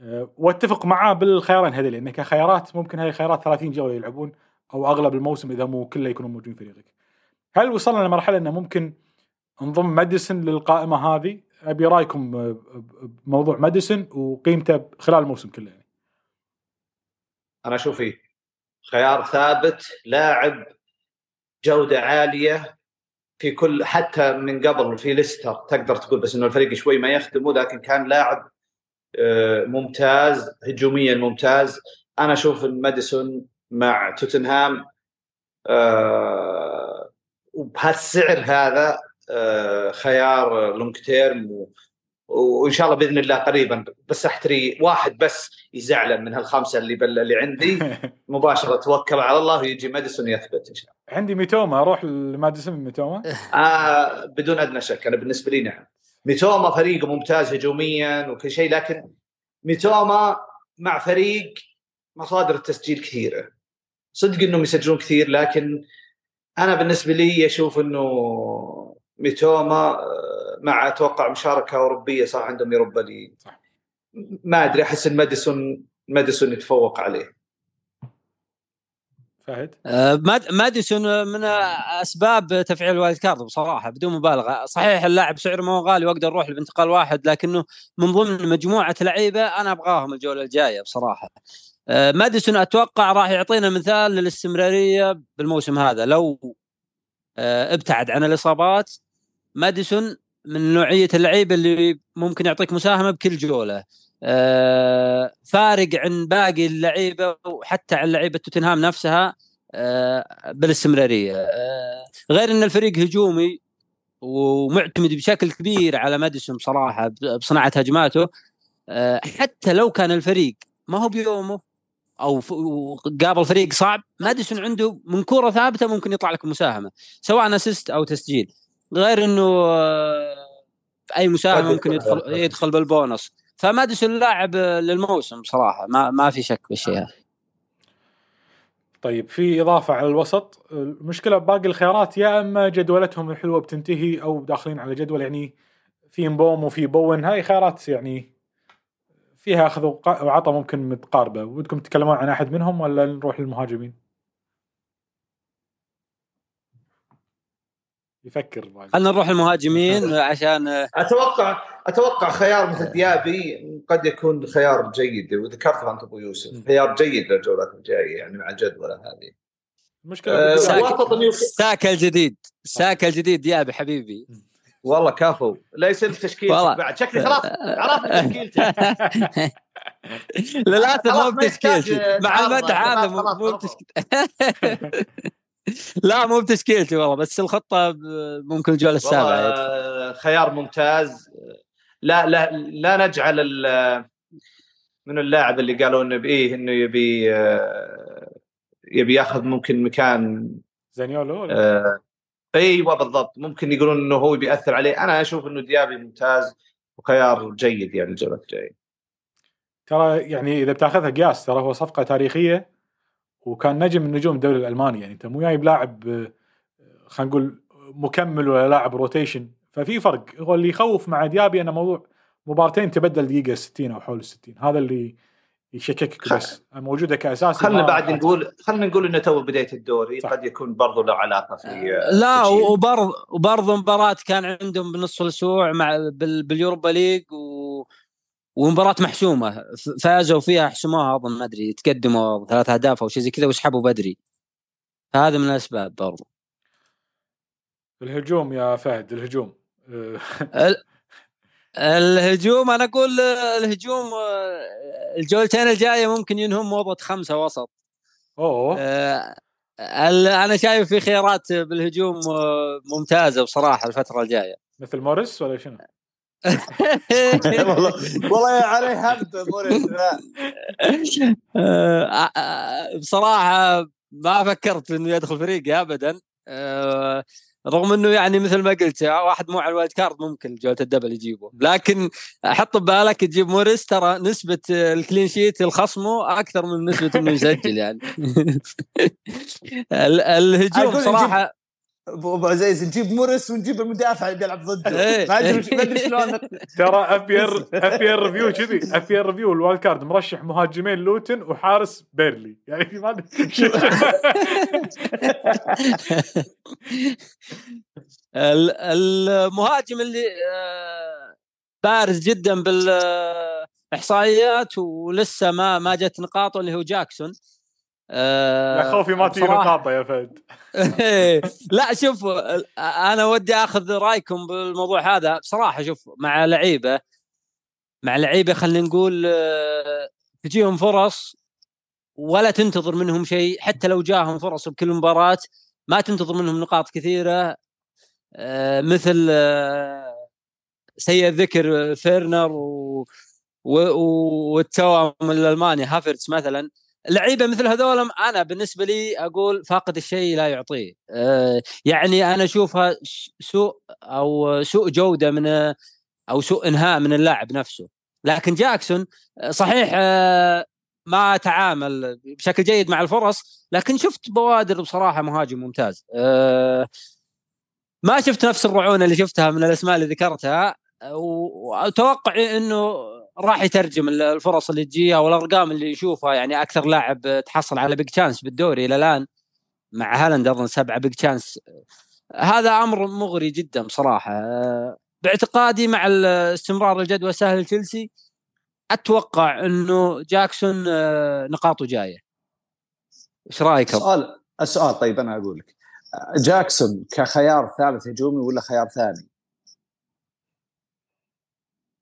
أه، واتفق معاه بالخيارين هذول لأن كخيارات ممكن هاي خيارات 30 جولة يلعبون أو أغلب الموسم إذا مو كله يكونوا موجودين فريقك. هل وصلنا لمرحلة إنه ممكن نضم ماديسون للقائمة هذه؟ أبي رأيكم بموضوع ماديسون وقيمته خلال الموسم كله يعني. أنا أشوف خيار ثابت لاعب جودة عالية في كل حتى من قبل في ليستر تقدر تقول بس إنه الفريق شوي ما يخدمه لكن كان لاعب آه، ممتاز هجوميا ممتاز. أنا أشوف ماديسون مع توتنهام آه، وبهالسعر هذا آه، خيار لونج تيرم وإن شاء الله بإذن الله قريبا بس احتري واحد بس يزعلن من هالخمسة اللي بل اللي عندي [LAUGHS] مباشرة توكل على الله ويجي ماديسون يثبت إن شاء الله. عندي ميتوما أروح لماديسون ميتوما؟ [LAUGHS] آه بدون أدنى شك أنا بالنسبة لي نعم. ميتوما فريق ممتاز هجوميا وكل شيء لكن ميتوما مع فريق مصادر التسجيل كثيرة صدق إنهم يسجلون كثير لكن أنا بالنسبة لي أشوف إنه ميتوما آه، مع أتوقع مشاركة أوروبية صار عندهم يوروبا ليج. ما أدري أحس إن ماديسون ماديسون يتفوق عليه. فهد؟ آه، ماد- ماديسون من أسباب تفعيل ال wild card بصراحة بدون مبالغة. صحيح اللاعب سعره ما هو غالي وأقدر أروح بانتقال واحد لكنه من ضمن مجموعة لعيبة أنا أبغاهم الجولة الجاية بصراحة. آه، ماديسون أتوقع راح يعطينا مثال للاستمرارية بالموسم هذا. لو آه، ابتعد عن الإصابات ماديسون من نوعية اللعيبه اللي ممكن يعطيك مساهمة بكل جوله. آه، فارق عن باقي اللعيبة وحتى عن لعيبة توتنهام نفسها آه، بالاستمرارية. آه، غير إن الفريق هجومي ومعتمد بشكل كبير على ماديسون بصراحة بصناعة هجماته. آه، حتى لو كان الفريق ما هو بيومه أو قابل فريق صعب ماديسون عنده من كره ثابتة ممكن يطلع لك مساهمة سواء assist أو تسجيل. غير إنه آه، أي مساهمه قد ممكن يدخل. يدخل بالبونص. فماديسون لاعب آه، للموسم بصراحه ما ما في شك بالشيء هذا طيب في إضافة على الوسط. المشكلة باقي الخيارات يا أما جدولتهم الحلوة بتنتهي أو داخلين على جدول يعني في مبومو وفي بوين. هاي خيارات يعني فيها أخذ وعطى ممكن متقاربة. ودكم تتكلمون عن أحد منهم ولا نروح للمهاجمين؟ يفكر. خلينا نروح المهاجمين [LAUGHS] عشان أتوقع أتوقع خيار مثل ديابي قد يكون خيار جيد. وذكرته انت أبو يوسف. خيار جيد للجولات الجاية يعني مع الجدوله هذه. المشكلة أه ساكا الجديد. ساكا الجديد يا حبيبي. والله كفو. لا يصير والله. بعد. شكلي خلاص عرفت تشكيلتك [LAUGHS] للأسف مو بتشكيلتي. مع المدح هذا خلاص، مو. بتشكيلتي [LAUGHS] [LAUGHS] لا مو بتشكيلتي والله بس الخطة ممكن الجوله السابعه. والله خيار ممتاز لا لا لا نجعل ال- من اللاعب اللي قالوا إنه بايه إنه يبي آه، يبي ياخذ ممكن مكان زانيولو؟ آه، أيوه بالضبط ممكن يقولون إنه هو بياثر عليه أنا أشوف إنه ديابي ممتاز وخيار جيد يعني الجوله الجاية ترى يعني إذا بتاخذها قياس ترى هو صفقة تاريخية وكان نجم من نجوم الدوري الألماني يعني أنت مو جايب لاعب آه، خلينا نقول مكمل ولا لاعب rotation ففي فرق. هو اللي يخوف مع ديابي انه موضوع مبارتين تبدل دقيقة 60 أو حول 60 هذا اللي يشككك بس. موجودة كاساسي خلينا بعد نقول خلينا نقول إنه تو بداية الدوري صح. قد يكون برضو له علاقة في آه، لا تشيل. وبرض وبرضه مباراة كان عندهم بنص الأسبوع مع بال- بال Europa League و ومباراة محسومة فازوا فيها حسموها أظن ما أدري تقدموا ثلاث أهداف أو شيء زي كذا وسحبوا بدري. فهذا من الأسباب برضو. الهجوم يا فهد الهجوم. ال- [LAUGHS] الهجوم أنا أقول الهجوم الجولتين الجاية ممكن ينهم موضه خمسة وسط. أوه. آه، أنا شايف في خيارات بالهجوم آه، ممتازة بصراحة الفترة الجاية. مثل موريس ولا شنو؟ [LAUGHS] والله والله هبد موريس لا. آه، آه، بصراحة ما فكرت إنه يدخل فريقي ابدا. آه، رغم إنه يعني مثل ما قلت واحد مو على ال wild card ممكن جولة ال double يجيبه. لكن حط ببالك تجيب موريس ترى نسبة ال clean sheet لخصمه أكثر من نسبة إنه يسجل يعني. [LAUGHS] ال- الهجوم صراحة ابو عزيز نجيب موريس ونجيب المدافع اللي بيلعب ضده. إيه. ما أدري وش- ما أدري شلون. [LAUGHS] ترى اف بي ار اف بي ار ريفيو كذي FPR review ال wild card مرشح مهاجمين لوتن وحارس بيرنلي. يعني ما [LAUGHS] المهاجم اللي آه، بارز جدا بالإحصائيات ولسه ما ما جت نقاطه اللي هو جاكسون. يا خوفي ما تجي نقاطة يا فهد. [LAUGHS] لا شوف أنا ودي آخذ رأيكم بالموضوع هذا. بصراحة شوف مع لعيبة مع لعيبة خلينا نقول آه، تجيهم فرص ولا تنتظر منهم شيء. حتى لو جاهم فرص بكل مباراة ما تنتظر منهم نقاط كثيرة. آه، مثل آه، سيء الذكر فيرنر و و- والتوأم الألماني هافرتس مثلا. لعيبة مثل هذول أنا بالنسبة لي أقول فاقد الشيء لا يعطيه. آه، يعني أنا أشوفها سوء أو سوء جودة من أو سوء إنهاء من اللاعب نفسه. لكن جاكسون آه، صحيح آه، ما تعامل بشكل جيد مع الفرص لكن شفت بوادر بصراحة مهاجم ممتاز. ما شفت نفس الرعونة اللي شفتها من الأسماء اللي ذكرتها وأتوقع إنه راح يترجم الفرص اللي تجيها والأرقام اللي يشوفها. يعني أكثر لاعب تحصل على big chance بالدوري إلى الآن مع هالاند أظن سبعة big chance هذا أمر مغري جدا بصراحة. باعتقادي مع استمرار الجدول سهل تشيلسي أتوقع إنه جاكسون آه، نقاطه جاية. إيش رأيك؟ السؤال السؤال طيب أنا أقول لك. جاكسون كخيار ثالث هجومي ولا خيار ثاني؟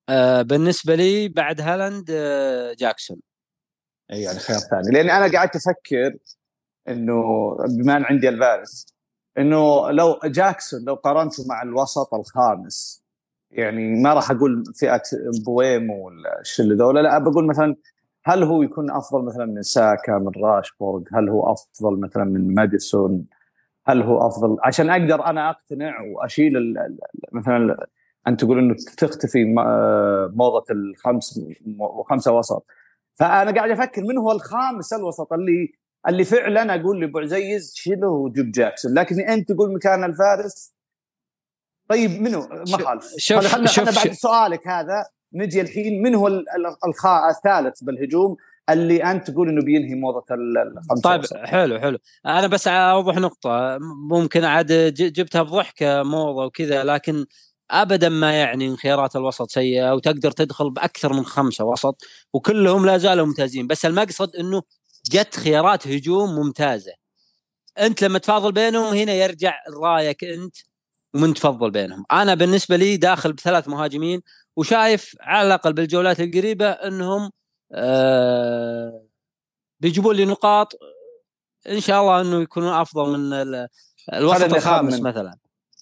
آه بالنسبة لي بعد هالاند آه جاكسون. إي يعني خيار ثاني. لأني أنا قعدت أفكر إنه بما إن عندي ألفاريز إنه لو جاكسون لو قارنته مع الوسط الخامس يعني ما راح أقول فئة مبويمو ولا الشله ذولا لا بقول مثلا هل هو يكون أفضل مثلا من ساكا من راشفورد؟ هل هو أفضل مثلا من ماديسون؟ هل هو أفضل؟ عشان أقدر أنا أقتنع وأشيل مثلا انت تقول إنه تختفي موضة الخمس وخمسه وسط. فأنا قاعد أفكر من هو الخامس الوسط اللي اللي فعلا أقول لابو عزيز شيله وجيب جاكسون؟ لكن أنت تقول مكان الفارس؟ طيب منو؟ ما خالف. شوف خلنا شوف بعد شوف. سؤالك هذا. نجي الحين من هو الخاء الثالث بالهجوم اللي أنت تقول إنه بينهي موضة الخمسة طيب حلو حلو. أنا بس أوضح نقطة. ممكن عاد جبتها بضحكة موضة وكذا لكن ابدا ما يعني إن خيارات الوسط سيئة وتقدر تدخل بأكثر من خمسة وسط وكلهم لا زالوا ممتازين. بس المقصد إنه جت خيارات هجوم ممتازة. أنت لما تفاضل بينهم هنا يرجع رايك أنت ومن تفضل بينهم. أنا بالنسبة لي داخل بثلاث مهاجمين وشايف على الأقل بالجولات القريبة إنهم آه بيجيبوا لي نقاط. إن شاء الله إنه يكونون أفضل من الوسط الخامس مثلا.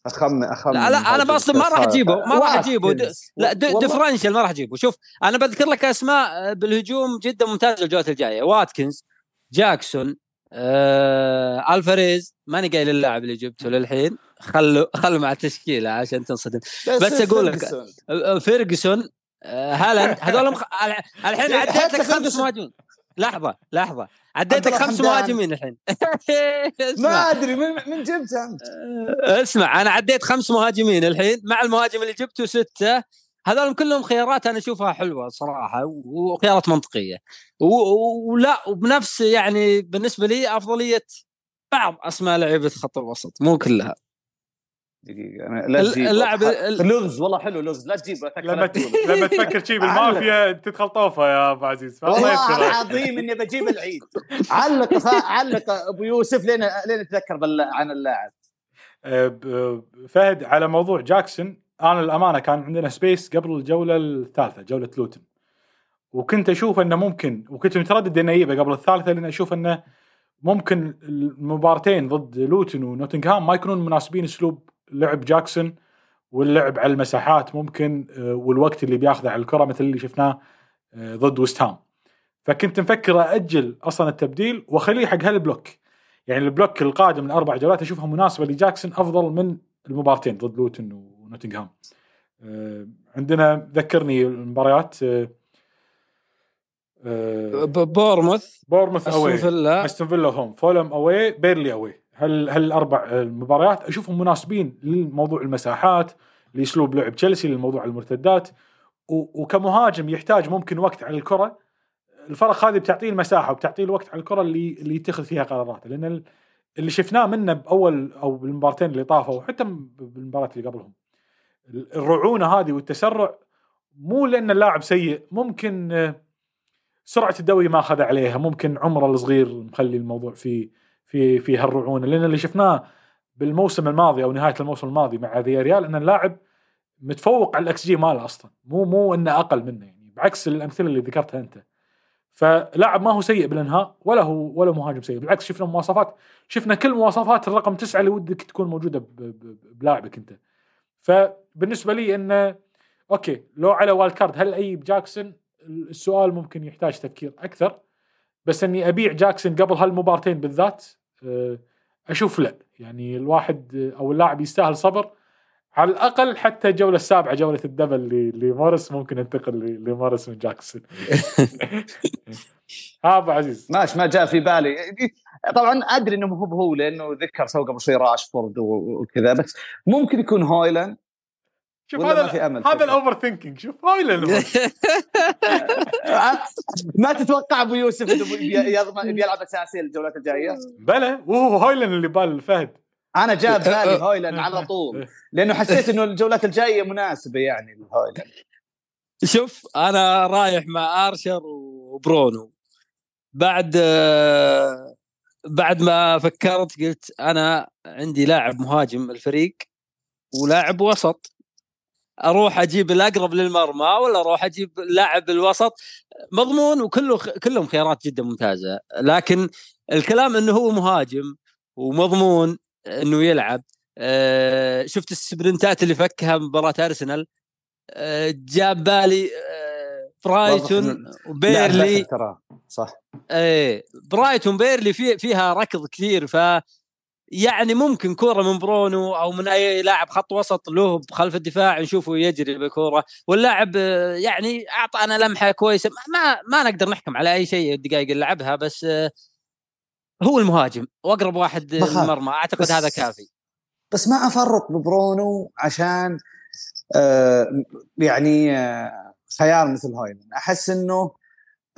اخم أخم لا, لا أنا بصدق ما راح أجيبه ما راح أجيبه. لا differential ما راح أجيبه. شوف أنا بذكر لك أسماء بالهجوم جدا ممتازه الجولات الجاية. واتكنز جاكسون آه، ألفاريز ماني قايل اللاعب اللي جبته للحين. خلوا خلوا مع التشكيلة عشان تنصدم. بس أقول لك فيرجسون آه، هالاند. هذول مخ... [LAUGHS] الحين عديت لك خمس مهاجمين. لحظة لحظة. عديت لك خمس مهاجمين الحين. [LAUGHS] ما أدري من من جبت انت آه، اسمع أنا عديت خمس مهاجمين الحين مع المهاجم اللي جبته ستة. هذول كلهم خيارات أنا أشوفها حلوة صراحة وخيارات منطقية. ولا وبنفس يعني بالنسبة لي أفضلية بعض أسماء لعيبة خط الوسط مو كلها. دقيقة. أنا لا تجيب. اللاعب لغز والله حلو لغز. لا تجيب لما لما تفكر شيء بالمافيا [LAUGHS] تدخل طوفة يا أبو عزيز. والله العظيم إني بجيب العيد. علق علق أبو يوسف لين لين أتذكر عن اللاعب. أه، فهد على موضوع جاكسون أنا الأمانة كان عندنا space قبل الجولة الثالثة جولة لوتن. وكنت أشوف إنه ممكن وكنت متردد اني اجيبه قبل الثالثة لأن أشوف إنه ممكن المبارتين ضد لوتن ونوتنغهام ما يكونون مناسبين أسلوب لعب جاكسون واللعب على المساحات ممكن آه، والوقت اللي بياخذه على الكرة مثل اللي شفناه آه، ضد وست هام. فكنت مفكر أجل أصلا التبديل وأخليه حق هال block. يعني ال block القادم من أربع جولات أشوفها مناسبة لجاكسون أفضل من المبارتين ضد لوتن ونوتنغهام. آه، عندنا ذكرني المباريات بورنموث. بورنموث away. أستون فيلا home. فولهام away. بيرنلي away. هل هالاربع المباريات أشوفهم مناسبين لموضوع المساحات لأسلوب لعب تشيلسي للموضوع المرتدات وكمهاجم يحتاج ممكن وقت على الكرة. الفرق هذه بتعطيه المساحة وبتعطيه الوقت على الكرة اللي اللي يتخذ فيها قرارات. لأن اللي شفناه منه بأول أو بالمباراتين اللي طافوا وحتى بالمباراة اللي قبلهم. الرعونة هذه والتسرع مو لأن اللاعب سيء ممكن سرعة الدوري ما أخذ عليها ممكن عمره الصغير مخلي الموضوع فيه في في هالرعونة. لأن اللي شفناه بالموسم الماضي أو نهاية الموسم الماضي مع فيا ريال إن اللاعب متفوق على الأكس جي ماله أصلا. مو مو إنه أقل منه يعني بعكس الأمثلة اللي ذكرتها أنت. فلاعب ما هو سيء بالإنهاء ولا هو ولا مهاجم سيء بالعكس شفنا مواصفات. شفنا كل مواصفات الرقم تسعة اللي ودك تكون موجودة بلاعبك أنت. فبالنسبة لي إنه okay لو على wild card هل أبي جاكسون؟ السؤال ممكن يحتاج تفكير أكثر. بس إني أبيع جاكسون قبل هالمبارتين بالذات أشوف لا. يعني الواحد أو اللاعب يستاهل صبر. على الأقل حتى الجولة السابعة جولة ال double لموريس ممكن ننتقل ل- لموريس من جاكسون. [LAUGHS] ها أبو عزيز. ماشي ما جاء في بالي. طبعا أدري إنه مو هو لأنه ذكر سوى قبل شوي راشفورد وكذا بس ممكن يكون هويلاند. شوف هذا ما في أمل هذا؟ ال overthinking شوف هويلاند [LAUGHS] ما تتوقع أبو يوسف إنه بيلعب أساسي الجولات الجاية؟ بلى وهو هويلاند اللي بال فهد أنا جاء ببالي [LAUGHS] هويلاند على طول. لأنه حسيت إنه الجولات الجاية مناسبة يعني لهويلاند شوف أنا رايح مع أرشر وبرونو. بعد بعد ما فكرت قلت أنا عندي لاعب مهاجم الفريق ولاعب وسط. أروح أجيب الأقرب للمرمى ولا أروح أجيب لاعب الوسط؟ مضمون وكله كلهم خيارات جدا ممتازة لكن الكلام إنه هو مهاجم ومضمون إنه يلعب آه، شفت السبرنتات اللي فكها مباراة أرسنال؟ آه، جاب بالي آه، برايتون وبيرلي. صح. إيه برايتون بيرنلي في فيها ركض كثير ف يعني ممكن كورة من برونو أو من أي لاعب خط وسط له خلف الدفاع نشوفه يجري بكورة. واللاعب يعني اعطانا لمحة كويسة. ما ما نقدر نحكم على أي شيء الدقائق اللي لعبها بس آه، هو المهاجم وأقرب واحد بخاف. للمرمى. أعتقد هذا كافي. بس ما افرط ببرونو عشان آه يعني آه خيار مثل هويلاند أحس إنه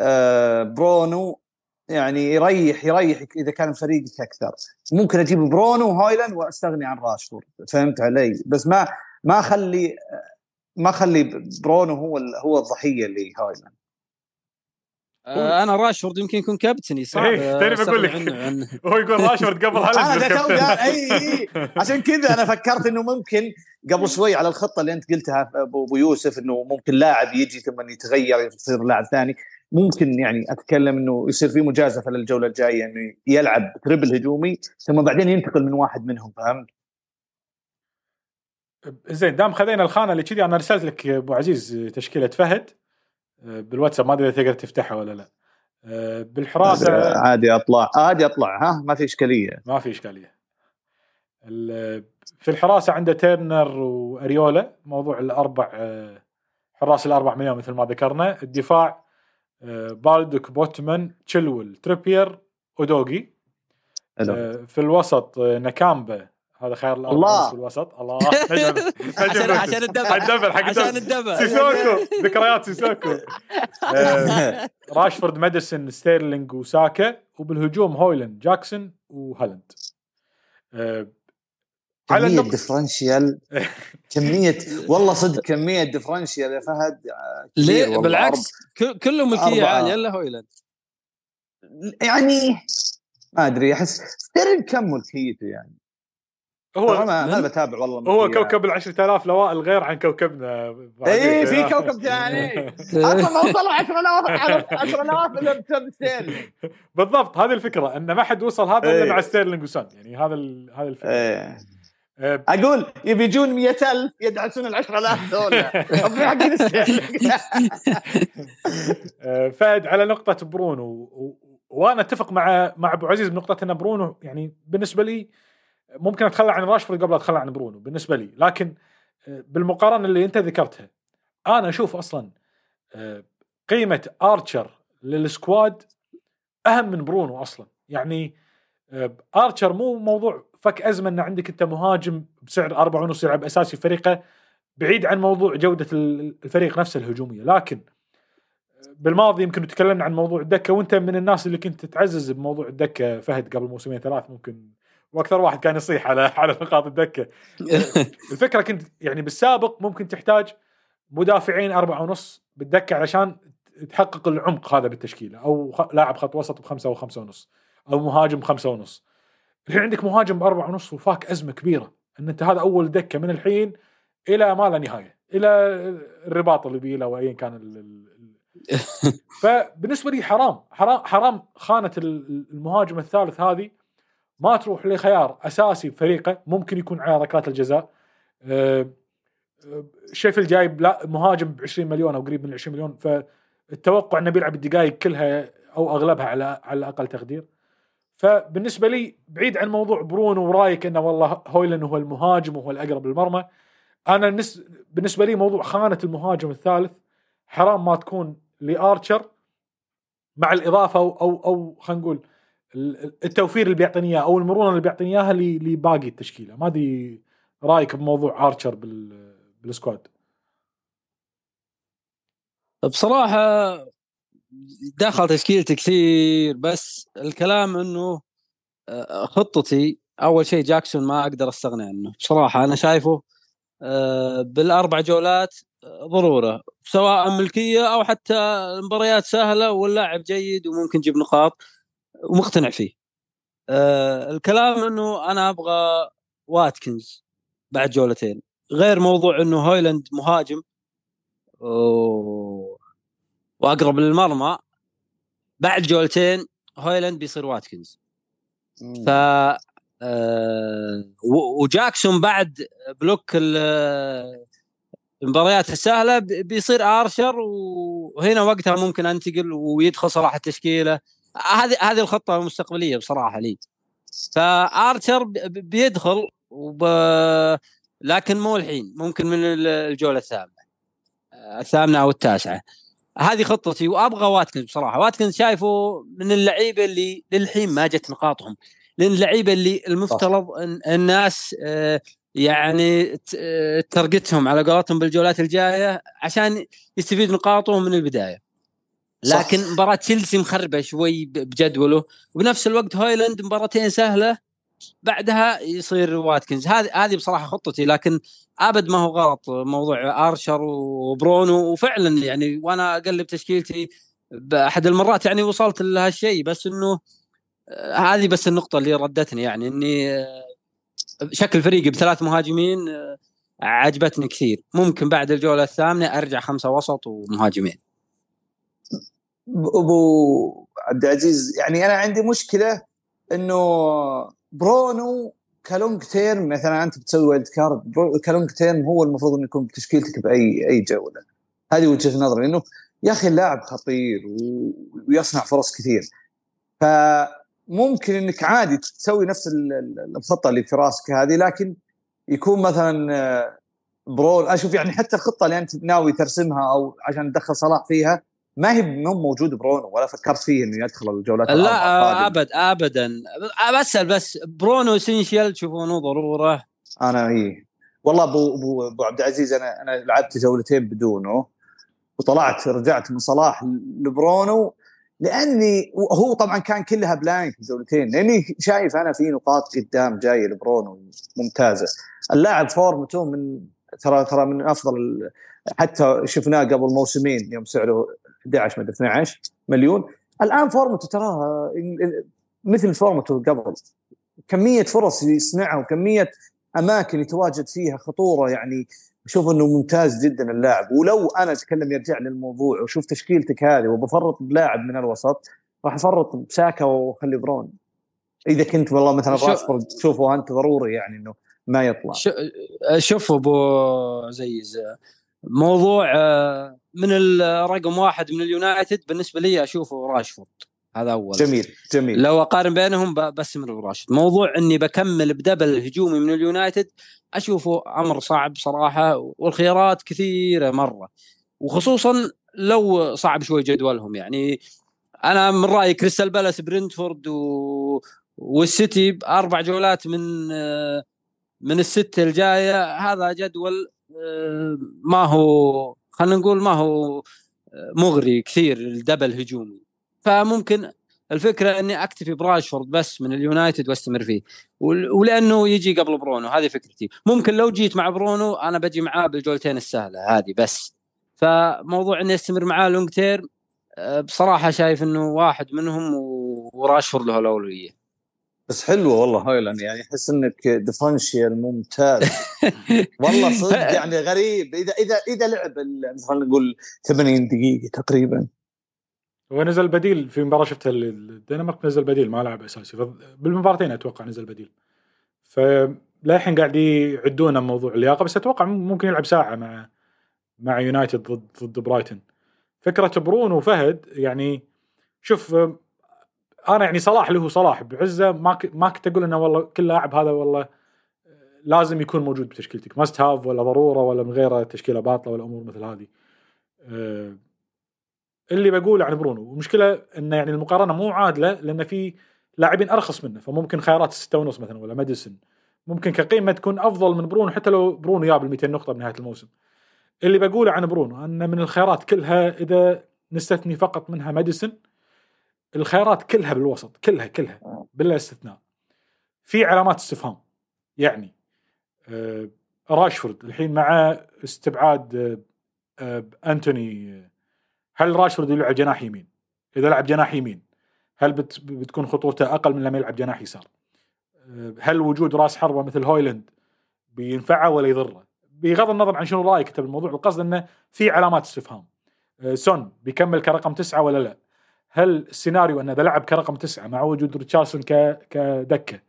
آه برونو يعني يريح يريح إذا كان فريقك أكثر. ممكن أجيب برونو وهويلاند وأستغني عن راشفورد. فهمت علي؟ بس ما ما اخلي ما أخلي برونو هو هو الضحية لهويلاند آه، أنا راشفورد يمكن يكون كابتني صعب إيه، تاني بقول لك. [LAUGHS] هو يقول راشفورد قبل [LAUGHS] أنا هالاند ده تو بالكابتن. ده- اي اي عشان كذا أنا فكرت إنه ممكن قبل [LAUGHS] شوي على الخطة اللي أنت قلتها أبو يوسف إنه ممكن لاعب يجي ثم يتغير يصير لاعب ثاني. ممكن يعني أتكلم إنه يصير في مجازفة للجولة الجاية إنه يلعب تربل هجومي ثم بعدين ينتقل من واحد منهم فهمت؟ زين دام خذينا الخانة اللي كذي أنا أرسلت لك أبو عزيز تشكيلة فهد. آه، بالواتساب ما أدري إذا تقدر تفتحها ولا لا. آه، بالحراسة عادي أطلع عادي أطلع ها ما في إشكالية. ما في إشكالية. ال- في الحراسة عنده تيرنر وأريولا موضوع الأربع آه، حراس الأربع مليون مثل ما ذكرنا. الدفاع آه، بالدوك بوتمان تشيلول تريبير ودوغي. آه، في الوسط آه، ناكامبا. هذا خيار الله. في الوسط. الله. [LAUGHS] عشان عشان ال double حق ال double حق عشان ال double سيسوكو. ذكريات سيسوكو. [LAUGHS] راشفورد ماديسون ستيرلينج وساكا. وبالهجوم هويلاند جاكسون وهالاند. آه، على كمية النقطة differential [LAUGHS] كمية والله صدق كمية differential يا فهد آه، ليه والله. بالعكس كله ملكيه أربعة. عاليه الا هويلاند يعني ما أدري أحس ستيرلينج كم ملكيته يعني هو هو ما, بتابع والله هو ملكية. كوكب ال 10000 لوائل غير عن كوكبنا اي. في كوكب ثاني [LAUGHS] أصلا ما وصلوا 10000 10000 إلا بسبب ستيرلينج بالضبط هذه الفكرة إن ما حد وصل هذا إلا إيه. مع ستيرلينج وسون يعني هذا ال- هذه الفكرة آه، أقول يبي يجون 100000 يدعسون ال 10000 دول في حقين ستيرلينج آه، فهد على نقطة برونو و- وأنا أتفق مع مع أبو عزيز بنقطة إن برونو يعني بالنسبة لي ممكن أتخلى عن راشفورد قبل أتخلى عن برونو بالنسبة لي. لكن آه، بالمقارنة اللي أنت ذكرتها أنا أشوف أصلا آه، قيمة ارشر لل squad أهم من برونو أصلا. يعني آه، ارشر مو موضوع فك أزمة إن عندك أنت مهاجم بسعر أربعة ونص يلعب أساسي في فريقه بعيد عن موضوع جودة ال- الفريق نفسه الهجومية. لكن بالماضي يمكن تكلمنا عن موضوع الدكة وأنت من الناس اللي كنت تعزز بموضوع الدكة فهد قبل موسمين ثلاث ممكن وأكثر واحد كان يصيح على على نقاط الدكة. [LAUGHS] الفكرة كنت يعني بالسابق ممكن تحتاج مدافعين أربعة ونص بالدكة علشان تحقق العمق هذا بالتشكيلة أو لاعب خط وسط بخمسة أو خمسه ونص أو مهاجم بخمسة ونص. الحين عندك مهاجم بأربعة ونص وفاك أزمة كبيرة إن أنت هذا أول دكة من الحين إلى ما لا نهاية إلى الرباط اللي بيه أو ايا كان ال- ال- ال- [LAUGHS] فبالنسبة لي حرام حرام حرام خانة ال- المهاجم الثالث هذه ما تروح لخيار أساسي بفريقه ممكن يكون على ركلات الجزاء. آه، آه، شيفيلد جايب لا مهاجم ب 20 مليون أو قريب من 20 مليون فالتوقع إنه بيلعب الدقائق كلها أو أغلبها على على أقل تقدير. فبالنسبة لي بعيد عن موضوع برونو ورايك إنه والله هويلن هو المهاجم وهو الأقرب للمرمى أنا بالنس- بالنسبة لي موضوع خانة المهاجم الثالث حرام ما تكون لارشر مع الإضافة أو أو, أو خلينا نقول ال- التوفير اللي بيعطيني اياه أو المرونة اللي بيعطيني اياها لباقي التشكيلة. ما أدري رأيك بموضوع ارشر بال بال squad. بصراحة دخل تشكيلتي كثير بس الكلام إنه آه، خطتي أول شيء جاكسون ما أقدر استغنى عنه. بصراحة أنا شايفه آه، بالأربع جولات ضرورة سواء ملكية أو حتى المباريات سهلة واللاعب جيد وممكن يجيب نقاط ومقتنع فيه. آه، الكلام إنه أنا أبغى واتكنز بعد جولتين. غير موضوع إنه هويلاند مهاجم. وأقرب للمرمى بعد جولتين هويلاند بيصير واتكنز. ف آه، وجاكسون بعد block ال- المباريات السهلة بيصير آرشر وهنا وقتها ممكن أنتقل ويدخل صلاح التشكيلة. هذه هذه الخطة المستقبليه بصراحة لي. فآرشر بيدخل وب... لكن مو الحين ممكن من ال- الجولة الثامنة. آه، الثامنة أو التاسعة. هذه خطتي وأبغى واتكنز بصراحة. واتكنز شايفه من اللعيبة اللي للحين ما جت نقاطهم. لأن اللعيبة اللي المفترض ان الناس آه، يعني ت- آه، ترقتهم على قولتهم بالجولات الجاية عشان يستفيد نقاطهم من البداية. صح. لكن مباراة تشيلسي مخربة شوي بجدوله. وبنفس الوقت هويلاند مباراتين سهلة بعدها يصير واتكنز. هذه هذه بصراحة خطتي. لكن أبد ما هو غلط موضوع أرشر وبرونو. وفعلا يعني وأنا أقلب تشكيلتي بأحد المرات يعني وصلت لهالشيء بس إنه آه، هذه بس النقطة اللي ردتني يعني إني آه، شكل فريقي بثلاث مهاجمين آه، عجبتني كثير. ممكن بعد الجولة الثامنة أرجع خمسة وسط ومهاجمين. أبو عبد العزيز يعني أنا عندي مشكلة إنه برونو ك long term مثلا أنت بتسوي wild card ك long term هو المفروض إنه يكون بتشكيلتك بأي أي جولة. هذه وجهة نظري انه يا أخي اللاعب خطير ويصنع فرص كثير. فممكن إنك عادي تسوي نفس ال- ال- الخطة اللي في راسك هذه لكن يكون مثلا آه، برونو أشوف يعني حتى الخطة اللي أنت ناوي ترسمها أو عشان تدخل صلاح فيها ما هي مو موجود برونو ولا فكرت فيه إنه يدخل الجولات لا آه،. ابد ابدا. بسال بس برونو essential تشوفونه ضرورة؟ أنا إي. والله ابو ابو أبو عبد العزيز أنا أنا لعبت جولتين بدونه وطلعت رجعت من صلاح لبرونو لأني هو طبعا كان كلها blank الجولتين لأني شايف أنا في نقاط قدام جاية لبرونو ممتازة. اللاعب فورمته من ترى ترى من أفضل حتى شفناه قبل موسمين يوم سعره 11 مدري 12 مليون. الآن فورمته تراها مثل فورمته قبل كمية فرص يصنعها وكمية أماكن يتواجد فيها خطورة يعني أشوف إنه ممتاز جدا اللاعب. ولو أنا أتكلم يرجع للموضوع وشوف تشكيلتك هذه وبفرط بلاعب من الوسط راح أفرط بساكا واخلي برون. إذا كنت والله مثلا راشفورد تشوفه أنت ضروري يعني إنه ما يطلع. شوف أبو زيز موضوع آه، من الرقم واحد من اليونايتد بالنسبة لي أشوفه راشفورد. هذا أول. جميل جميل. لو أقارن بينهم بستمر براشد موضوع إني بكمل ب double هجومي من اليونايتد أشوفه أمر صعب صراحة والخيارات كثيرة مرة. وخصوصا لو صعب شوي جدولهم يعني أنا من رأيي كريستال بالاس برنتفورد و... والسيتي بأربع جولات من آه، من الستة الجاية هذا جدول ما هو خلينا نقول ما هو آه، مغري كثير ال double هجومي. فممكن الفكرة إني أكتفي براشفورد بس من اليونايتد وأستمر فيه. ول- ولأنه يجي قبل برونو هذه فكرتي. ممكن لو جيت مع برونو أنا بجي معاه بالجولتين السهلة هذه بس. فموضوع إني أستمر معاه long term آه، بصراحة شايف إنه واحد منهم وراشفورد له الأولوية. بس حلوة والله. هايلاند يعني احس إنك differential ممتاز. [LAUGHS] والله صدق [LAUGHS] يعني غريب. إذا إذا إذا لعب ال- خلينا نقول 80 دقيقة تقريبا. هو نزل بديل في مباراة شفتها ال- الدنمارك نزل بديل ما لعب أساسي. بالمباراتين أتوقع نزل بديل. فللحين قاعد يعدونه موضوع اللياقة بس أتوقع ممكن يلعب ساعة مع مع يونايتد ضد ضد برايتون. فكرة برونو وفهد يعني شوف أنا يعني صلاح اللي هو صلاح بعزة ما ك- ما كنت أقول إنه والله كل لاعب هذا والله لازم يكون موجود بتشكيلتك. must have ولا ضرورة ولا من غيره تشكيلة باطلة ولا أمور مثل هذه. آه، اللي بقوله عن برونو المشكلة إنه يعني المقارنة مو عادلة لأن في لاعبين أرخص منه فممكن خيارات الستة ونص مثلا ولا ماديسون ممكن كقيمة تكون أفضل من برونو حتى لو برونو جاب ال 200 نقطة بنهاية الموسم. اللي بقوله عن برونو أن من الخيارات كلها إذا نستثني فقط منها ماديسون الخيارات كلها بالوسط كلها كلها بلا استثناء في علامات استفهام يعني آه راشفورد الحين مع استبعاد آه آه أنتوني هل راشفورد يلعب جناح يمين؟ إذا لعب جناح يمين هل بت بتكون خطورته أقل من لما يلعب جناح يسار؟ آه، هل وجود راس حربة مثل هويلاند بينفعه ولا يضره؟ بغض النظر عن شنو رأيك أنت بالموضوع القصد إنه في علامات استفهام. آه، سون بيكمل كرقم تسعة ولا لا؟ هل السيناريو انه اذا لعب كرقم تسعة مع وجود ريتشاردسون كدكة؟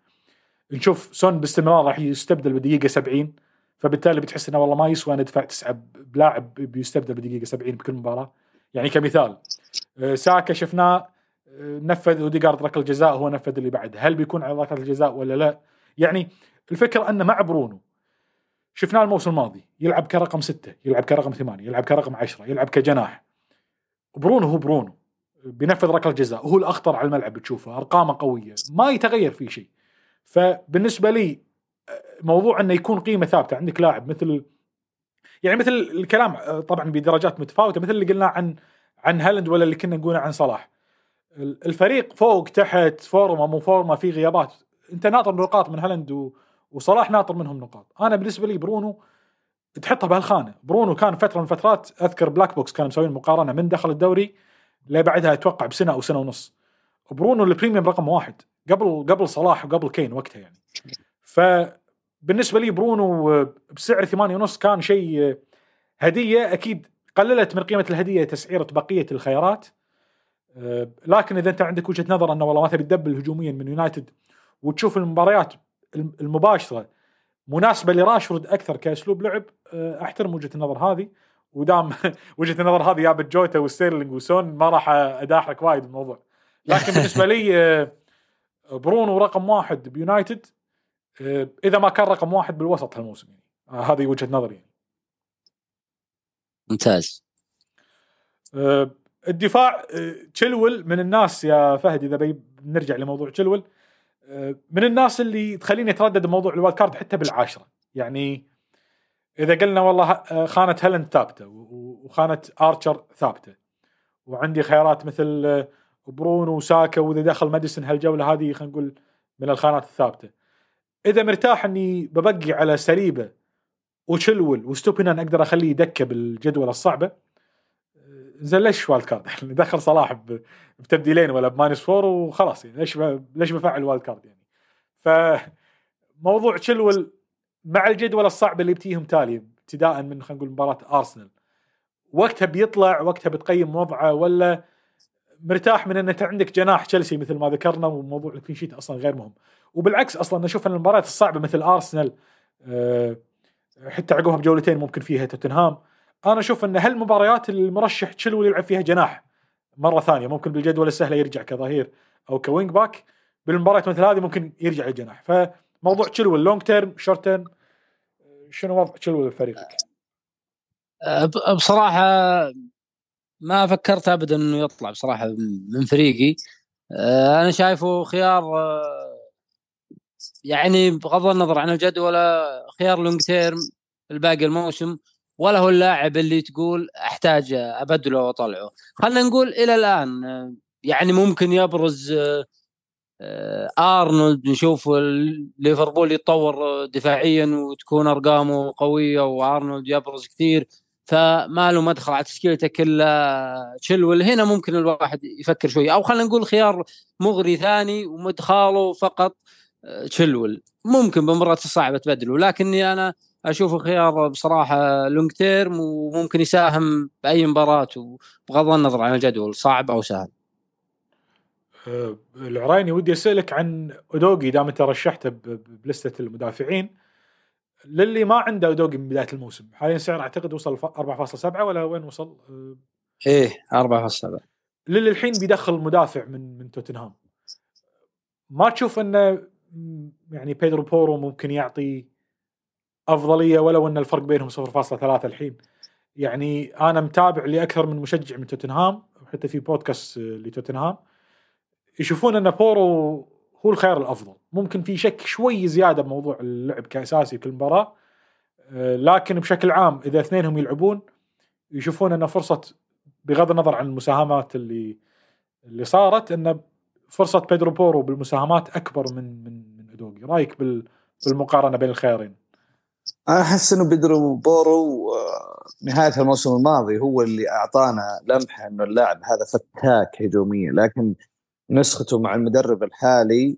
نشوف سون باستمرار راح يستبدل بدقيقة 70 فبالتالي بتحس إنه والله ما يسوى ندفع تسعة بلاعب بيستبدل بدقيقة 70 بكل مباراة. يعني كمثال آه، ساكا شفناه آه، نفذ اوديجارد ركلة جزاء هو نفذ اللي بعد هل بيكون على ركلة الجزاء ولا لا؟ يعني الفكرة انه مع برونو شفناه الموسم الماضي يلعب كرقم ستة يلعب كرقم ثمانية يلعب كرقم عشرة يلعب كجناح. برونو هو برونو. بينفذ ركلة جزاء هو الأخطر على الملعب بتشوفه أرقامه قوية ما يتغير فيه شيء. فبالنسبة لي آه، موضوع إنه يكون قيمة ثابتة عندك لاعب مثل يعني مثل الكلام آه، طبعا بدرجات متفاوتة مثل اللي قلناه عن عن هالاند ولا اللي كنا نقوله عن صلاح. ال- الفريق فوق تحت فورمة مو فورمة في غيابات. أنت ناطر نقاط من هالاند و- وصلاح ناطر منهم نقاط. أنا بالنسبة لي برونو تحطها بهالخانة. برونو كان فترة من الفترات أذكر Black Box كانوا مسوين مقارنه من دخل الدوري. لبعدها أتوقع بسنة أو سنة ونص. برونو ال premium رقم واحد. قبل قبل صلاح وقبل كين وقتها يعني. فبالنسبه لي برونو بسعر ثمانية ونص كان شيء هدية أكيد قللت من قيمة الهدية تسعيرة بقية الخيارات. أه، لكن إذا أنت عندك وجهة نظر أنه والله ما تبي تـ double هجوميا من يونايتد وتشوف المباريات الم- المباشرة مناسبة لراشفورد أكثر كأسلوب لعب أه، أحترم وجهة النظر هذه. ودام [LAUGHS] وجهة النظر هذه جابت جوتا وستيرلينج وسون ما راح أداحرك وايد بالموضوع. لكن بالنسبة لي أه، برونو رقم واحد بيونايتد. أه، إذا ما كان رقم واحد بالوسط هالموسم يعني. آه، هذه وجهة نظري يعني. ممتاز. الدفاع تشيلول من الناس يا فهد إذا بنرجع لموضوع تشيلول أه، من الناس اللي تخليني أتردد بموضوع ال wildcard حتى بالعاشرة. يعني إذا قلنا والله أه، خانة هالاند ثابتة وخانة آرشر ثابتة وعندي خيارات مثل أه، برونو وساكا وإذا دخل ماديسون هالجولة هذه خلينا نقول من الخانات الثابتة إذا مرتاح إني ببقي على صليبا وتشيلول وإستوبينان أقدر أخليه دكه بالجدول الصعبة زين ليش wildcard؟ [LAUGHS] يعني دخل صلاح بتبديلين ولا ب minus four وخلاص يعني ليش. ليش بفعل wildcard يعني؟ فموضوع تشيلول مع الجدول الصعب اللي بتيهم تالي ابتداء من خلينا نقول مباراة أرسنال. وقتها بيطلع وقتها بتقيم وضعه ولا مرتاح من ان أنت عندك جناح تشيلسي مثل ما ذكرنا وموضوع ال clean sheet أصلا غير مهم. وبالعكس أصلا نشوف إن المباريات الصعبة مثل أرسنال آه، حتى عقبها بجولتين ممكن فيها توتنهام. أنا أشوف إن هالمباريات المرشح تشيلول يلعب فيها جناح مرة ثانية. ممكن بالجدول السهله يرجع كظهير أو كـ wing-back بالمباريات مثل هذه ممكن يرجع الجناح. فموضوع تشيلول long term short term شنو وضع تشيلول بفريقك؟ بصراحة ما فكرت ابدا إنه يطلع بصراحة من فريقي. أه، أنا شايفه خيار أه، يعني بغض النظر عن الجدول خيار long term الباقي الموسم ولا هو اللاعب اللي تقول احتاج أبدله وأطلعه. خلينا نقول إلى الآن أه، يعني ممكن يبرز أرنولد نشوف ليفربول يتطور دفاعيا وتكون أرقامه قوية وأرنولد يبرز كثير فما له مدخل على تشكيلتك الا تشيلول هنا ممكن الواحد يفكر شوي أو خلينا نقول خيار مغري ثاني ومدخاله فقط آه، تشيلول ممكن بمرات الصعبة تبدله لكني أنا اشوفه خيار بصراحة long term وممكن يساهم بأي مباراة وبغض النظر عن الجدول صعب أو سهل. آه، العرايني ودي أسألك عن اودوجي دام أنت رشحته بلستة المدافعين. للي ما عنده اودوجي من بداية الموسم حاليا سعر أعتقد وصل ف- 4.7 ولا وين وصل؟ آه، إيه 4.7 للي الحين بيدخل مدافع من من توتنهام. ما تشوف إنه يعني بيدرو بورو ممكن يعطي أفضلية ولو إن الفرق بينهم 0.3 الحين؟ يعني أنا متابع لأكثر من مشجع من توتنهام حتى في بودكاست لتوتنهام. يشوفون أن بورو هو الخيار الأفضل. ممكن في شك شوي زيادة بموضوع اللعب كأساسي في المباراه آه، لكن بشكل عام إذا اثنينهم يلعبون يشوفون أن فرصة بغض النظر عن المساهمات اللي اللي صارت أن فرصة بيدرو بورو بالمساهمات أكبر من من من اودوجي رأيك بال بالمقارنة بين الخيارين؟ أنا أحس إنه بيدرو بورو آه، نهاية الموسم الماضي هو اللي أعطانا لمحة إنه اللاعب هذا فتاك هجوميا لكن نسخته مع المدرب الحالي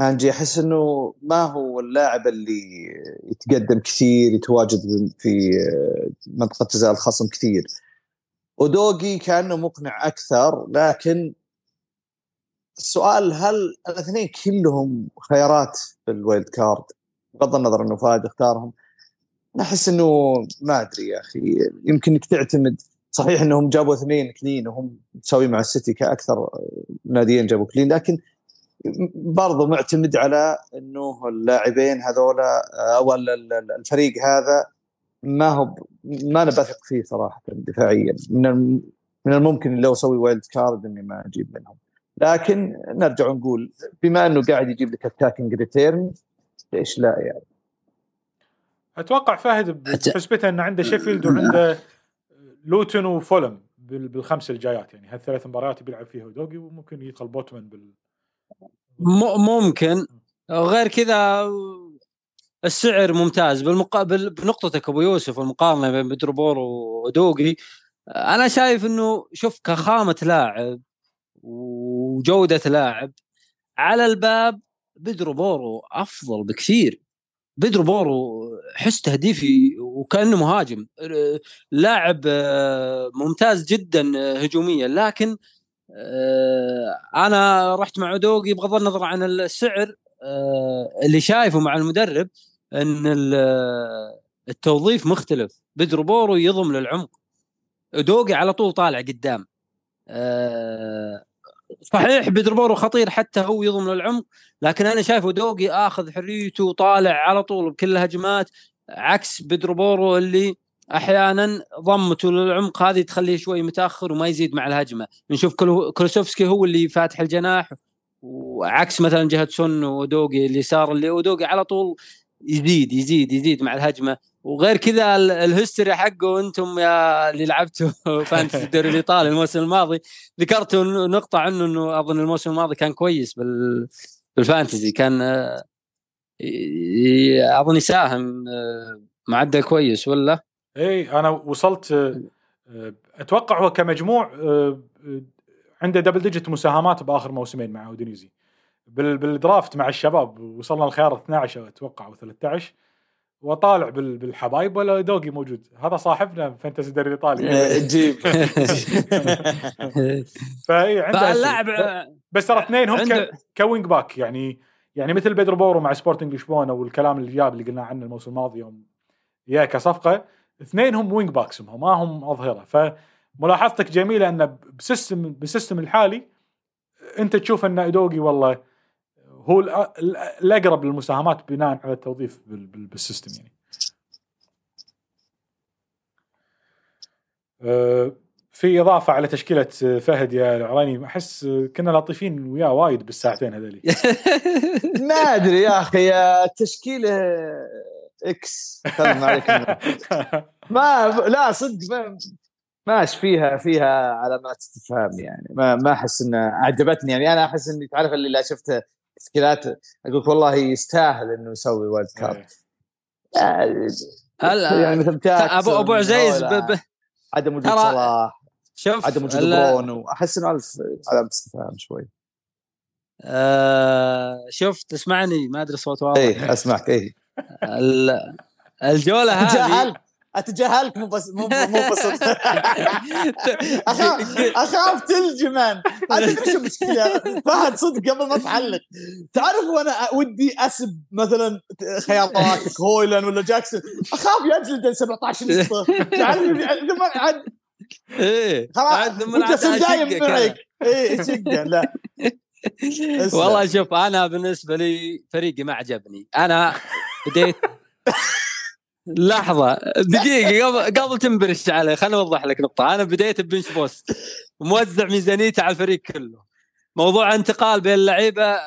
انجي أحس إنه ما هو اللاعب اللي يتقدم كثير يتواجد في منطقة جزاء الخصم كثير. اودوجي كأنه مقنع أكثر لكن السؤال هل الاثنين كلهم خيارات في ال wildcard؟ بغض النظر إنه فهد اختارهم. أنا أحس إنه ما أدري يا أخي يمكن انك تعتمد صحيح إنهم جابوا اثنين clean وهم متساويين مع السيتي كأكثر ناديين جابوا clean لكن برضو معتمد على إنه اللاعبين هذولا أو الفريق هذا ما هو ما أنا بثق فيه صراحة دفاعيا. من من الممكن لو أسوي wildcard إني ما أجيب منهم. لكن نرجع ونقول بما إنه قاعد يجيب لك attacking return ليش لا يعني؟ أتوقع فهد بحسبته إنه عنده شيفيلد وعنده لوتن وفولهام بالخمس الجايات يعني. هالثلاث مباريات بيلعب فيها اودوجي وممكن يدخل بوتمان بال ممكن. وغير كذا السعر ممتاز. بالمقابل بنقطتك أبو يوسف المقارنه بين بيدرو بورو واودوجي أنا شايف إنه شوف كخامة لاعب وجودة لاعب على الباب بيدرو بورو أفضل بكثير. بيدرو بورو حس تهديفي وكأنه مهاجم. لاعب ممتاز جدا هجوميا. لكن أنا رحت مع دوغي بغض النظر عن السعر اللي شايفه مع المدرب إن التوظيف مختلف. بيدرو بورو يضم للعمق. دوغي على طول طالع قدام. صحيح بيدربورو خطير حتى هو يضم للعمق لكن أنا شايفه دوغي آخذ حريته وطالع على طول بكل الهجمات عكس بيدربورو اللي أحيانا ضمته للعمق هذه تخليه شوي متأخر وما يزيد مع الهجمة. نشوف كولوسيفسكي هو اللي فاتح الجناح وعكس مثلا جهه سون ودوقي اللي صار اللي ودوقي على طول يزيد يزيد يزيد مع الهجمة. وغير كذا ال history حقه أنتم يا اللي لعبتوا [LAUGHS] fantasy الدوري الإيطالي الموسم الماضي. ذكرتوا نقطة عنه إنه أظن الموسم الماضي كان كويس بال بال fantasy. كان أظن يساهم معدل كويس ولا؟ اي أنا وصلت أتوقع هو كمجموع عنده double digit مساهمات بآخر موسمين مع أودينيزي. بال draft مع الشباب وصلنا الخيار 12 أتوقع أو 13 وطالع بالحبايب ولا دوقي موجود؟ هذا صاحبنا fantasy الدوري الايطالي جيب. [LAUGHS] فاي عنده اللاعب بس ترى اثنين هم عنده... ك wing back يعني يعني مثل بيدرو بورو مع سبورتنج لشبونة والكلام اللي جاب اللي قلنا عنه الموسم الماضي يوم يا كصفقة اثنين هم wing backs هم ما هم أظهرة. فملاحظتك جميلة انه ب system بال system الحالي أنت تشوف إن ادوغي والله هو الأقرب للمساهمات بناء على التوظيف بال system يعني. أه، في إضافة على تشكيلة فهد يا العراني أحس كنا لطيفين وياه وايد بالساعتين هذولي. [LAUGHS] ما أدري يا أخي التشكيله إكس. [LAUGHS] ما ما صدق ما ماشي فيها فيها علامات استفهام يعني. ما ما أحس إنها عجبتني يعني. أنا أحس إني تعرف اللي لا شفته تشكيلات أقول والله يستاهل إنه يسوي wild card هلا. يعني مثل ابو أبو عزيز عدم وجود صلاح شوف عدم وجود برونو. أحس إنه ألف علامه استفهام شوي. آه شوف تسمعني ما أدري صوت واضح. اي أسمعك اي الجولة [LAUGHS] هذه أتجاهلك؟ مو بس مو مو بس [LAUGHS] أخاف اخاف تلجمان هذا إيش المشكلة. فهد صدق قبل ما تعلق تعرف وأنا ودي أسب مثلا خياراتك هويلن ولا جاكسون. أخاف يجلد 17 نقطة. [LAUGHS] تعرف عاد إيه. خلاص انت دايم معك إيه شقه لا. [LAUGHS] والله شوف أنا بالنسبة لي فريقي ما عجبني. أنا بديت لحظة دقيقة قبل قبل تنبرش عليه خليني أوضح لك نقطة. أنا بديت ببنش بوست موزع ميزانيته على الفريق كله. موضوع انتقال بين اللعيبة آه،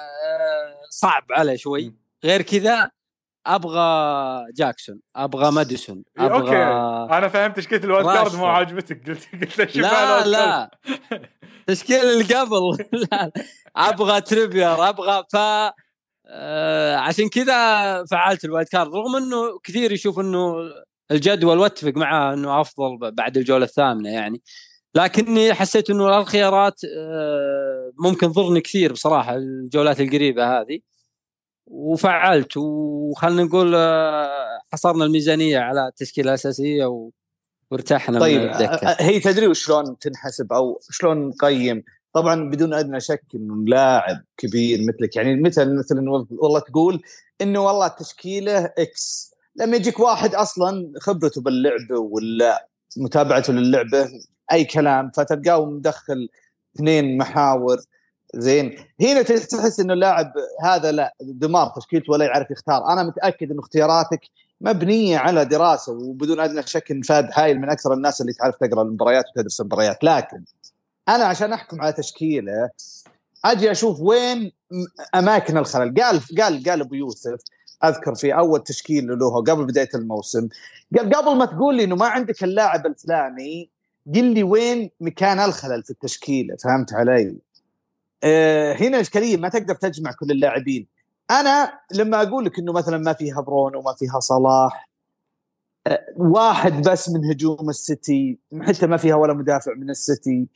صعب عليه شوي. غير كذا أبغى جاكسون أبغى ماديسون أبغى okay. أنا فهمت تشكيله ال wild card مو. عاجبتك قلت قلت لا لا. تشكيل اللي قبل؟ [LAUGHS] أبغى تريبير أبغى ف آه، عشان كذا فعلت ال wild card رغم إنه كثير يشوف إنه الجدول واتفق معاه إنه أفضل بعد الجولة الثامنة يعني. لكني حسيت إنه الخيارات آه، ممكن تضرني كثير بصراحة الجولات القريبة هذه. وفعلت وخلنا نقول آه، حصرنا الميزانية على التشكيلة الأساسية و... وارتحنا طيب من الدكة. آه، هي تدري وشلون تنحسب أو شلون نقيم طبعا بدون أدنى شك إنه لاعب كبير مثلك. يعني مثل مثلا والله تقول إنه والله التشكيله إكس لما يجيك واحد أصلا خبرته باللعبة ولا متابعته للعبة أي كلام فتلقاه مدخل اثنين محاور زين. هنا تحس إنه اللاعب هذا لا دمار تشكيلته ولا يعرف يختار. أنا متأكد إنه اختياراتك مبنية على دراسة وبدون أدنى شك إن فهد هايل من أكثر الناس اللي تعرف تقرأ المباريات وتدرس المباريات. لكن أنا عشان أحكم على تشكيلة أجي أشوف وين أماكن الخلل. قال قال قال أبو يوسف أذكر في أول تشكيل له قبل بداية الموسم قال قبل ما تقول لي إنه ما عندك اللاعب الفلاني قل لي وين مكان الخلل في التشكيلة. فهمت علي؟ آه هنا الاشكاليه ما تقدر تجمع كل اللاعبين. أنا لما أقول لك إنه مثلا ما فيها برونو وما فيها صلاح آه واحد بس من هجوم السيتي حتى ما فيها ولا مدافع من السيتي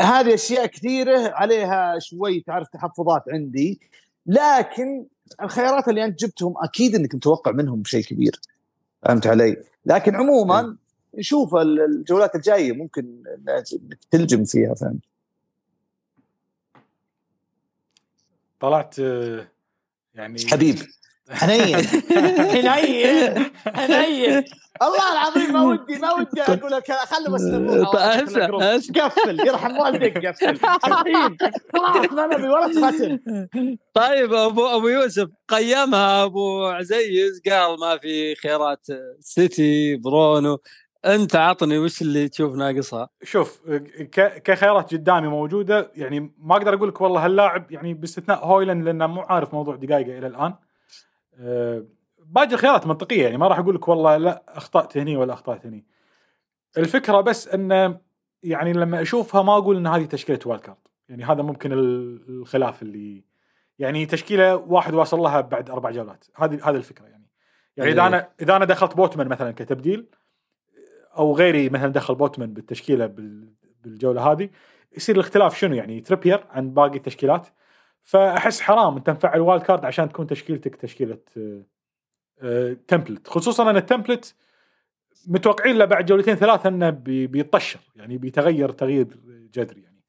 هذه أشياء كثيرة عليها شوي تعرف تحفظات عندي لكن الخيارات اللي أنت جبتهم أكيد إنك متوقع منهم شيء كبير. فهمت علي؟ لكن عموما نشوف الجولات الجاية ممكن تلجم فيها فهمت؟ طلعت آه، يعني حبيب. حنين. حنين. حنين. الله العظيم ما ودي ما ودي أقول لك خلوا بس نروح. اسمع اسمع قفل يرحم والديك قفل. الحين. خلاص ما نبي ولا تختم طيب ابو أبو يوسف قيمها أبو عزيز قال ما في خيارات سيتي برونو. أنت عطني وش اللي تشوف ناقصها؟ شوف ك- كخيارات قدامي موجودة يعني ما أقدر أقول لك والله هاللاعب يعني باستثناء هويلاند لأنه مو عارف موضوع دقائقه إلى الآن. باقي الخيارات منطقية يعني ما راح أقول لك والله لا أخطأت هني ولا أخطأت هني. الفكرة بس انه يعني لما أشوفها ما أقول إن هذه تشكيلة wild card يعني هذا ممكن ال- الخلاف اللي يعني تشكيلة واحد واصل لها بعد أربع جولات. هذه هذه الفكرة يعني. يعني إذا. أنا إذا أنا دخلت بوتمان مثلا كتبديل أو غيري مثلا دخل بوتمان بالتشكيلة بال- بالجولة هذه يصير الاختلاف شنو يعني؟ تريبير عن باقي التشكيلات. فأحس حرام انت مفعل wild card عشان تكون تشكيلتك تشكيلة آه، آه، template خصوصا إن ال template متوقعين له بعد جولتين ثلاثة إنه بي- بيطشر يعني بيتغير تغيير جذري يعني.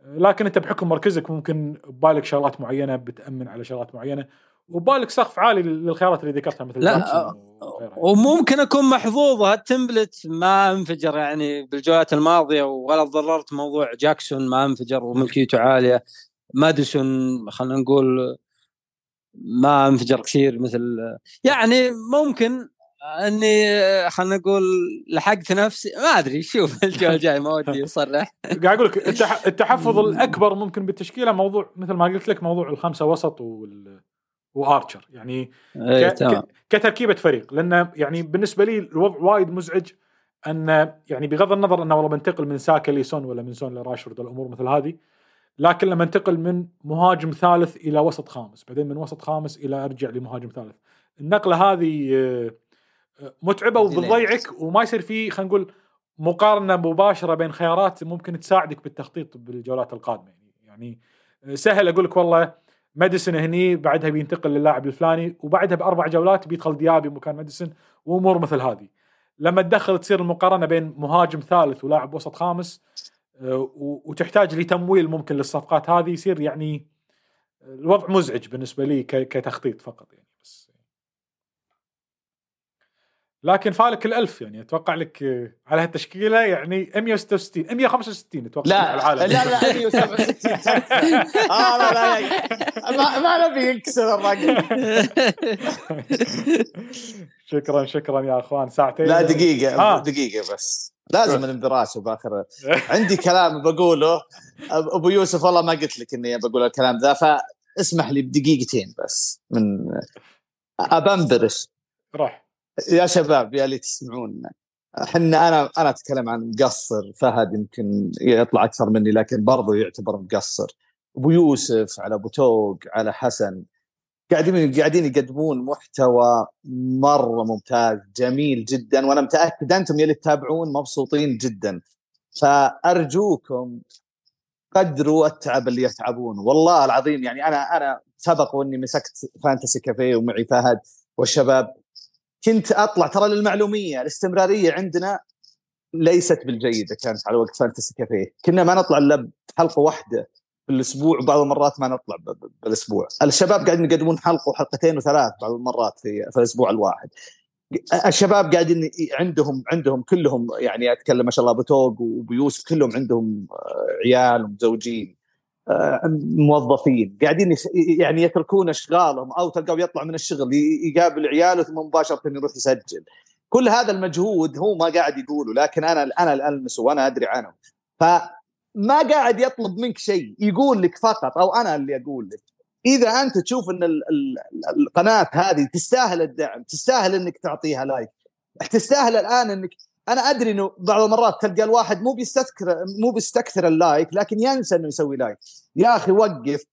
آه، لكن أنت بحكم مركزك ممكن ببالك شغلات معينة بتأمن على شغلات معينة وبالك سقف عالي للخيارات اللي ذكرتها مثل لا، جاكسون وغيرها. وممكن أكون محظوظ هالتمبلت ما انفجر يعني بالجولات الماضية ولا تضررت موضوع جاكسون ما انفجر وملكيته عالية. ماديسون خلينا نقول ما أنفجر كثير مثل يعني ممكن إني خلينا نقول لحقت نفسي ما أدري شوف [LAUGHS] الجوله [LAUGHS] الجاي ما ودي اصرح قاعد أقول لك التح- [LAUGHS] التحفظ الأكبر ممكن بالتشكيلة موضوع مثل ما قلت لك موضوع الخمسة وسط وال وأرشر يعني ك- تمام. كتركيبة فريق لأنه يعني بالنسبة لي الوضع وايد مزعج أن يعني بغض النظر انه والله بنتقل من ساكا لسون ولا من سون لراشفورد الأمور مثل هذه لكن لما انتقل من مهاجم ثالث إلى وسط خامس بعدين من وسط خامس إلى أرجع لمهاجم ثالث. النقلة هذه آه، آه، متعبة وبتضيعك وما يصير في خلينا نقول مقارنة مباشرة بين خيارات ممكن تساعدك بالتخطيط بالجولات القادمة. يعني يعني آه، سهل أقول لك والله ماديسون هني بعدها بينتقل للاعب الفلاني وبعدها بأربع جولات بيدخل ديابي مكان ماديسون وأمور مثل هذه. لما تدخل تصير المقارنة بين مهاجم ثالث ولاعب وسط خامس وتحتاج لتمويل ممكن للصفقات هذه يصير يعني الوضع مزعج بالنسبة لي كتخطيط فقط يعني بس لكن فالك الألف يعني أتوقع لك آه، على هالتشكيلة يعني 166 165 أتوقع لا على لا العالم لا 167 [LAUGHS] آه لا لا لا. ما, ما نبي يكسر الرقم. [LAUGHS] شكرا شكرا يا أخوان ساعتين. لا دقيقة آه. دقيقة بس. لازم ننبي راسه بآخر. [LAUGHS] عندي كلام بقوله. أبو يوسف والله ما قلت لك إني بقول الكلام ذا فاسمح لي بدقيقتين بس من ابنبرش روح يا شباب يا اللي تسمعون. إحنا أنا أنا أتكلم عن مقصر فهد يمكن يطلع أكثر مني لكن برضو يعتبر مقصر. أبو يوسف على أبو توق على حسن. قاعدين قاعدين يقدمون محتوى مرة ممتاز جميل جدا وأنا متأكد أنتم يلي تتابعون مبسوطين جدا. فأرجوكم قدروا التعب اللي يتعبون. والله العظيم يعني أنا أنا سبق وإني مسكت فانتسي كافيه ومعي فهد والشباب. كنت أطلع ترى للمعلومية الاستمرارية عندنا ليست بالجيدة كانت على وقت فانتسي كافيه كنا ما نطلع إلا بحلقة واحدة في الأسبوع وبعض المرات ما نطلع بالأسبوع. الشباب قاعدين يقدمون حلقة وحلقتين وثلاث بعض المرات في, في الأسبوع الواحد. الشباب قاعدين عندهم عندهم كلهم يعني أتكلم ما شاء الله بتوق وبيوسف كلهم عندهم آه، عيال ومزوجين موظفين قاعدين يعني يتركون أشغالهم أو تلقاه يطلع من الشغل يقابل عياله ثم مباشرة يروح يسجل. كل هذا المجهود هو ما قاعد يقوله لكن أنا أنا المسه وأنا أدري عنه فما قاعد يطلب منك شيء يقول لك فقط أو أنا اللي أقول لك. إذا أنت تشوف إن ال- ال- القناة هذه تستاهل الدعم تستاهل إنك تعطيها like تستاهل الآن إنك أنا أدري إنه بعض المرات تلقى الواحد مو بيستكثر مو بيستكثر ال like لكن ينسى إنه يسوي like. يا أخي وقف.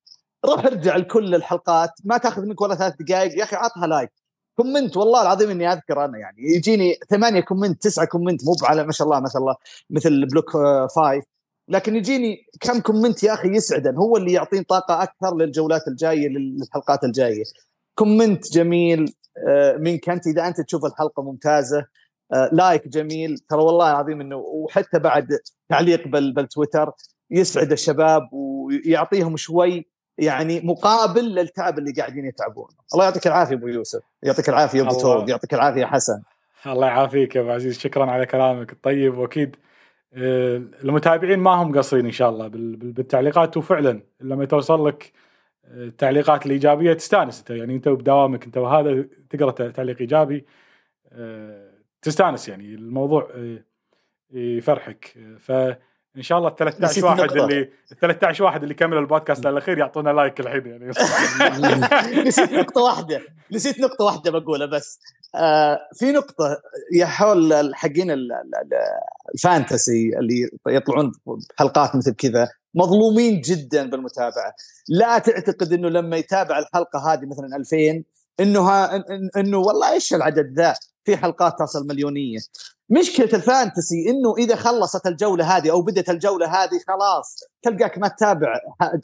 روح ارجع لكل الحلقات. ما تأخذ منك ولا ثلاث دقائق. يا أخي عطها like. comment. والله العظيم إني أذكر أنا يعني. يجيني ثمانية comment تسعة comment. مو على ما شاء الله ما شاء الله. مثل Block آه، Five. لكن يجيني كم comment يا أخي يسعدن. هو اللي يعطيني طاقة أكثر للجولات الجاية للحلقات الجاية. comment جميل آه، منك انت إذا أنت تشوف الحلقة ممتازة like جميل. ترى والله العظيم إنه وحتى بعد تعليق بال بالتويتر يسعد الشباب ويعطيهم شوي يعني مقابل للتعب اللي قاعدين يتعبون. الله يعطيك العافية أبو يوسف. يعطيك العافية أبو. توق. يعطيك العافية حسن. الله يعافيك يا أبو عزيز. شكرا على كلامك الطيب وأكيد آه، المتابعين ما هم قصرين إن شاء الله بال- بال- بالتعليقات. وفعلا لما توصل لك آه، التعليقات الإيجابية تستانس. انت يعني أنت بدوامك أنت وهذا تقرأ تعليق إيجابي آه، تستانس يعني الموضوع آه، يفرحك. آه، فان شاء الله ال 13 نسيت واحد نقطة. اللي ال 13 واحد اللي كملوا البودكاست للاخير يعطونا like الحين يعني. [LAUGHS] نسيت نقطة واحدة. نسيت نقطة واحدة بقولها بس. آه في نقطة يا حول ال- ال fantasy اللي يطلعون بحلقات مثل كذا مظلومين جدا بالمتابعة. لا تعتقد إنه لما يتابع الحلقة هذه مثلا 2000 إنه ها إنه والله إيش العدد ذا في حلقات تصل مليونية مشكلة الفانتسي إنه إذا خلصت الجولة هذه أو بدت الجولة هذه خلاص تلقاك ما تتابع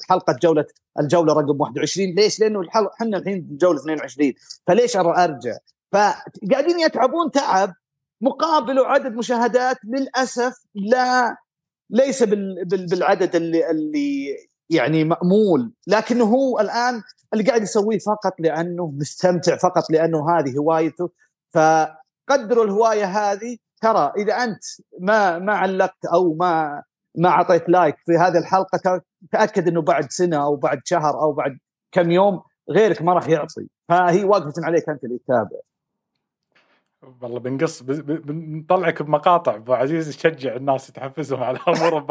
حلقة جولة الجولة رقم 21 ليش؟ لأنه. إحنا الحين جولة 22 فليش أرجع؟ فقاعدين يتعبون تعب مقابله عدد مشاهدات للأسف لا ليس بال... بال... بالعدد اللي اللي يعني مأمول لكنه هو الآن اللي قاعد يسويه فقط لأنه مستمتع فقط لأنه هذه هوايته. فقدروا الهواية هذه ترى إذا أنت ما ما علقت أو ما ما أعطيت لايك في هذه الحلقة تأكد إنه بعد سنة أو بعد شهر أو بعد كم يوم غيرك ما راح يعطي فهي واقفة عليك أنت اللي تتابع. والله بنقص بنطلعك بمقاطع. أبو عزيز تشجع الناس تحفزهم على أمور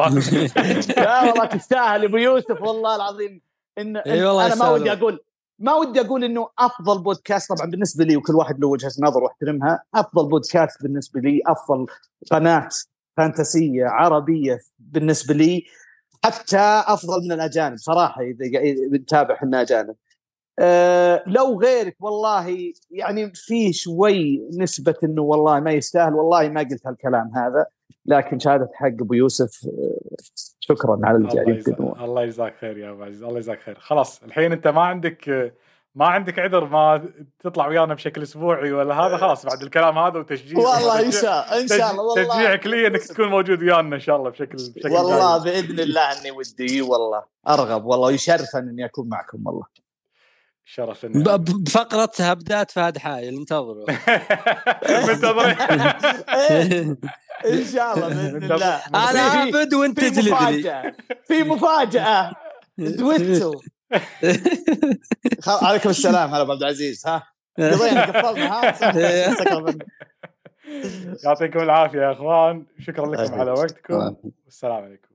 لا [LAUGHS] والله تستاهل أبو يوسف والله العظيم. إن, إن والله أنا ما. ودي أقول ما ودي أقول إنه أفضل بودكاست طبعا بالنسبة لي وكل واحد له وجهة نظر واحترمها أفضل بودكاست بالنسبة لي أفضل قناة فانتسية عربية بالنسبة لي حتى أفضل من الأجانب صراحة إذا إذا بنتابع إحنا أجانب. أه لو غيرك والله يعني فيه شوي نسبة إنه والله ما يستاهل والله ما قلت هالكلام هذا لكن شهادة حق أبو يوسف آه، شكرا على اللي الله يجزاك يقدمونه الله يجزاك خير يا أبو عزيز الله يجزاك خير. خلاص الحين أنت ما عندك ما عندك عذر ما تطلع ويانا بشكل أسبوعي ولا هذا خلاص بعد الكلام هذا وتشجيع. والله إن شاء إن شاء الله والله تشجيعك لي إنك تكون موجود ويانا إن شاء الله بشكل بشكل والله. بإذن الله إني ودي والله أرغب والله يشرفني إني أكون معكم والله. شرف لنا ب- بفقره هبدات فهد حايل انتظروا. [LAUGHS] منتظرين. [LAUGHS] إيه، إن شاء الله بإذن الله. أنا في- عابد وأنت في تجلدني. في مفاجأة. دويتو. [LAUGHS] عليكم السلام هلا أبو عبد العزيز. ها؟ قفلنا ها؟ يعطيكم العافية يا إخوان. شكرا لكم على وقتكم. والسلام عليكم.